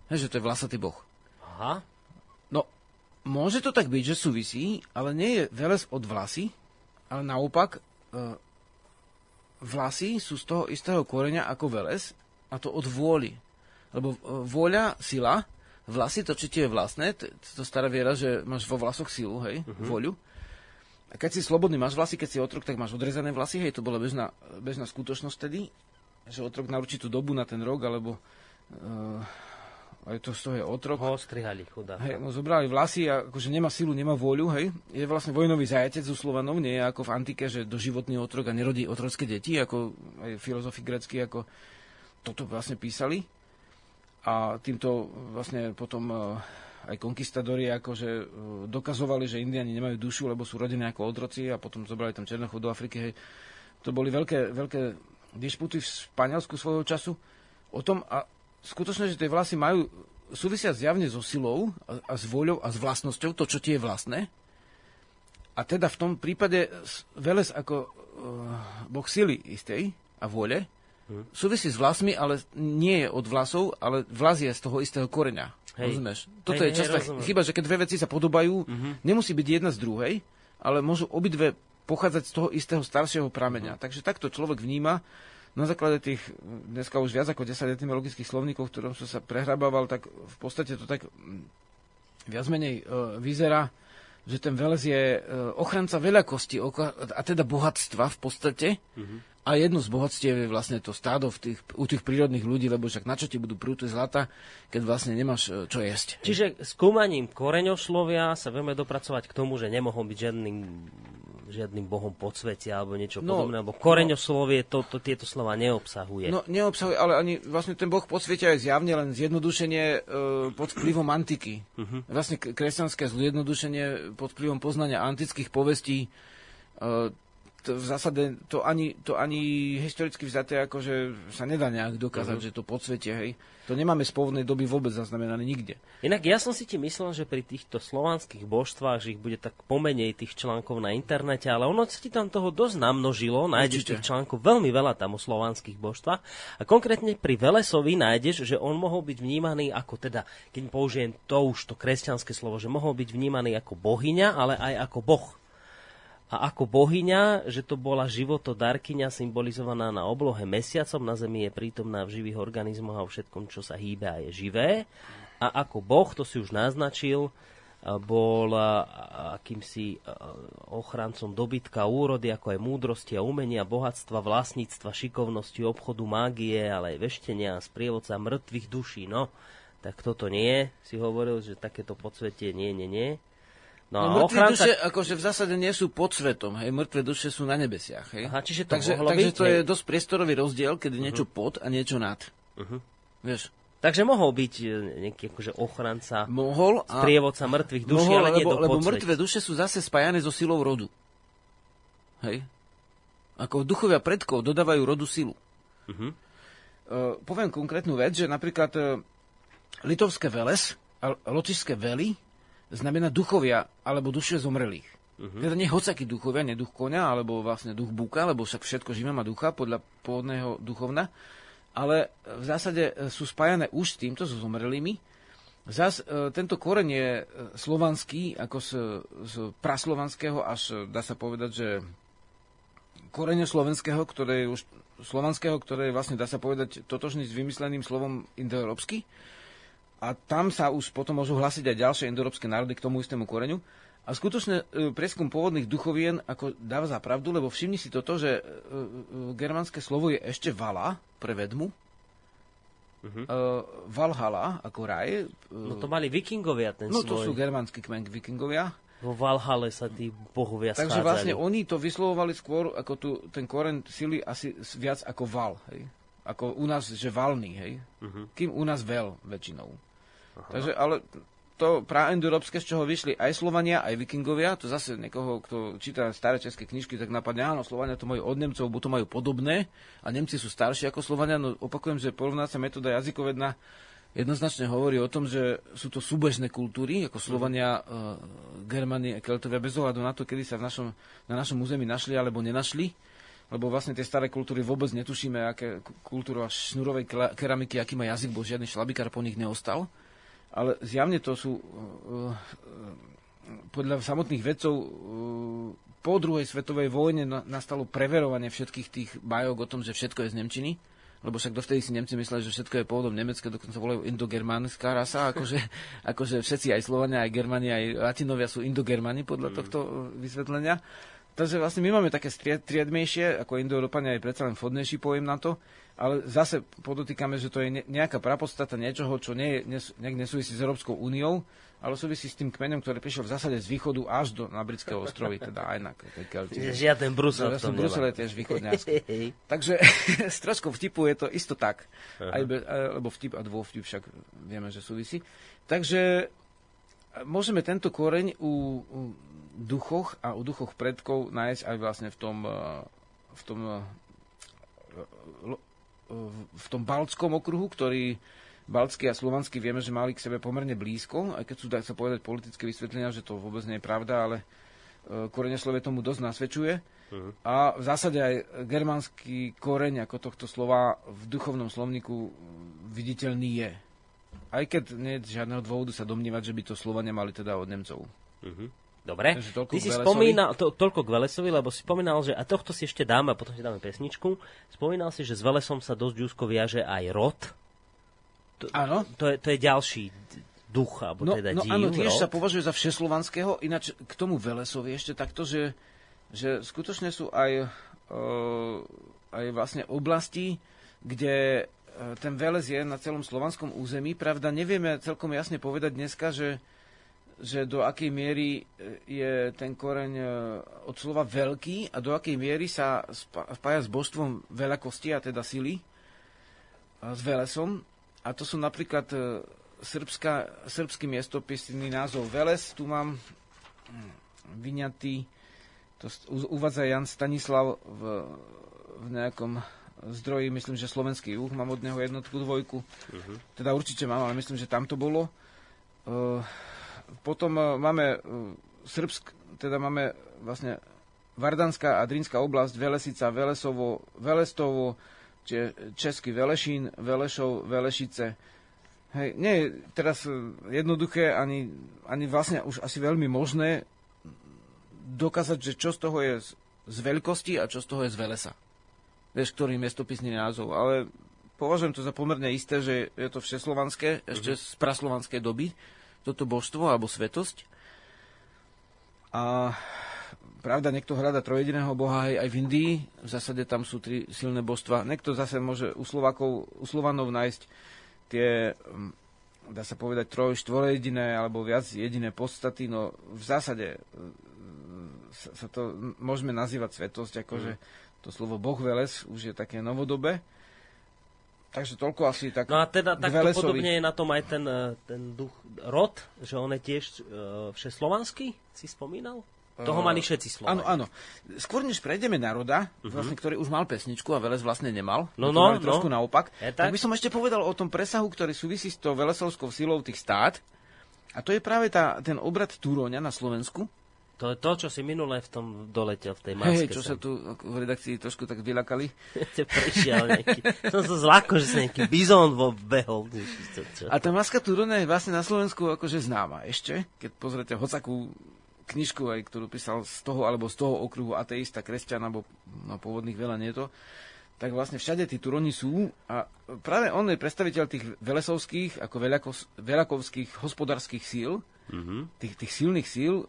He, že to je vlasatý boh. Aha. No, môže to tak byť, že súvisí, ale nie je veles od vlasy, ale naopak e, vlasy sú z toho istého koreňa ako veles, a to od vôly. Lebo e, vôľa, sila, vlasy, to, čo ti je vlastné, to, to stará viera, že máš vo vlasoch silu, hej, uh-huh. vôľu. Keď si slobodný, máš vlasy, keď si otrok, tak máš odrezané vlasy, hej, to bola bežná, bežná skutočnosť tedy, že otrok na určitú dobu, na ten rok, alebo uh, aj to z toho je otrok. Ho strihali, chudá. Hej, mu zobrali vlasy a akože nemá silu, nemá vôľu, hej. Je vlastne vojnový zajatec u Slovanov, nie je ako v antike, že doživotný otrok a nerodí otrocké deti, ako aj filozofi grecky, ako toto vlastne písali. A týmto vlastne potom eh, aj konkistadori akože eh, dokazovali, že Indiani nemajú dušu, lebo sú rodení ako otroci a potom zobrali tam Černochov do Afriky. Hej. To boli veľké, veľké disputy v Španielsku svojho času o tom a skutočne, že tie vlasy majú súvisia zjavne so silou a, a s voľou a s vlastnosťou, to, čo ti je vlastné. A teda v tom prípade Veles ako uh, boh sily istej a vôle hmm. súvisí s vlasmi, ale nie je od vlasov, ale vlas je z toho istého koreňa. Hej. Rozumieš? Toto hej, je často chyba, že keď dve veci sa podobajú, uh-huh. nemusí byť jedna z druhej, ale môžu obidve pochádzať z toho istého staršieho prameňa. Uh-huh. Takže takto človek vníma na základe tých dneska už viac ako 10 etymologických slovníkov, v ktorom som sa prehrabával, tak v podstate to tak mm, viac menej uh, vyzerá, že ten velez je uh, ochranca veľakosti a teda bohatstva v podstate. Mm-hmm. A jedno z bohatstiev je vlastne to stádo v tých, u tých prírodných ľudí, lebo však na čo ti budú prúty zlata, keď vlastne nemáš uh, čo jesť. Čiže skúmaním koreňoslovia sa vieme dopracovať k tomu, že nemohol byť žiadnym žiadnym bohom podsvetia alebo niečo no, podobné, alebo koreňoslovie to, to, tieto slova neobsahuje. No neobsahuje, ale ani vlastne ten boh podsvetia je zjavne len zjednodušenie e, pod vplyvom antiky. Uh-huh. Vlastne kresťanské zjednodušenie pod vplyvom poznania antických povestí. E, to v zásade to ani, to ani historicky vzaté akože sa nedá nejak dokázať, uh-huh. že to podsvetie, hej. To nemáme z pôvodnej doby vôbec zaznamenané nikde. Inak ja som si ti myslel, že pri týchto slovanských božstvách, že ich bude tak pomenej tých článkov na internete, ale ono sa ti tam toho dosť namnožilo, nájdeš Určite. tých článkov veľmi veľa tam o slovanských božstvách a konkrétne pri Velesovi nájdeš, že on mohol byť vnímaný ako teda, keď použijem to už to kresťanské slovo, že mohol byť vnímaný ako bohyňa, ale aj ako boh a ako bohyňa, že to bola životodarkyňa symbolizovaná na oblohe mesiacom, na Zemi je prítomná v živých organizmoch a o všetkom, čo sa hýbe a je živé. A ako boh, to si už naznačil, bol akýmsi ochrancom dobytka, úrody, ako aj múdrosti a umenia, bohatstva, vlastníctva, šikovnosti, obchodu, mágie, ale aj veštenia, sprievodca mŕtvych duší. No, tak toto nie, si hovoril, že takéto podsvetie nie, nie, nie. No, no mŕtve ochranca... duše akože v zásade nie sú pod svetom, hej, mŕtve duše sú na nebesiach, hej. Aha, čiže to takže, mohlo takže byť, to hej. je dosť priestorový rozdiel, keď uh-huh. niečo pod a niečo nad. Uh-huh. Vieš? Takže mohol byť e, nejaký akože ochranca, mohol a... sprievodca mŕtvych duší, mohol, ale nie lebo, do lebo mŕtve duše sú zase spájane so silou rodu. Hej? Ako duchovia predkov dodávajú rodu silu. Uh-huh. Uh, poviem konkrétnu vec, že napríklad uh, litovské veles a lotišské vely znamená duchovia alebo duše zomrelých. Uh-huh. Teda nie hocakí duchovia, nie duch konia, alebo vlastne duch buka, lebo však všetko živé má ducha podľa pôvodného duchovna, ale v zásade e, sú spájané už s týmto, so zomrelými. Zas e, tento koreň je e, slovanský, ako z, z praslovanského až dá sa povedať, že korene slovenského, ktoré je už slovanského, ktoré je vlastne, dá sa povedať, totožný s vymysleným slovom indoeurópsky a tam sa už potom môžu hlasiť aj ďalšie indoeurópske národy k tomu istému koreňu. A skutočne e, prieskum pôvodných duchovien ako dáva za pravdu, lebo všimni si toto, že e, e, germánske slovo je ešte vala pre vedmu. Uh-huh. Uh, Valhalla ako raj. No to mali vikingovia ten No svoj. to sú germánsky kmen vikingovia. Vo Valhale sa tí bohovia Takže schádzali. vlastne oni to vyslovovali skôr ako tu, ten koren sily asi viac ako val. Hej? Ako u nás, že valný, hej? Uh-huh. Kým u nás veľ väčšinou. Takže, ale to praendoeurópske, z čoho vyšli aj Slovania, aj Vikingovia, to zase niekoho, kto číta staré české knižky, tak napadne, áno, Slovania to majú od Nemcov, bo to majú podobné a Nemci sú starší ako Slovania, no opakujem, že porovnáca metóda jazykovedná jednoznačne hovorí o tom, že sú to súbežné kultúry, ako Slovania, uh, Germani a Keltovia, bez ohľadu na to, kedy sa v našom, na našom území našli alebo nenašli lebo vlastne tie staré kultúry vôbec netušíme, aké kultúra šnurovej keramiky, aký má jazyk, bo žiadny šlabikár po nich neostal ale zjavne to sú uh, podľa samotných vedcov uh, po druhej svetovej vojne nastalo preverovanie všetkých tých bajok o tom, že všetko je z Nemčiny, lebo však dovtedy si Nemci mysleli, že všetko je pôvodom nemecké, dokonca volajú indogermánska rasa, akože, [laughs] akože všetci aj Slovania, aj Germani, aj Latinovia sú indogermani podľa mm. tohto vysvetlenia. takže vlastne my máme také triedmejšie, ako Indoeurópania je predsa len vhodnejší pojem na to, ale zase podotýkame, že to je nejaká prapodstata niečoho, čo nie, nes, nesúvisí s Európskou úniou, ale súvisí s tým kmeňom, ktorý prišiel v zásade z východu až do na britské ostrovy, teda aj na Kelti. Žiaden Brusel v tom Brusel je tiež východňarský. [laughs] Takže [laughs] s troškou vtipu je to isto tak. Aj be, lebo vtip a dôvtip však vieme, že súvisí. Takže môžeme tento koreň u, u duchoch a u duchoch predkov nájsť aj vlastne v tom, v tom v tom baltskom okruhu, ktorý Balcký a Slovanský vieme, že mali k sebe pomerne blízko, aj keď sú, dá sa povedať, politické vysvetlenia, že to vôbec nie je pravda, ale e, koreňoslovie tomu dosť nasvedčuje. Uh-huh. A v zásade aj germánsky koreň ako tohto slova v duchovnom slovníku viditeľný je. Aj keď nie je žiadneho dôvodu sa domnívať, že by to Slovania mali teda od Nemcov. Uh-huh. Dobre. Ty si spomínal, to, toľko k Velesovi, lebo si spomínal, že, a tohto si ešte dáme, potom si dáme pesničku, spomínal si, že s Velesom sa dosť úzko viaže aj rod. Áno. To, to, je, to je ďalší duch, alebo no, teda no, dív, áno, tiež rod. sa považuje za všeslovanského, ináč k tomu Velesovi ešte takto, že, že skutočne sú aj, uh, aj vlastne oblasti, kde uh, ten Veles je na celom slovanskom území. Pravda, nevieme celkom jasne povedať dneska, že že do akej miery e, je ten koreň e, od slova veľký a do akej miery sa spája s božstvom veľakosti a teda sily, a s Velesom. A to sú napríklad e, srbská, srbský miestopisný názov Veles. Tu mám hm, vyňatý, to uvádza Jan Stanislav v, v nejakom zdroji, myslím, že slovenský juh, mám od neho jednotku, dvojku. Uh-huh. Teda určite mám, ale myslím, že tam to bolo. Uh, potom e, máme e, Srbsk, teda máme vlastne Vardanská a Drinská oblasť, Velesica, Velesovo, Velestovo, Český Velešín, Velešov, Velešice. Hej, nie je teraz e, jednoduché, ani, ani vlastne už asi veľmi možné dokázať, že čo z toho je z, z veľkosti a čo z toho je z Velesa. Vieš, ktorý miestopisný názov. Ale považujem to za pomerne isté, že je to všeslovanské, ešte mm-hmm. z praslovanskej doby toto božstvo alebo svetosť. A pravda, niekto hľada trojediného boha aj, aj v Indii. V zásade tam sú tri silné božstva. Niekto zase môže u, Slovakov, u Slovanov nájsť tie, mm, dá sa povedať, troj, štvorejediné alebo viac jediné podstaty. No v zásade mm, sa, sa to môžeme nazývať svetosť, akože mm. to slovo Boh Veles už je také novodobé. Takže toľko asi tak No a teda takto podobne je na tom aj ten, eh, ten duch rod, že on je tiež uh, všeslovanský, si spomínal? Toho mali všetci Slovani. Áno, áno. Skôr než prejdeme na Roda, uh-huh. vlastne, ktorý už mal pesničku a Veles vlastne nemal, no, no, no. trošku naopak, je tak? tak by som ešte povedal o tom presahu, ktorý súvisí s tou velesovskou silou tých stát. A to je práve tá, ten obrad Túroňa na Slovensku, to je to, čo si minule v tom doletel, v tej maske. Hej, čo sa tu v redakcii trošku tak vylakali. [laughs] prišiel nejaký, som sa zláko, že sa nejaký bizón behol. A tá maska Turona je vlastne na Slovensku akože známa ešte, keď pozrete hocakú knižku, aj, ktorú písal z toho alebo z toho okruhu ateista, kresťan, alebo no, pôvodných veľa nie to, tak vlastne všade tí Turoni sú a práve on je predstaviteľ tých velesovských ako veľakovských hospodárskych síl, mm-hmm. tých, tých silných síl,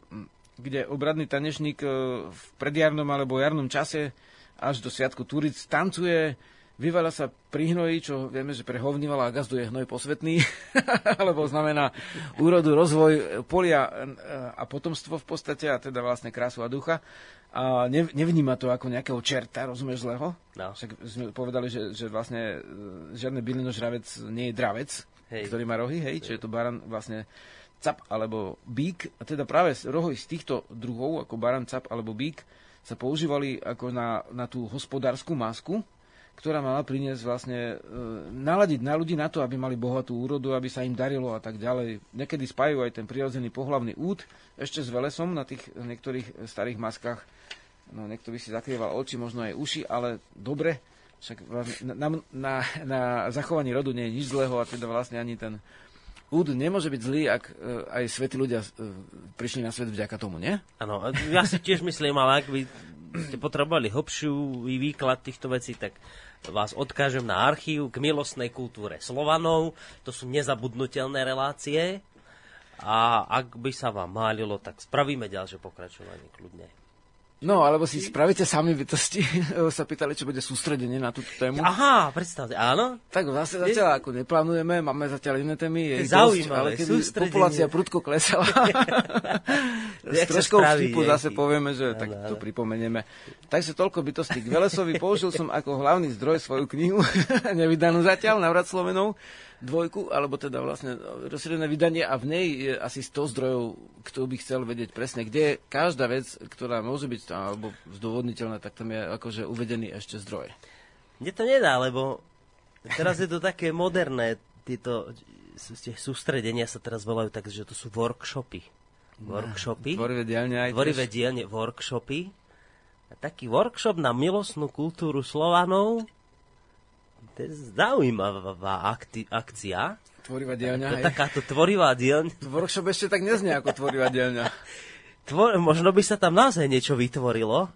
kde obradný tanečník e, v predjarnom alebo jarnom čase až do Sviatku Turic tancuje, vyvala sa pri hnoji, čo vieme, že pre hovnivala a gazdu je hnoj posvetný, [laughs] alebo znamená úrodu, rozvoj polia e, a potomstvo v podstate, a teda vlastne krásu a ducha. A nevníma to ako nejakého čerta, rozumieš zlého? No. Však sme povedali, že, že vlastne e, žiadny bylinožravec nie je dravec, hej. ktorý má rohy, hej, čiže je to baran vlastne cap alebo bík, a teda práve rohy z týchto druhov, ako baran, cap alebo bík, sa používali ako na, na tú hospodárskú masku, ktorá mala priniesť vlastne, e, naladiť na ľudí na to, aby mali bohatú úrodu, aby sa im darilo a tak ďalej. Niekedy spájajú aj ten prirodzený pohlavný út ešte s velesom na tých niektorých starých maskách. No, niekto by si zakrýval oči, možno aj uši, ale dobre, však na, na, na, na zachovanie rodu nie je nič zlého a teda vlastne ani ten Úd nemôže byť zlý, ak uh, aj svätí ľudia uh, prišli na svet vďaka tomu, nie? Áno, ja si tiež myslím, ale ak by ste potrebovali hlbšiu výklad týchto vecí, tak vás odkážem na archív k milostnej kultúre Slovanov. To sú nezabudnutelné relácie. A ak by sa vám málilo, tak spravíme ďalšie pokračovanie kľudne. No, alebo si spravíte sami bytosti. [laughs] sa pýtali, čo bude sústredenie na túto tému. Aha, predstavte, áno. Tak zase zatiaľ ako neplánujeme, máme zatiaľ iné témy. Je zaujímavé, dosť, ale keby populácia prudko klesala, [laughs] [laughs] s troškou vtipu zase povieme, že tak to pripomenieme. Takže toľko bytosti k Velesovi. Použil som ako hlavný zdroj svoju knihu, nevydanú zatiaľ, navrat Slovenov dvojku, alebo teda vlastne rozšírené vydanie a v nej je asi 100 zdrojov, kto by chcel vedieť presne, kde je každá vec, ktorá môže byť alebo zdôvodniteľná, tak tam je akože uvedený ešte zdroj. Mne to nedá, lebo teraz je to také moderné, tieto sústredenia sa teraz volajú tak, že to sú workshopy. Workshopy. Tvorivé dielne aj Tvorivé dielne, workshopy. A taký workshop na milostnú kultúru Slovanov to je zaujímavá akti- akcia. Tvorivá dielňa. To takáto tvorivá dielňa. Workshop ešte tak neznie ako tvorivá dielňa. Tvor, možno by sa tam naozaj niečo vytvorilo.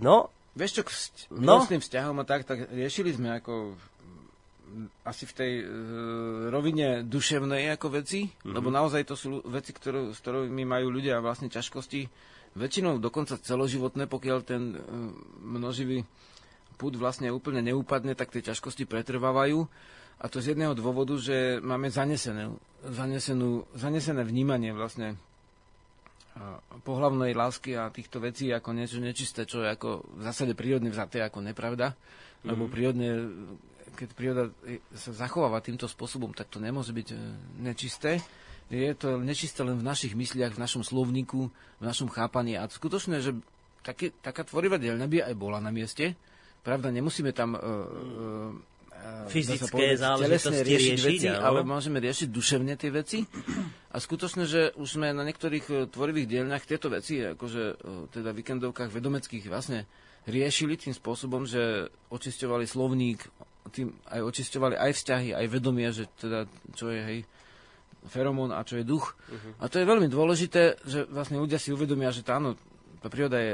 No. Vieš čo, k vz- no. vzťahom a tak, tak riešili sme ako asi v tej uh, rovine duševnej ako veci, mm-hmm. lebo naozaj to sú veci, ktorú, s ktorými majú ľudia vlastne ťažkosti, väčšinou dokonca celoživotné, pokiaľ ten uh, množivý púd vlastne úplne neúpadne, tak tie ťažkosti pretrvávajú. A to z jedného dôvodu, že máme zanesené, zanesenú, zanesené vnímanie vlastne pohlavnej lásky a týchto vecí ako niečo nečisté, čo je ako v zásade prírodne vzaté ako nepravda. Mm-hmm. Lebo prírodne, keď príroda sa zachováva týmto spôsobom, tak to nemôže byť e, nečisté. Je to nečisté len v našich mysliach, v našom slovníku, v našom chápaní. A skutočne, že také, taká tvorivá dielňa by aj bola na mieste, Pravda, nemusíme tam uh, uh, fyzické záležitosti riešiť, riešiť veci, ale môžeme riešiť duševne tie veci. A skutočne, že už sme na niektorých tvorivých dielňach tieto veci, akože teda víkendovkách vedomeckých vlastne riešili tým spôsobom, že očisťovali slovník, tým aj očisťovali aj vzťahy, aj vedomie, že teda čo je hej, feromón a čo je duch. Uh-huh. A to je veľmi dôležité, že vlastne ľudia si uvedomia, že tá, áno, tá príroda je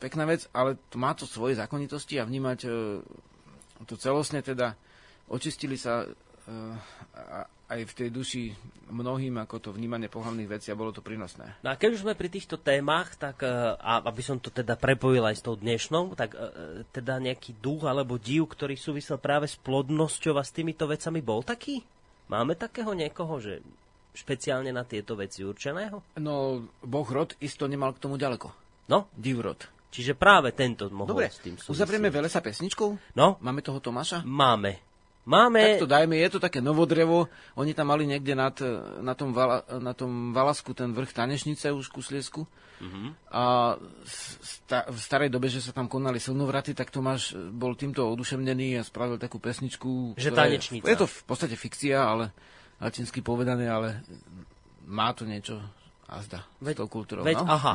pekná vec, ale to má to svoje zákonitosti a vnímať e, to celostne teda očistili sa e, aj v tej duši mnohým ako to vnímanie pohľavných vecí a bolo to prínosné. No a keď už sme pri týchto témach, tak e, a aby som to teda prepojil aj s tou dnešnou, tak teda nejaký duch alebo div, ktorý súvisel práve s plodnosťou a s týmito vecami, bol taký? Máme takého niekoho, že špeciálne na tieto veci určeného? No, Boh rod isto nemal k tomu ďaleko. No? Divrod. Čiže práve tento mohol Dobre, s tým súvisieť. uzavrieme veľa sa pesničkou? No. Máme toho Tomáša? Máme. Máme... Tak to dajme, je to také novodrevo. Oni tam mali niekde nad, na, tom vala, na tom Valasku ten vrch Tanešnice už ku Sliesku. Mm-hmm. A sta, v starej dobe, že sa tam konali silnovraty, tak Tomáš bol týmto oduševnený a spravil takú pesničku. Že tanečnica. Je, je to v podstate fikcia, ale latinsky povedané, ale má to niečo azda veď, s tou kultúrou. Veď, no? aha.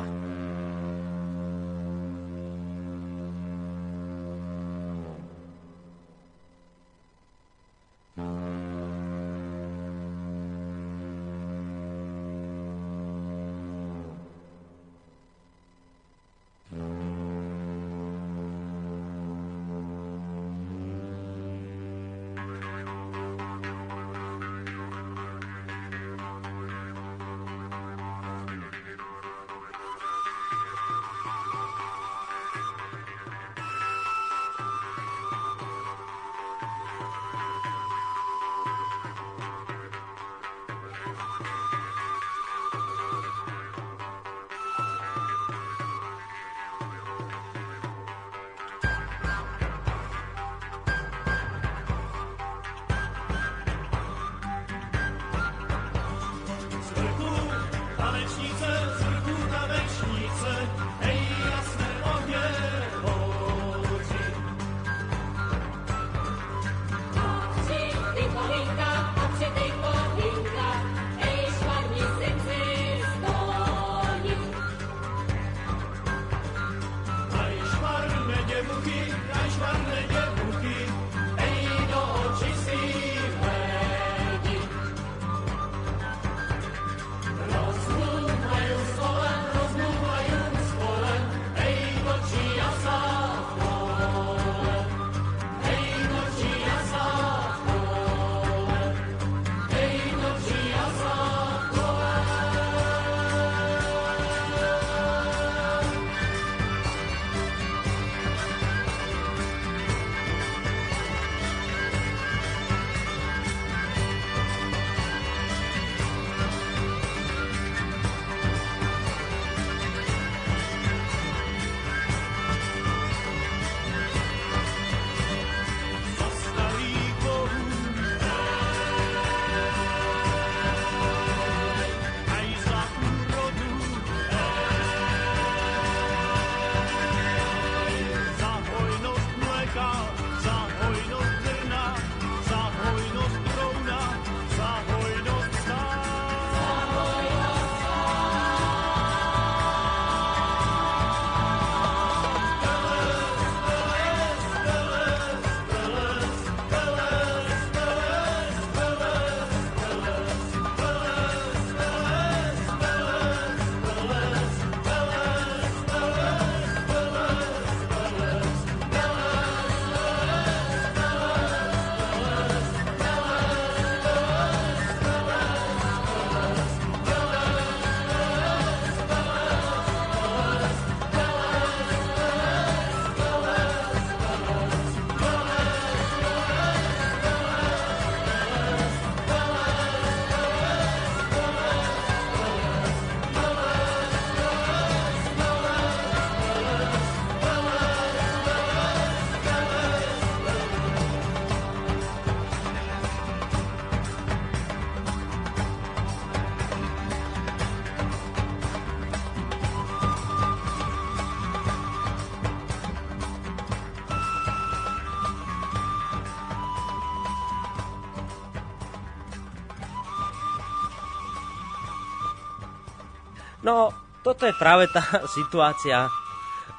No, toto je práve tá [laughs] situácia,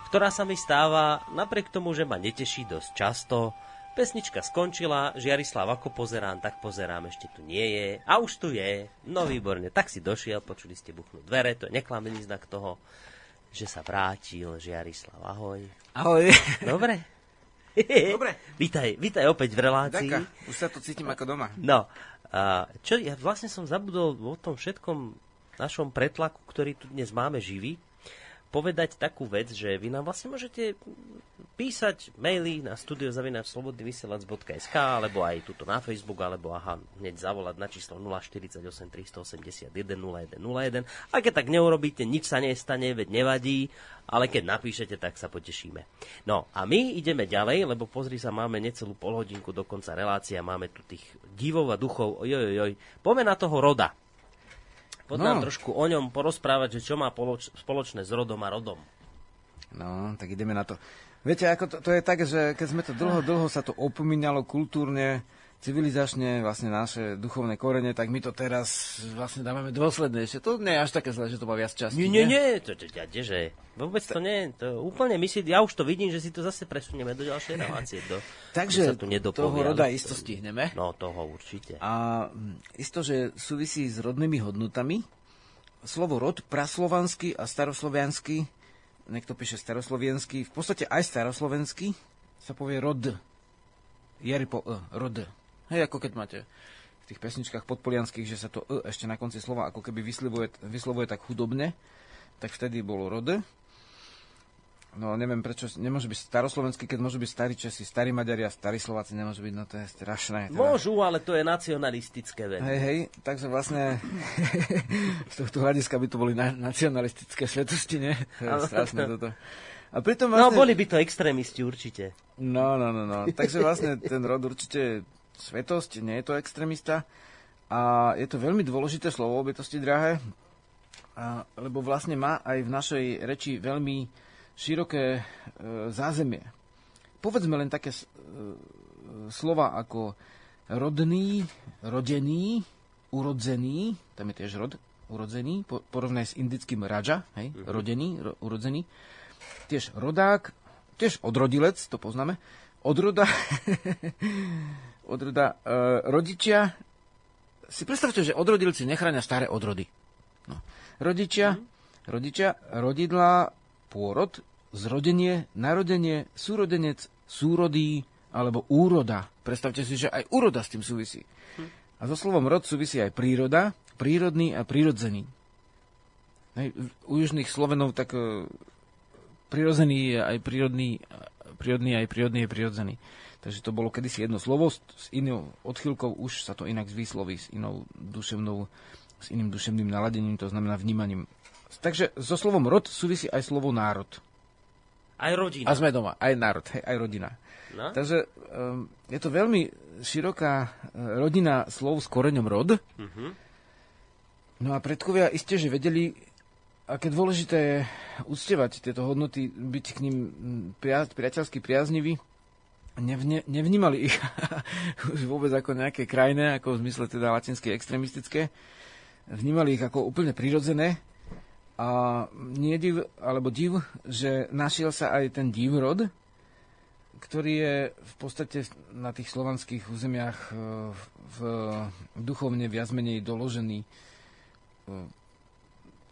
ktorá sa mi stáva napriek tomu, že ma neteší dosť často. Pesnička skončila, Žiarislav, ako pozerám, tak pozerám, ešte tu nie je. A už tu je. No výborne, tak si došiel, počuli ste buchnúť dvere, to je neklamený znak toho, že sa vrátil Žiarislav. Ahoj. Ahoj. Dobre? [laughs] Dobre. vítaj, vítaj opäť v relácii. Ďaká, už sa tu cítim ako doma. No, čo, ja vlastne som zabudol o tom všetkom našom pretlaku, ktorý tu dnes máme živý, povedať takú vec, že vy nám vlastne môžete písať maily na studiozavinačslobodnyvysielac.sk alebo aj tuto na Facebook, alebo aha, hneď zavolať na číslo 048 381 0101. A keď tak neurobíte, nič sa nestane, veď nevadí, ale keď napíšete, tak sa potešíme. No a my ideme ďalej, lebo pozri sa, máme necelú polhodinku do konca relácia, máme tu tých divov a duchov, ojojojoj. Poďme na toho roda. Poď no. nám trošku o ňom porozprávať, že čo má poloč- spoločné s rodom a rodom. No, tak ideme na to. Viete, ako to, to je tak, že keď sme to dlho, dlho sa to opomínalo kultúrne, civilizačne, vlastne naše duchovné korene, tak my to teraz vlastne dávame dôsledne. Ešte to nie je až také zle, že to má viac časti. Nie, nie, nie, to, to, to, že vôbec to nie, to úplne my si, ja už to vidím, že si to zase presunieme do ďalšej relácie. Do, Takže tu toho roda isto stihneme. No, toho určite. A mm, isto, že súvisí s rodnými hodnotami. Slovo rod, praslovanský a starosloviansky, niekto píše staroslovenský, v podstate aj staroslovenský, sa povie rod. Jari po e, rod. Hej, ako keď máte v tých pesničkách podpolianských, že sa to e ešte na konci slova ako keby vyslovuje, vyslovuje tak chudobne, tak vtedy bolo rode. No neviem prečo, nemôže byť staroslovenský, keď môžu byť starí Česi, starí Maďari a starí Slováci nemôžu byť, no to je strašné. Teda. Môžu, ale to je nacionalistické veľmi. Hej, hej, takže vlastne [laughs] z tohto hľadiska by to boli na, nacionalistické svetosti, nie? To je strašné toto. A pritom no, vlastne... No, boli by to extrémisti určite. No, no, no, no. Takže vlastne ten rod určite svetosť, nie je to extrémista. A je to veľmi dôležité slovo, obytosti drahé, lebo vlastne má aj v našej reči veľmi široké e, zázemie. Povedzme len také e, slova ako rodný, rodený, urodzený, tam je tiež rod, urodzený, po, porovnaj s indickým raja, hej, uh-huh. rodený, ro, urodzený. Tiež rodák, tiež odrodilec, to poznáme. Odroda, [laughs] odroda, e, rodičia, si predstavte, že odrodilci nechránia staré odrody. No. Rodičia, mm. rodičia, rodidla, pôrod, zrodenie, narodenie, súrodenec, súrodý alebo úroda. Predstavte si, že aj úroda s tým súvisí. Mm. A so slovom rod súvisí aj príroda, prírodný a prírodzený. Hej, u južných Slovenov tak e, prirodzený je aj prírodný, prírodný aj prírodný je prírodzený. Takže to bolo kedysi jedno slovo, s inou odchylkou už sa to inak vysloví, s inou duševnou, s iným duševným naladením, to znamená vnímaním. Takže so slovom rod súvisí aj slovo národ. Aj rodina. A sme doma, aj národ, hej, aj rodina. No? Takže um, je to veľmi široká uh, rodina slov s koreňom rod. Uh-huh. No a predkovia iste, že vedeli, aké dôležité je uctievať tieto hodnoty, byť k ním pria- priateľsky priaznivý nevne, nevnímali ich [laughs] už vôbec ako nejaké krajné, ako v zmysle teda latinské extremistické. Vnímali ich ako úplne prirodzené. A nie div, alebo div, že našiel sa aj ten divrod, ktorý je v podstate na tých slovanských územiach e, v duchovne viac menej doložený. E,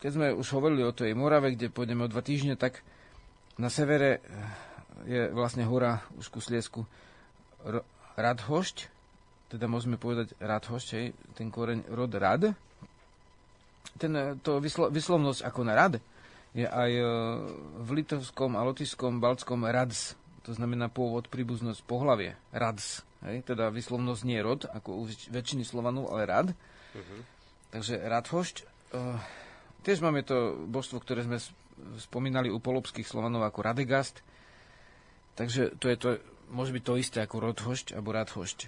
keď sme už hovorili o tej Morave, kde pôjdeme o dva týždne, tak na severe je vlastne hora už ku Sliesku Radhošť, teda môžeme povedať Radhošť, hej, ten koreň rod rad. Ten, e, to vyslo, vyslovnosť ako na rad je aj e, v litovskom a lotyšskom baltskom rads, to znamená pôvod, príbuznosť, pohlavie, rads. Hej, teda vyslovnosť nie rod, ako u väčšiny Slovanov, ale rad. Uh-huh. Takže Radhošť. Uh, tiež máme to božstvo, ktoré sme spomínali u polobských Slovanov ako Radegast, Takže to je to, môže byť to isté ako rodhošť alebo radhošť.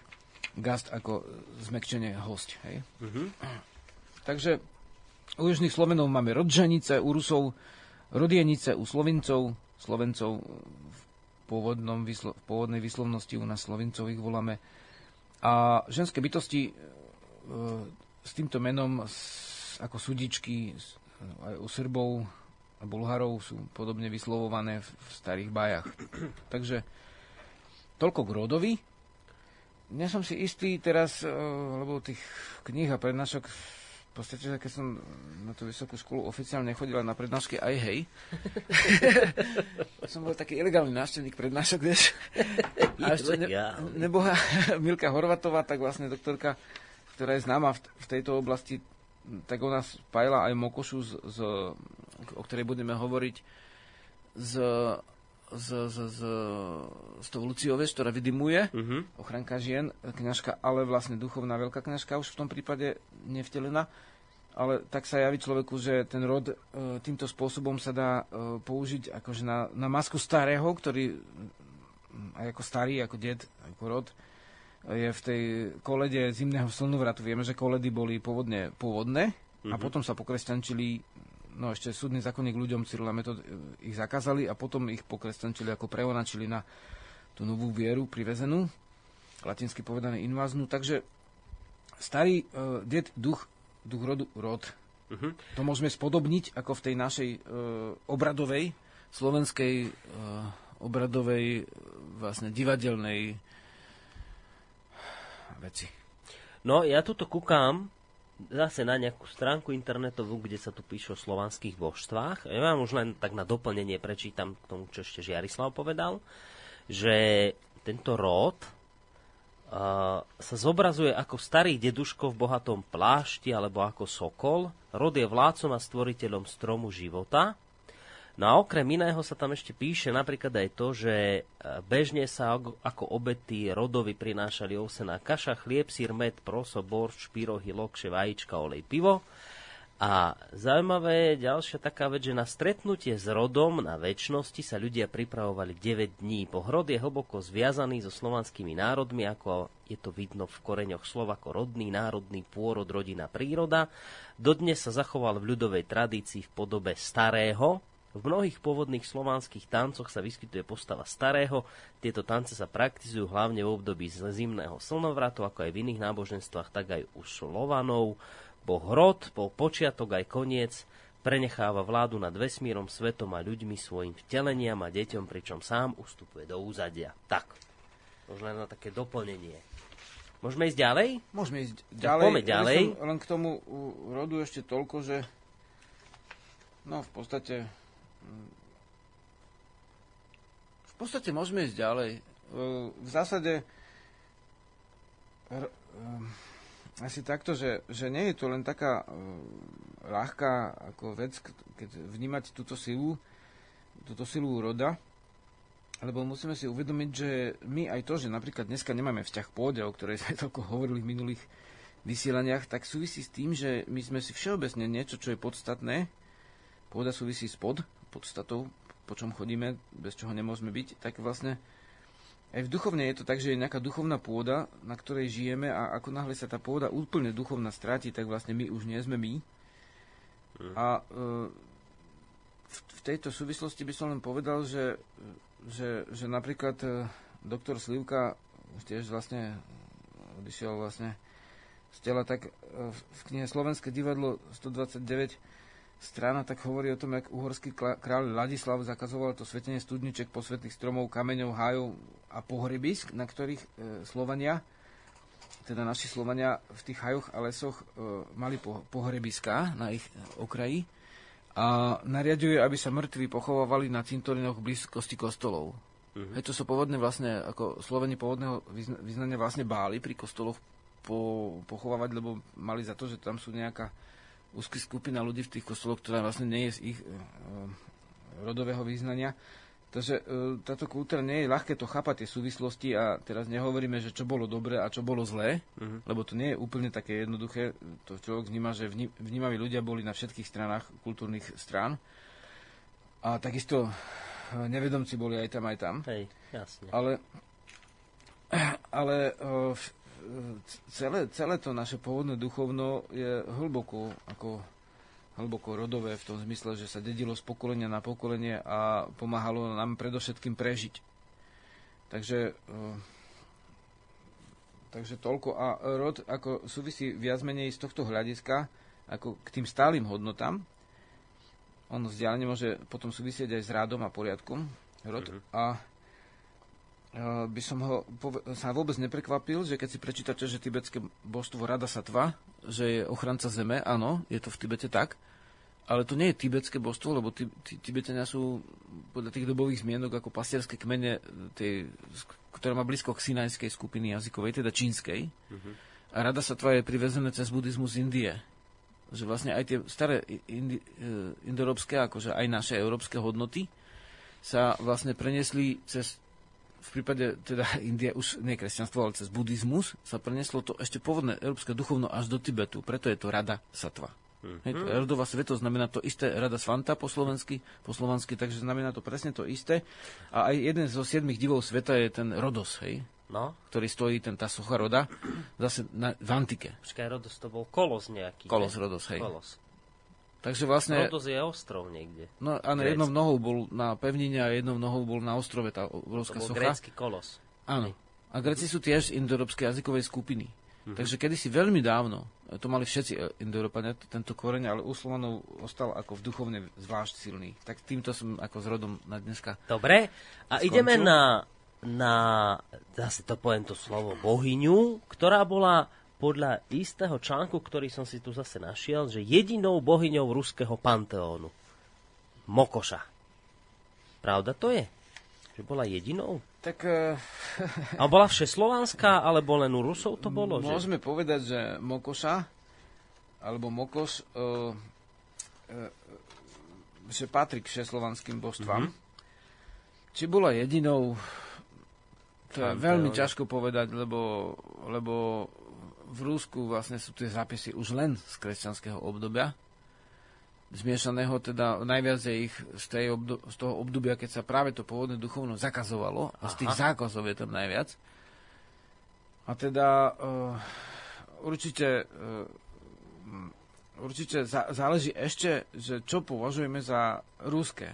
Gast ako zmekčenie host. Hej? Uh-huh. [clears throat] Takže u južných Slovenov máme rodžanice, u Rusov rodienice, u Slovincov, Slovencov v, pôvodnom, v pôvodnej vyslovnosti u nás Slovincov ich voláme. A ženské bytosti e, s týmto menom s, ako súdičky aj u Srbov a Bulharov sú podobne vyslovované v, v starých bajach. Takže toľko k rodovi. Nie som si istý teraz, uh, lebo tých kníh a prednášok v podstate, keď som na tú vysokú školu oficiálne nechodila na prednášky, aj hej. [laughs] som bol taký ilegálny návštevník prednášok, vieš. [laughs] A ešte ne, neboha [laughs] Milka Horvatová, tak vlastne doktorka, ktorá je známa v, v tejto oblasti, tak ona spájala aj Mokošu, z, z, o ktorej budeme hovoriť, z z, z, z, z toho Luciove, ktorá vydimuje, uh-huh. ochranka žien, kňažka, ale vlastne duchovná veľká kňažka už v tom prípade nevtelená. Ale tak sa javí človeku, že ten rod e, týmto spôsobom sa dá e, použiť akože na, na masku starého, ktorý aj ako starý, ako ded, ako rod, je v tej kolede zimného slnovratu. Vieme, že koledy boli pôvodne pôvodné uh-huh. a mhm. potom sa pokresťančili no ešte súdny zákonník ľuďom Cyrila Metod e, ich zakázali a potom ich pokresťančili ako preonačili na tú novú vieru privezenú, latinsky povedané inváznú. Takže starý uh, ded, duch, duch rodu, rod. Uh-huh. To môžeme spodobniť ako v tej našej uh, obradovej, slovenskej uh, obradovej, vlastne divadelnej veci. No, ja tuto kúkam zase na nejakú stránku internetovú, kde sa tu píše o slovanských božstvách. Ja vám už len tak na doplnenie prečítam k tomu, čo ešte Žiarislav povedal, že tento ród uh, sa zobrazuje ako starý deduško v bohatom plášti alebo ako sokol. Rod je vládcom a stvoriteľom stromu života No a okrem iného sa tam ešte píše napríklad aj to, že e, bežne sa ako obety rodovi prinášali ovsená kaša, chlieb, sír, med, proso, borč, pyrohy, lokše, vajíčka, olej, pivo. A zaujímavé je ďalšia taká vec, že na stretnutie s rodom na väčšnosti sa ľudia pripravovali 9 dní. Pohrod je hlboko zviazaný so slovanskými národmi, ako je to vidno v koreňoch slov ako rodný, národný pôrod, rodina, príroda. Dodnes sa zachoval v ľudovej tradícii v podobe starého, v mnohých pôvodných slovanských tancoch sa vyskytuje postava starého. Tieto tance sa praktizujú hlavne v období zimného slnovratu, ako aj v iných náboženstvách, tak aj u Slovanov. Boh Rod, bol počiatok aj koniec, prenecháva vládu nad vesmírom, svetom a ľuďmi svojim vteleniam a deťom, pričom sám ustupuje do úzadia. Tak, možno na také doplnenie. Môžeme ísť ďalej? Môžeme ísť ďalej. Poďme ďalej. len k tomu rodu ešte toľko, že no v podstate v podstate môžeme ísť ďalej. V zásade asi takto, že, že nie je to len taká ľahká ako vec, keď vnímať túto silu, túto silu roda, lebo musíme si uvedomiť, že my aj to, že napríklad dneska nemáme vzťah pôde, o ktorej sme toľko hovorili v minulých vysielaniach, tak súvisí s tým, že my sme si všeobecne niečo, čo je podstatné, pôda súvisí s pod, podstatou, po čom chodíme, bez čoho nemôžeme byť, tak vlastne aj v duchovne je to tak, že je nejaká duchovná pôda, na ktorej žijeme a ako náhle sa tá pôda úplne duchovná stráti, tak vlastne my už nie sme my. Mm. A e, v, tejto súvislosti by som len povedal, že, že, že napríklad e, doktor Slivka tiež vlastne odišiel vlastne z tela, tak e, v knihe Slovenské divadlo 129 strana tak hovorí o tom, jak uhorský kráľ Ladislav zakazoval to svetenie studniček, posvetných stromov, kameňov, hájov a pohrebisk, na ktorých e, Slovania, teda naši Slovania v tých hajoch a lesoch e, mali po, pohrebiska na ich okraji a nariaduje, aby sa mŕtvi pochovávali na cintorinoch blízkosti kostolov. Uh-huh. to sa pôvodne vlastne, ako Sloveni pôvodného vyznania vlastne báli pri kostoloch po, pochovávať, lebo mali za to, že tam sú nejaká úzky skupina ľudí v tých kostoloch, ktorá vlastne nie je z ich e, rodového význania. Takže e, táto kultúra nie je ľahké to chápať tie súvislosti a teraz nehovoríme, že čo bolo dobré a čo bolo zlé, uh-huh. lebo to nie je úplne také jednoduché. To človek vníma, že vnímaví ľudia boli na všetkých stranách kultúrnych strán. A takisto e, nevedomci boli aj tam, aj tam. Hej, jasne. Ale, ale celé, celé to naše pôvodné duchovno je hlboko, ako hlboko rodové v tom zmysle, že sa dedilo z pokolenia na pokolenie a pomáhalo nám predovšetkým prežiť. Takže, eh, takže toľko. A rod ako súvisí viac menej z tohto hľadiska ako k tým stálym hodnotám. ono vzdialenie môže potom súvisieť aj s rádom a poriadkom rod. Uh-huh. A by som ho sa vôbec neprekvapil, že keď si prečítate, že tibetské božstvo Rada Satva, že je ochranca zeme, áno, je to v Tibete tak, ale to nie je tibetské božstvo, lebo tí, tí, Tibetania sú podľa tých dobových zmienok ako pastierské kmene, tej, ktorá má blízko k sinajskej skupiny jazykovej, teda čínskej. Uh-huh. A Rada Satva je privezené cez buddhizmus z Indie že vlastne aj tie staré indi, e, indoeurópske, akože aj naše európske hodnoty sa vlastne preniesli cez v prípade teda Indie už nie kresťanstvo, ale cez buddhizmus sa prenieslo to ešte pôvodné európske duchovno až do Tibetu. Preto je to Rada Satva. Mm-hmm. Hej, rodová sveto znamená to isté, Rada Svanta po slovensky, po slovansky, takže znamená to presne to isté. A aj jeden zo siedmých divov sveta je ten Rodos, hej? no? ktorý stojí, ten, tá socha roda, zase na, v antike. Počkaj, Rodos to bol kolos nejaký. Kolos, ne? Rodos, hej. Kolos. Takže vlastne... Rodos je ostrov niekde. No áno, jednou nohou bol na pevnine a jednou nohou bol na ostrove tá obrovská to bol socha. grécky kolos. Áno. A Gréci sú tiež z indoeurópskej jazykovej skupiny. Mm-hmm. Takže kedysi veľmi dávno, to mali všetci e, Indoeurópania, tento koreň, ale u Slovanov ostal ako v duchovne zvlášť silný. Tak týmto som ako s rodom na dneska Dobre, a skončil. ideme na na, zase to poviem to slovo, bohyňu, ktorá bola podľa istého článku, ktorý som si tu zase našiel, že jedinou bohyňou ruského panteónu. Mokoša. Pravda to je? Že bola jedinou? Tak... Uh... [laughs] A bola všeslovanská, alebo len u Rusov to bolo? Môžeme že? povedať, že Mokoša, alebo Mokoš, uh, uh, že patrí k všeslovanským božstvám. Mm-hmm. Či bola jedinou, to je veľmi ťažko povedať, lebo, lebo v Rúsku vlastne sú tie zápisy už len z kresťanského obdobia. Zmiešaného teda najviac je ich z, tej obdo- z toho obdobia, keď sa práve to pôvodné duchovno zakazovalo a z tých zákazov je tam najviac. A teda uh, určite uh, určite za- záleží ešte, že čo považujeme za rúské.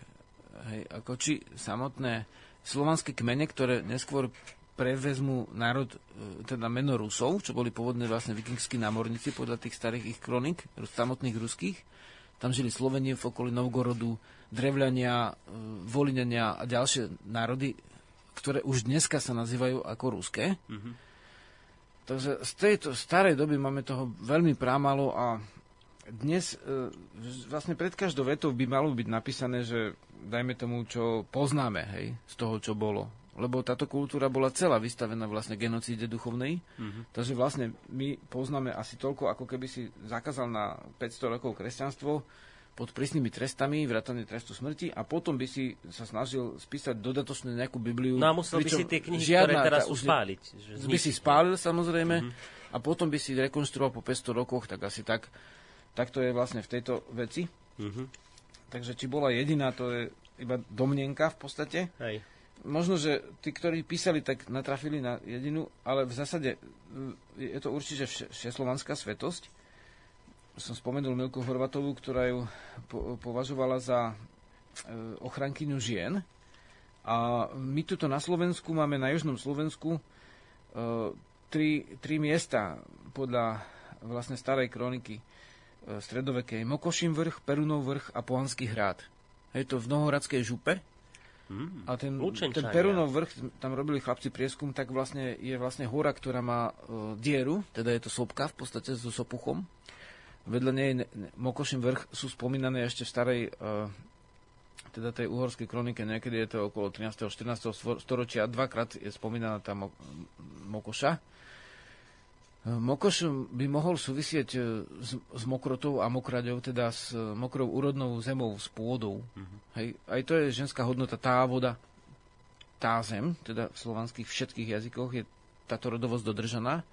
Hej, ako či samotné slovanské kmene, ktoré neskôr prevezmu národ, e, teda meno Rusov, čo boli pôvodne vlastne vikingskí námorníci podľa tých starých ich kronik, samotných ruských. Tam žili Slovenie v okolí Novgorodu, Drevľania, e, Voliňania a ďalšie národy, ktoré už dneska sa nazývajú ako ruské. Mm-hmm. Takže z tejto starej doby máme toho veľmi prámalo a dnes e, vlastne pred každou vetou by malo byť napísané, že dajme tomu, čo poznáme, hej, z toho, čo bolo. Lebo táto kultúra bola celá vystavená vlastne genocíde duchovnej. Mm-hmm. Takže vlastne my poznáme asi toľko, ako keby si zakázal na 500 rokov kresťanstvo pod prísnymi trestami, vrátane trestu smrti a potom by si sa snažil spísať dodatočne nejakú Bibliu. No a musel by si tie knihy, žiadna, ktoré teraz sú spáliť. Že by si spálil samozrejme mm-hmm. a potom by si rekonštruoval po 500 rokoch, tak asi tak, tak to je vlastne v tejto veci. Mm-hmm. Takže či bola jediná, to je iba domnenka v podstate. Hej. Možno, že tí, ktorí písali, tak natrafili na jedinu, ale v zásade je to určite všeslovanská svetosť. Som spomenul Milku Horvatovú, ktorá ju po- považovala za e, ochrankyňu žien. A my tuto na Slovensku máme na Južnom Slovensku e, tri, tri miesta podľa vlastne starej kroniky E, stredovekej Mokošin vrch, Perunov vrch a Pohanský hrad. Je to v Nohoradskej župe. Mm, a ten, ten Perunov vrch, tam robili chlapci prieskum, tak vlastne je vlastne hora, ktorá má uh, dieru, teda je to sopka v podstate so sopuchom. Vedľa nej Mokošin vrch sú spomínané ešte v starej uh, teda tej uhorskej kronike, niekedy je to okolo 13. 14. storočia, dvakrát je spomínaná tá Mokoša. Mokoš by mohol súvisieť e, s, s mokrotou a mokraďou, teda s mokrou úrodnou zemou, s pôdou. Mm-hmm. Hej. Aj to je ženská hodnota, tá voda, tá zem, teda v slovanských všetkých jazykoch je táto rodovosť dodržaná.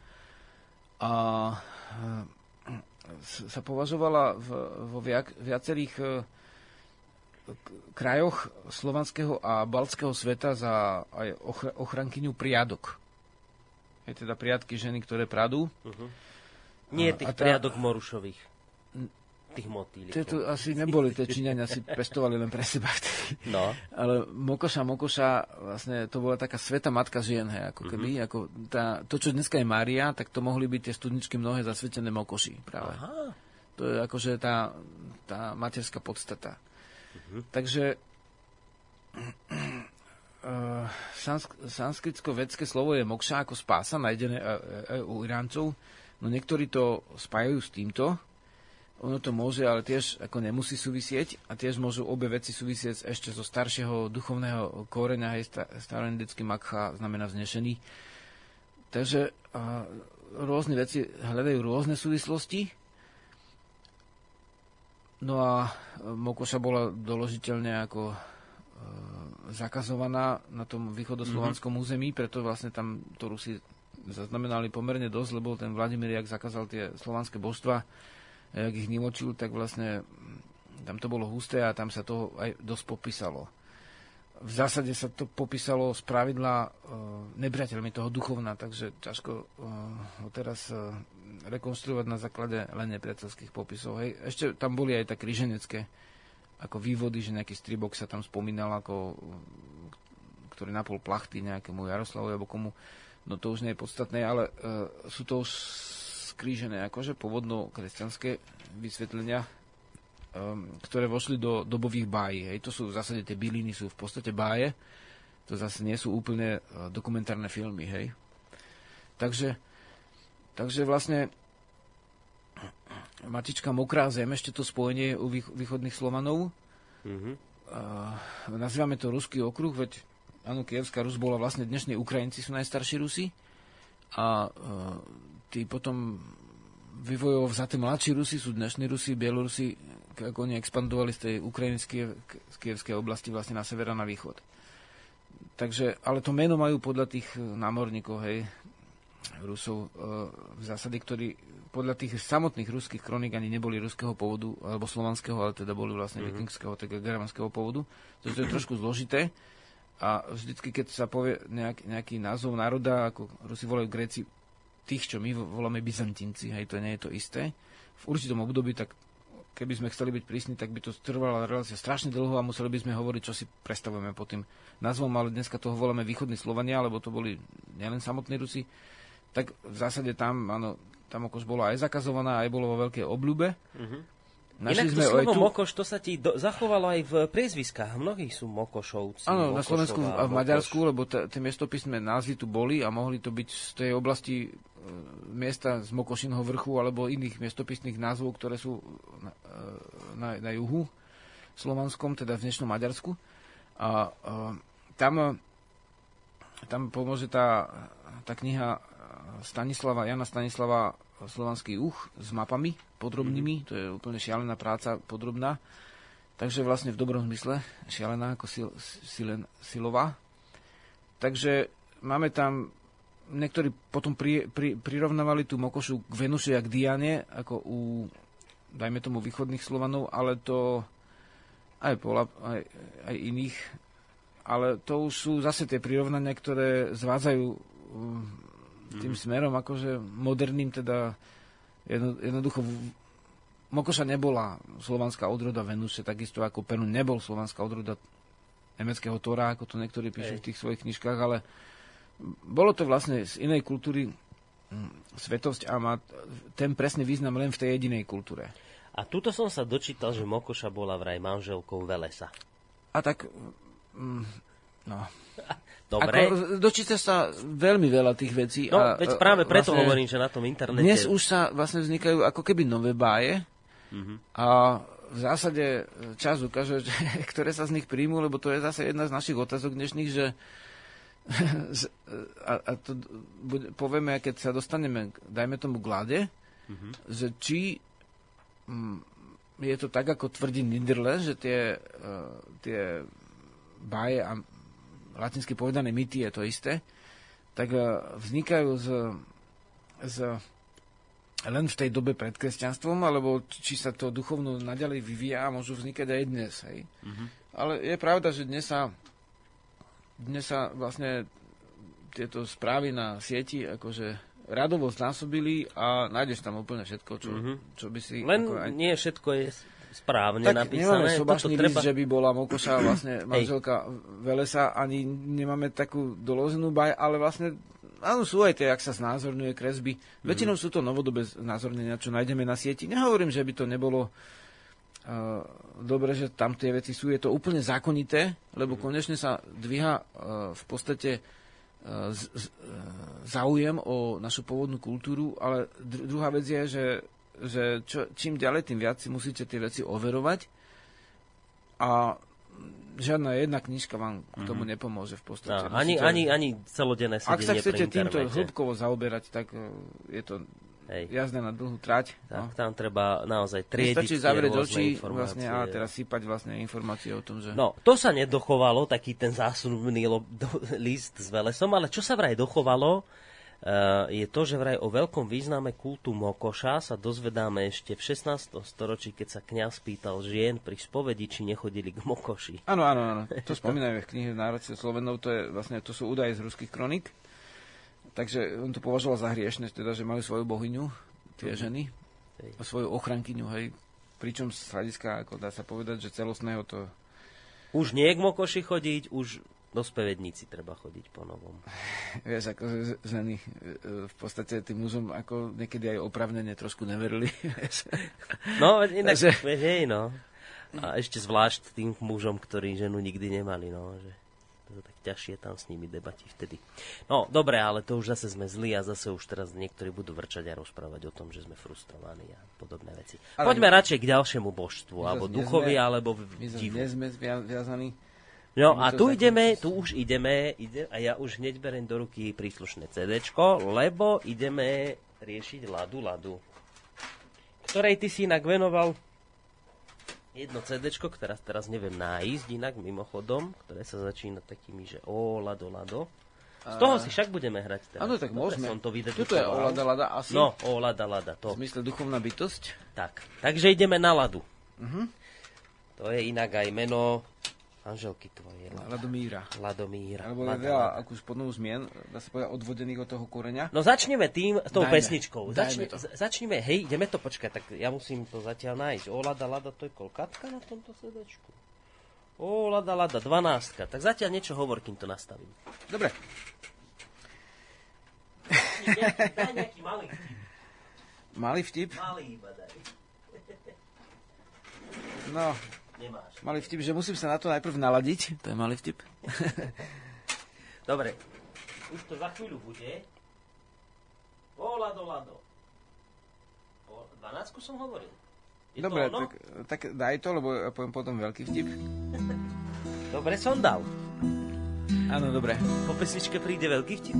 A e, sa považovala v, vo viac, viacerých e, krajoch slovanského a baltského sveta za aj ochrankyňu priadok. Je teda priadky ženy, ktoré pradú. Uh-huh. Nie tých tá... priadok morušových. Tých motýlikov. To asi neboli, tie Číňania si pestovali len pre seba. [laughs] No. Ale Mokoša, Mokoša, vlastne to bola taká sveta matka žien, hej, ako keby. Uh-huh. Ako tá, to, čo dneska je Mária, tak to mohli byť tie studničky mnohé zasvetené Mokoši práve. Aha. To je akože tá, tá materská podstata. Uh-huh. Takže uh, sansk- sanskritsko-vedské slovo je mokša ako spása, nájdené uh, uh, u Iráncov. No niektorí to spájajú s týmto. Ono to môže, ale tiež ako nemusí súvisieť a tiež môžu obe veci súvisieť ešte zo staršieho duchovného koreňa, hej, staroindický makha znamená vznešený. Takže uh, rôzne veci hľadajú rôzne súvislosti. No a Mokoša bola doložiteľne ako zakazovaná na tom východoslovanskom mm-hmm. území, preto vlastne tam to Rusi zaznamenali pomerne dosť, lebo ten Vladimír, jak zakázal tie slovanské božstva, jak ich nimočil, tak vlastne tam to bolo husté a tam sa toho aj dosť popísalo. V zásade sa to popísalo z pravidla e, nepriateľmi toho duchovna, takže ťažko e, ho teraz rekonštruovať na základe len nepriateľských popisov. Hej. Ešte tam boli aj tak križenecké ako vývody, že nejaký stribok sa tam spomínal, ako, ktorý napol plachty nejakému Jaroslavovi alebo komu, no to už nie je podstatné, ale uh, sú to skrížené akože pôvodno kresťanské vysvetlenia, um, ktoré vošli do dobových bájí. Hej. To sú v zásade tie byliny, sú v podstate báje, to zase nie sú úplne uh, dokumentárne filmy. Hej. Takže, takže vlastne Matička Mokrá zem, ešte to spojenie u východných Slovanov. Mm-hmm. Uh, nazývame to Ruský okruh, veď áno, Kievská Rus bola vlastne dnešní Ukrajinci sú najstarší Rusi a uh, tí potom vývojovo vzaté mladší Rusi sú dnešní Rusi, Bielorusi, ako oni expandovali z tej ukrajinskej z Kievskej oblasti vlastne na sever a na východ. Takže, ale to meno majú podľa tých námorníkov, hej, Rusov, uh, v zásade, ktorí podľa tých samotných ruských kronik ani neboli ruského pôvodu, alebo slovanského, ale teda boli vlastne mm-hmm. vikingského, teda germanského pôvodu. To, je trošku zložité. A vždycky, keď sa povie nejak, nejaký názov národa, ako Rusi volajú Gréci, tých, čo my voláme Byzantinci, hej, to nie je to isté. V určitom období, tak keby sme chceli byť prísni, tak by to trvalo relácia strašne dlho a museli by sme hovoriť, čo si predstavujeme pod tým názvom, ale dneska toho voláme východní Slovania, lebo to boli nielen samotní Rusi, tak v zásade tam, áno, tam Mokoš bola aj zakazovaná, aj bolo vo veľkej obľúbe. Uh-huh. Našli Inak to slovo tu... Mokoš, to sa ti do, zachovalo aj v priezviskách. Mnohí sú Mokošovci. Áno, na Slovensku a v Maďarsku, lebo tie miestopisné názvy tu boli a mohli to byť z tej oblasti e, miesta z Mokošinho vrchu alebo iných miestopisných názvov, ktoré sú na, e, na, na juhu slovanskom, teda v dnešnom Maďarsku. A a tam, tam pomôže tá, tá kniha Stanislava, Jana Stanislava Slovanský uch s mapami podrobnými, mm. to je úplne šialená práca, podrobná. Takže vlastne v dobrom zmysle, šialená ako sil, silen, silová. Takže máme tam, niektorí potom pri, pri, prirovnávali tú Mokošu k Venuši a k Diane, ako u, dajme tomu, východných Slovanov, ale to aj, pola, aj, aj iných, ale to už sú zase tie prirovnania, ktoré zvádzajú tým mm. smerom akože moderným, teda jedno, jednoducho Mokoša nebola slovanská odroda Venuse, takisto ako Perun nebol slovanská odroda nemeckého Tora, ako to niektorí píšu v tých svojich knižkách, ale bolo to vlastne z inej kultúry svetosť a má ten presný význam len v tej jedinej kultúre. A tuto som sa dočítal, že Mokoša bola vraj manželkou Velesa. A tak, no, [laughs] Dobre. Ako, dočíta sa veľmi veľa tých vecí. No, a, veď práve preto vlastne, hovorím, že na tom internete... Dnes už sa vlastne vznikajú ako keby nové báje mm-hmm. a v zásade čas ukáže, že, [laughs] ktoré sa z nich príjmú, lebo to je zase jedna z našich otázok dnešných, že [laughs] a, a to bude, povieme, keď sa dostaneme, dajme tomu k lade, mm-hmm. že či m, mm, je to tak, ako tvrdí Niederle, že tie, uh, tie báje a latinsky povedané mýty je to isté, tak e, vznikajú z, z len v tej dobe pred kresťanstvom, alebo či sa to duchovno naďalej vyvíja a môžu vznikať aj dnes. Hej. Mm-hmm. Ale je pravda, že dnes sa, dnes sa vlastne tieto správy na sieti akože radovo znásobili a nájdeš tam úplne všetko, čo, mm-hmm. čo by si... Len aj... nie všetko je správne tak napísané. nemáme sobašný treba... list, že by bola Mokoša vlastne manželka Velesa, ani nemáme takú doloženú baj, ale vlastne áno, sú aj tie, ak sa znázorňuje kresby. Mm-hmm. Väčšinou sú to novodobé znázornenia, čo nájdeme na sieti. Nehovorím, že by to nebolo dobre, že tam tie veci sú, je to úplne zákonité, lebo mhm. konečne sa dvíha v podstate z, z, záujem o našu pôvodnú kultúru, ale dru, druhá vec je, že, že čo, čím ďalej, tým viac si musíte tie veci overovať a žiadna jedna knižka vám k tomu mm-hmm. nepomôže v podstate. No, ani, ani, ani celodenné sedenie Ak sa chcete týmto hĺbkovo zaoberať, tak e, je to Hej. jazda na dlhú trať. Tak, no. tam treba naozaj triediť Stačí zavrieť oči vlastne, a teraz sypať vlastne informácie o tom, že... No, to sa nedochovalo, taký ten zásnubný list s Velesom, ale čo sa vraj dochovalo, je to, že vraj o veľkom význame kultu Mokoša sa dozvedáme ešte v 16. storočí, keď sa kňaz pýtal žien pri spovedi, či nechodili k Mokoši. Áno, áno, áno. [laughs] To spomínajú v knihe Národce Slovenov, to, je, vlastne, to sú údaje z ruských kronik. Takže on to považoval za hriešne, teda, že mali svoju bohyňu, tie mhm. ženy, a svoju ochrankyňu, hej. Pričom z hľadiska, ako dá sa povedať, že celostného to... Už nie k Mokoši chodiť, už do spevedníci treba chodiť po novom. [laughs] Vieš, ako ženy e, v podstate tým mužom ako niekedy aj opravnene trošku neverili. [laughs] no, inak, Takže... vieš, hej, no. A ešte zvlášť tým mužom, ktorí ženu nikdy nemali, no, že to tak ťažšie tam s nimi debati vtedy. No, dobre, ale to už zase sme zlí a zase už teraz niektorí budú vrčať a rozprávať o tom, že sme frustrovaní a podobné veci. Ale Poďme my... radšej k ďalšiemu božstvu, alebo duchovi, sme, alebo my divu. My sme viazaní No a tu ideme, tu už ideme, ide, a ja už hneď berem do ruky príslušné CD, lebo ideme riešiť Ladu Ladu, ktorej ty si inak venoval jedno CD, ktoré teraz neviem nájsť inak mimochodom, ktoré sa začína takými, že o, Lado, Lado. Z toho si však budeme hrať teraz. Áno, tak môžeme. Som to Tuto je o Lada Lada asi. No, o Lada Lada. To. V zmysle duchovná bytosť. Tak, takže ideme na Ladu. Uh-huh. To je inak aj meno Anželky tvoje. Ladomíra. Ladomíra. Alebo je veľa akož podnú zmien, dá sa povedať, odvodených od toho koreňa. No začneme tým, tou dajme, pesničkou. Začne, to. Začneme, hej, ideme to, počkať, tak ja musím to zatiaľ nájsť. O, Lada, Lada, to je kolkatka na tomto sedačku. O, Lada, Lada, dvanástka. Tak zatiaľ niečo hovor, kým to nastavím. Dobre. Daj nejaký malý vtip. Malý vtip? Malý iba daj. No, Nemáš. Malý vtip, že musím sa na to najprv naladiť. To je malý vtip. [laughs] Dobre. Už to za chvíľu bude. O, lado, lado. O 12 som hovoril. Je dobre, tak, tak daj to, lebo ja poviem potom veľký vtip. [laughs] dobre, som dal. Áno, dobre. Po pesničke príde veľký vtip.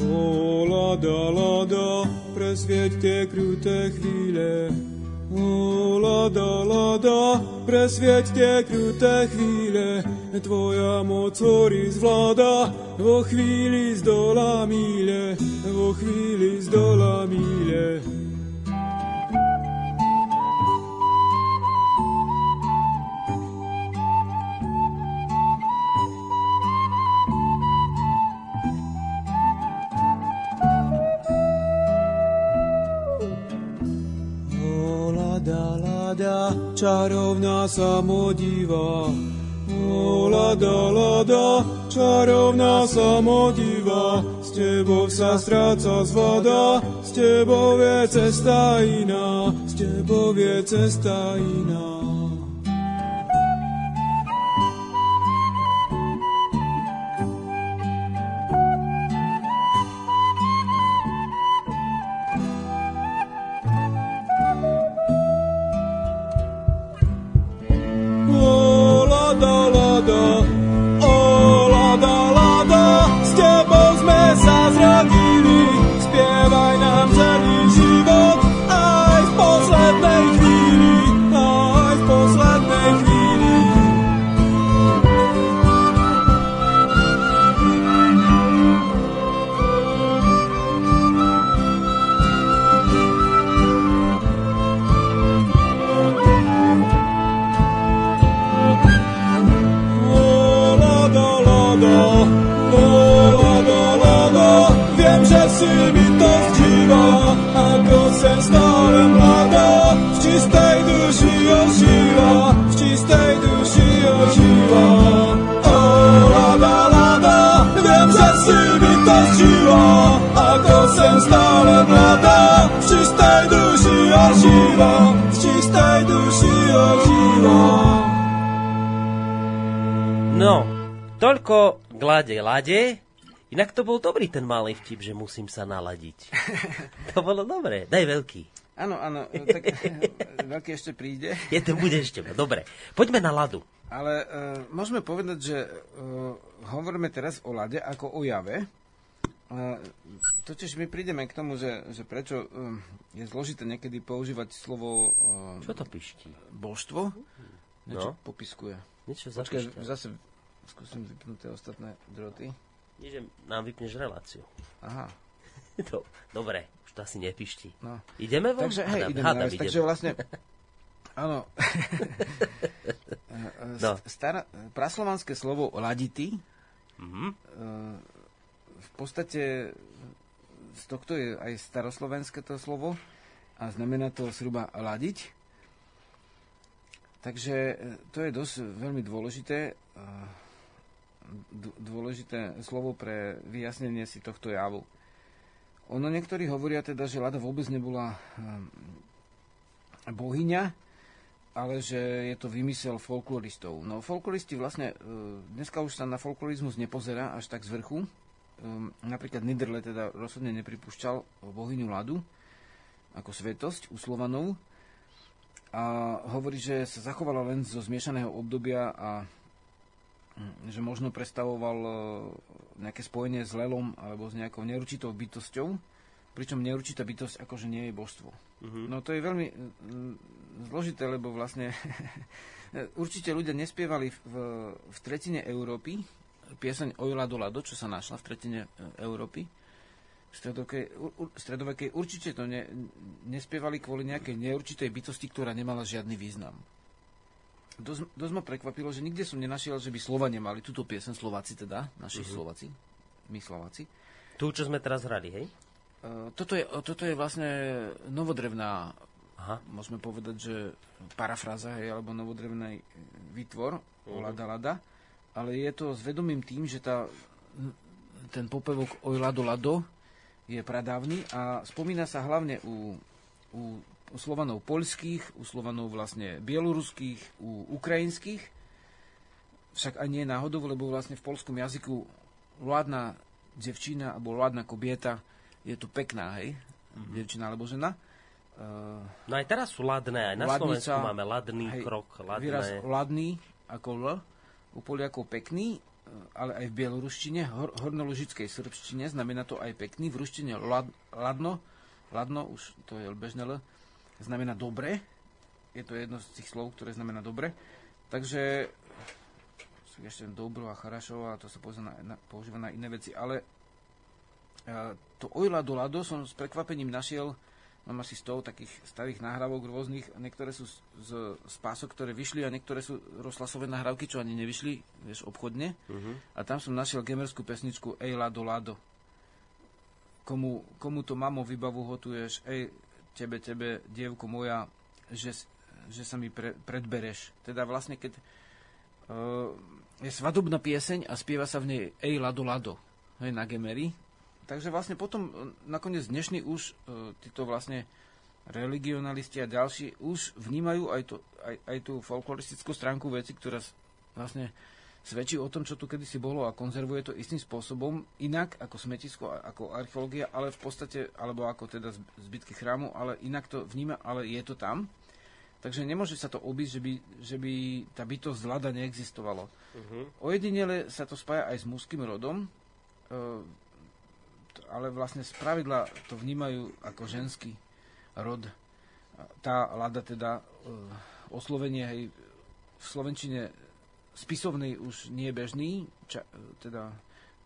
O, lada, lada, presvieť tie kruté chvíle, Lada, lada, presvieť tie kruté chvíle, tvoja moc horí zvláda, vo chvíli z dola míle, vo chvíli z dola míle. čarovná samodiva. O, lada, lada, čarovná samodiva, s tebou sa stráca zvoda, s tebou je cesta iná, s tebou je cesta iná. Toľko k lade. Inak to bol dobrý ten malý vtip, že musím sa naladiť. [laughs] to bolo dobré. Daj veľký. Áno, áno, tak [laughs] veľký ešte príde. Je to bude ešte, dobre. Poďme na ladu. Ale uh, môžeme povedať, že uh, hovoríme teraz o lade ako o jave. Uh, totiž my prídeme k tomu, že, že prečo uh, je zložité niekedy používať slovo uh, Čo to pišti? božstvo. Niečo no. popiskuje. Niečo Počkaj, zase skúsim vypnúť tie ostatné droty. Nie, že nám vypneš reláciu. Aha. [laughs] to, dobre, už to asi nepišti. No. Ideme von? Takže, hej, ideme, hádam, ideme. Takže vlastne, [laughs] áno, [laughs] no. Stará, praslovanské slovo ladity mm-hmm. v podstate z tohto je aj staroslovenské to slovo a znamená to zhruba ladiť. Takže to je dosť veľmi dôležité, dôležité slovo pre vyjasnenie si tohto javu. Ono niektorí hovoria teda, že Lada vôbec nebola bohyňa, ale že je to vymysel folkloristov. No folkloristi vlastne, e, dneska už sa na folklorizmus nepozerá až tak z vrchu. Napríklad Niederle teda rozhodne nepripúšťal bohyňu Ladu ako svetosť u Slovanov, a hovorí, že sa zachovala len zo zmiešaného obdobia a že možno predstavoval e, nejaké spojenie s lelom alebo s nejakou neurčitou bytosťou, pričom neurčitá bytosť akože nie je božstvo. Uh-huh. No to je veľmi hm, zložité, lebo vlastne [laughs] určite ľudia nespievali v, v tretine Európy pieseň Ojla do Lado, čo sa našla v tretine e, Európy, stredovekej určite to ne, nespievali kvôli nejakej neurčitej bytosti, ktorá nemala žiadny význam. Dosť, dosť ma prekvapilo, že nikde som nenašiel, že by Slova nemali túto piesen, Slováci teda, naši uh-huh. Slováci, my Slováci. Tu, čo sme teraz hrali, hej? Uh, toto, je, toto je vlastne novodrevná, Aha. môžeme povedať, že parafráza, hej, alebo novodrevný výtvor, uh-huh. Lada Lada, ale je to s vedomím tým, že tá, ten popevok Oj Lado Lado je pradávny a spomína sa hlavne u, u, u Slovanov poľských, u Slovanov vlastne bieloruských, u ukrajinských. Však aj nie náhodou, lebo vlastne v polskom jazyku vládna devčina alebo vládna kobieta je tu pekná, hej? Mm-hmm. Devčina alebo žena. Uh, no aj teraz sú ladné, aj na ladnica, Slovensku máme ladný hej, krok, ladné. Výraz ladný ako L, u Poliakov pekný, ale aj v bieloruštine, hor, hornoložickej srbštine, znamená to aj pekný, v ruštine lad, ladno, ladno, už to je bežné L, znamená dobre, je to jedno z tých slov, ktoré znamená dobre, takže ešte dobro a charašo a to sa používa na, na, používa na iné veci, ale a, to ojla do lado som s prekvapením našiel Mám asi 100 takých starých nahrávok rôznych. Niektoré sú z, z, z pások, ktoré vyšli a niektoré sú rozhlasové nahrávky, čo ani nevyšli, vieš, obchodne. Uh-huh. A tam som našiel gemerskú pesničku Ej Lado Lado. Komu, komu to mamo vybavu hotuješ, ej, tebe, tebe, dievko moja, že, že sa mi pre, predbereš. Teda vlastne, keď uh, je svadobná pieseň a spieva sa v nej Ej Lado Lado, hej, na gemery, Takže vlastne potom e, nakoniec dnešní už e, títo vlastne religionalisti a ďalší už vnímajú aj, to, aj, aj tú folkloristickú stránku veci, ktorá vlastne svedčí o tom, čo tu kedysi bolo a konzervuje to istým spôsobom, inak ako smetisko, ako archeológia, ale v podstate, alebo ako teda zbytky chrámu, ale inak to vníma, ale je to tam. Takže nemôže sa to obísť, že by, že by tá bytosť zlada neexistovalo. Uh-huh. Ojedinele sa to spája aj s mužským rodom. E, ale vlastne z pravidla to vnímajú ako ženský rod. Tá lada teda, uh, oslovenie hej, v slovenčine spisovnej už nie bežný, ča, teda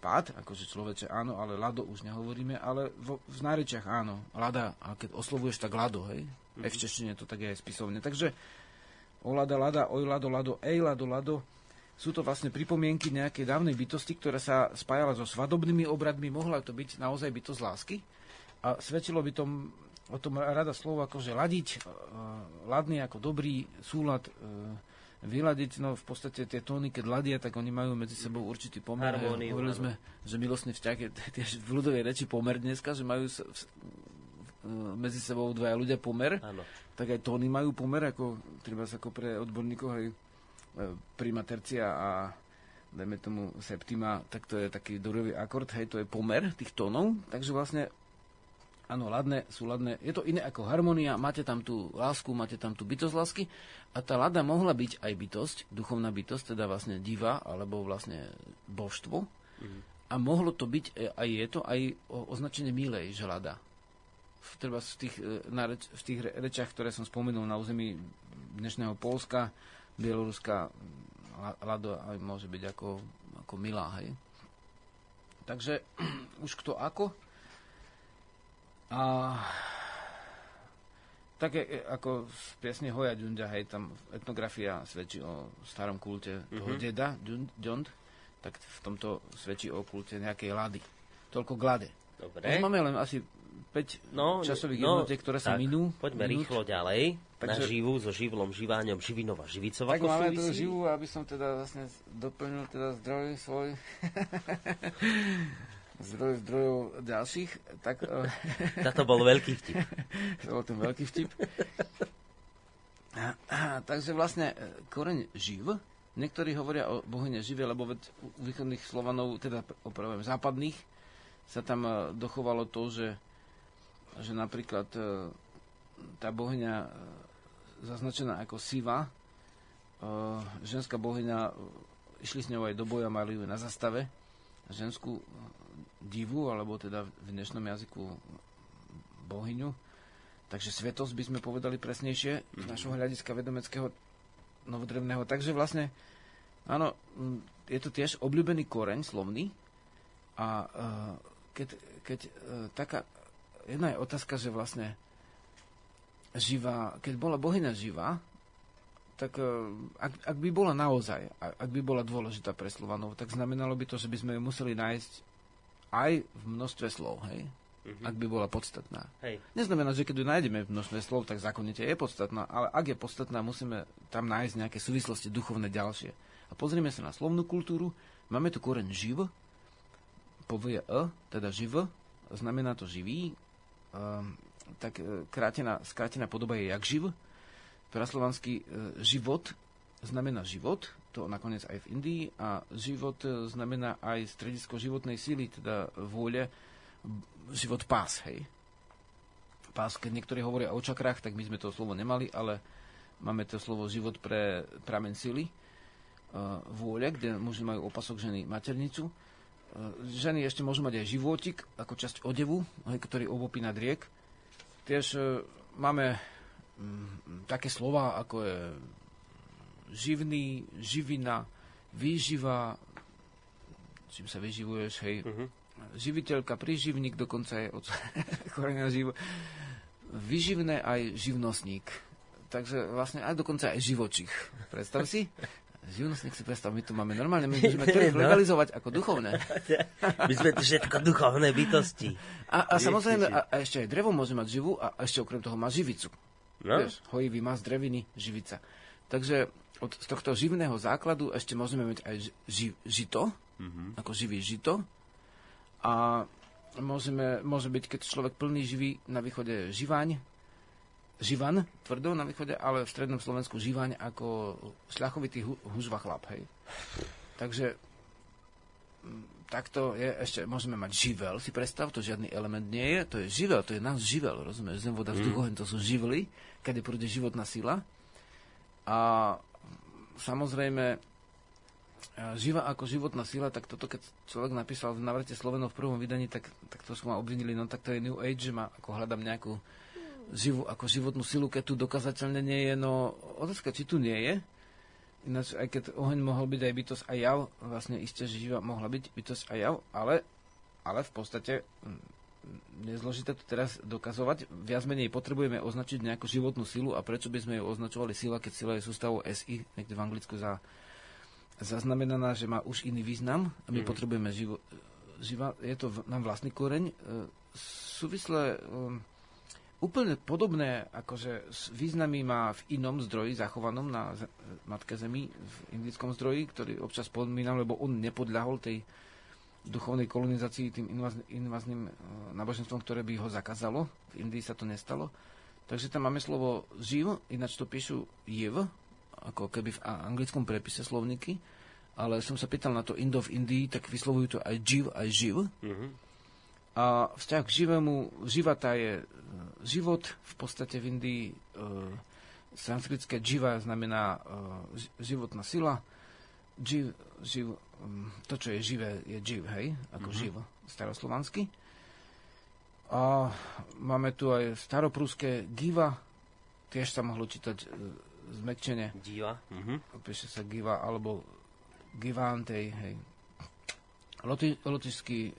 pád, akože človeče áno, ale lado už nehovoríme, ale vo, v nárečiach áno, lada, a keď oslovuješ tak lado, hej, mm-hmm. v češtine to tak je aj spisovne. Takže o lada, lada, oj lado, lado, ej lado, lado, sú to vlastne pripomienky nejakej dávnej bytosti, ktorá sa spájala so svadobnými obradmi, mohla to byť naozaj bytosť lásky. A svedčilo by tom, o tom rada slovo ako, že ladiť, uh, ladný ako dobrý súlad, vyladiť, no v podstate tie tóny, keď ladia, tak oni majú medzi sebou určitý pomer. Harmóniu, Hovorili sme, že milostný vzťah je tiež v ľudovej reči pomer dneska, že majú v, medzi sebou dvaja ľudia pomer, ano. tak aj tóny majú pomer, ako treba ako pre odborníkov aj prima tercia a dajme tomu septima, tak to je taký dorový akord, hej, to je pomer tých tónov, takže vlastne áno, ladné sú ladné, je to iné ako harmonia, máte tam tú lásku, máte tam tú bytosť lásky a tá lada mohla byť aj bytosť, duchovná bytosť, teda vlastne diva, alebo vlastne božstvo mm. a mohlo to byť, e, aj je to aj označenie milej, že lada. V, treba v tých, e, na reč, v tých rečiach, ktoré som spomenul na území dnešného Polska, Bieloruska, Lado aj môže byť ako, ako milá, hej. Takže [clears throat] už kto ako. A také ako v piesne Hoja Ďunďa, hej, tam etnografia svedčí o starom kulte toho mm-hmm. deda, Ďund, tak v tomto svedčí o kulte nejakej lady. Toľko glade. Dobre. Už máme len asi 5 no, časových no, jednotiek, ktoré sa minú. Poďme minút. rýchlo ďalej. Takže... Na živú, so živlom, živáňom, Živinova, Živicová. Tak máme tú živú, aby som teda vlastne doplnil teda zdroj svoj. [laughs] zdroj zdrojov ďalších. Tak, [laughs] eh, Toto bol veľký vtip. [laughs] to bol ten veľký vtip. A, a, takže vlastne eh, koreň živ, niektorí hovoria o bohyne žive, lebo veď u východných Slovanov, teda opravujem západných, sa tam eh, dochovalo to, že že napríklad e, tá bohyňa e, zaznačená ako Siva, e, ženská bohyňa, išli s ňou aj do boja, mali ju na zastave, ženskú divu, alebo teda v dnešnom jazyku bohyňu. Takže svetosť by sme povedali presnejšie z našho hľadiska vedomeckého novodrevného. Takže vlastne, áno, je to tiež obľúbený koreň slovný a keď, keď taká jedna je otázka, že vlastne živá, keď bola bohyňa živá, tak e, ak, ak by bola naozaj, ak by bola dôležitá pre Slovanov, tak znamenalo by to, že by sme ju museli nájsť aj v množstve slov, hej? Mm-hmm. Ak by bola podstatná. Hej. Neznamená, že keď ju nájdeme v množstve slov, tak zákonite je podstatná, ale ak je podstatná, musíme tam nájsť nejaké súvislosti duchovné ďalšie. A pozrieme sa na slovnú kultúru. Máme tu koreň živ, povie e, teda živ, znamená to živý, Ehm, tak e, krátená, skrátená podoba je jak živ. Praslovanský e, život znamená život, to nakoniec aj v Indii, a život e, znamená aj stredisko životnej síly, teda vôľe, život pás, hej. Pás, keď niektorí hovoria o čakrách, tak my sme to slovo nemali, ale máme to slovo život pre pramen síly, vôľa, kde muži majú opasok ženy maternicu, ženy ešte môžu mať aj životik ako časť odevu, ktorý obopí nad riek. Tiež e, máme mm, také slova, ako je živný, živina, výživa, čím sa vyživuješ, hej, uh-huh. živiteľka, príživník, dokonca je od [laughs] korenia živo. Vyživné aj živnostník. Takže vlastne aj dokonca aj živočich. Predstav si. Živnostník si predstav, my tu máme normálne, my môžeme [laughs] to no. legalizovať ako [laughs] duchovné. my sme tu všetko duchovné bytosti. A, a samozrejme, a, a ešte aj drevo môže mať živú a ešte okrem toho má živicu. No? Vieš, hojivý má z dreviny živica. Takže od z tohto živného základu ešte môžeme mať aj ži, žito, mm-hmm. ako živý žito. A môžeme, môže byť, keď človek plný živý, na východe živaň, Živan, tvrdo na východe, ale v strednom Slovensku Živaň ako šľachovitý hu, hužva chlap, hej. Takže takto je, ešte môžeme mať živel, si predstav, to žiadny element nie je, to je živel, to je náš živel, rozumieš, zem, voda, vzduch, mm. to sú živly, kedy prúde životná sila. A samozrejme, živa ako životná sila, tak toto keď človek napísal v navrate Slovenov v prvom vydaní, tak, tak to ma obvinili, no tak to je New Age, že ma ako hľadám nejakú živu, ako životnú silu, keď tu dokazateľne nie je. No otázka, či tu nie je. Ináč, aj keď oheň mohol byť aj bytosť a jav, vlastne isté, že živa mohla byť bytosť a jav, ale, ale v podstate nezložité to teraz dokazovať. Viac menej potrebujeme označiť nejakú životnú silu a prečo by sme ju označovali sila, keď sila je sústavou SI, niekde v Anglicku za, zaznamenaná, že má už iný význam a my mm. potrebujeme živo, živa, je to v, nám vlastný koreň. E, súvisle e, úplne podobné akože významy má v inom zdroji zachovanom na z- Matke Zemi, v indickom zdroji, ktorý občas spomínam, lebo on nepodľahol tej duchovnej kolonizácii tým invaz- invazným uh, náboženstvom, ktoré by ho zakázalo. V Indii sa to nestalo. Takže tam máme slovo živ, ináč to píšu jev, ako keby v anglickom prepise slovníky. ale som sa pýtal na to Indo v Indii, tak vyslovujú to aj živ, aj živ. Mhm. A vzťah k živému, živata je e, život, v podstate v Indii e, sanskritské dživa znamená e, ži- životná sila. Živ, živ, mm, to, čo je živé, je živ, hej, ako živ, staroslovansky. A máme tu aj staropruské giva, tiež sa mohlo čítať e, zmekčenie, Diva. Mhm. píše sa giva, alebo givantej, hej. Loti, lotišský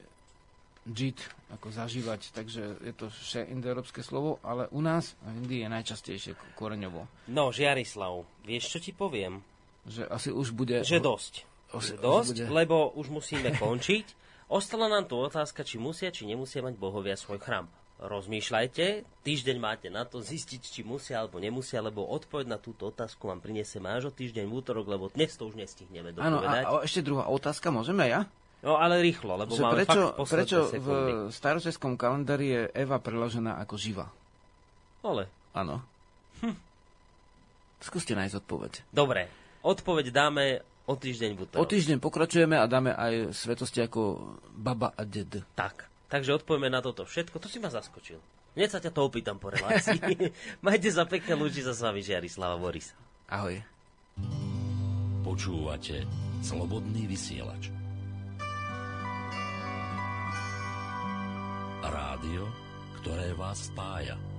džit, ako zažívať, takže je to vše indoeurópske slovo, ale u nás v Indii je najčastejšie koreňovo. No, Žiarislav, vieš, čo ti poviem? Že asi už bude... Že dosť. Os- Že dosť, už bude- lebo už musíme [laughs] končiť. Ostala nám tu otázka, či musia, či nemusia mať bohovia svoj chrám. Rozmýšľajte, týždeň máte na to zistiť, či musia alebo nemusia, lebo odpoveď na túto otázku vám prinesieme až o týždeň v útorok, lebo dnes to už nestihneme Áno, dopovedať. a, a ešte druhá otázka, môžeme ja? No ale rýchlo, lebo Že máme prečo, fakt prečo v sekundy. staročeskom kalendári je Eva preložená ako živa? Ale, Áno. Hm. Skúste nájsť odpoveď. dobre, odpoveď dáme o týždeň v útorok. O týždeň pokračujeme a dáme aj svetosti ako baba a ded. Tak, takže odpovieme na toto všetko. To si ma zaskočil. Hneď sa ťa to opýtam po relácii. [laughs] Majte za pekné ľudí za s vami Žiarislava Borisa. Ahoj. Počúvate Slobodný vysielač. Rádio, ktoré vás spája.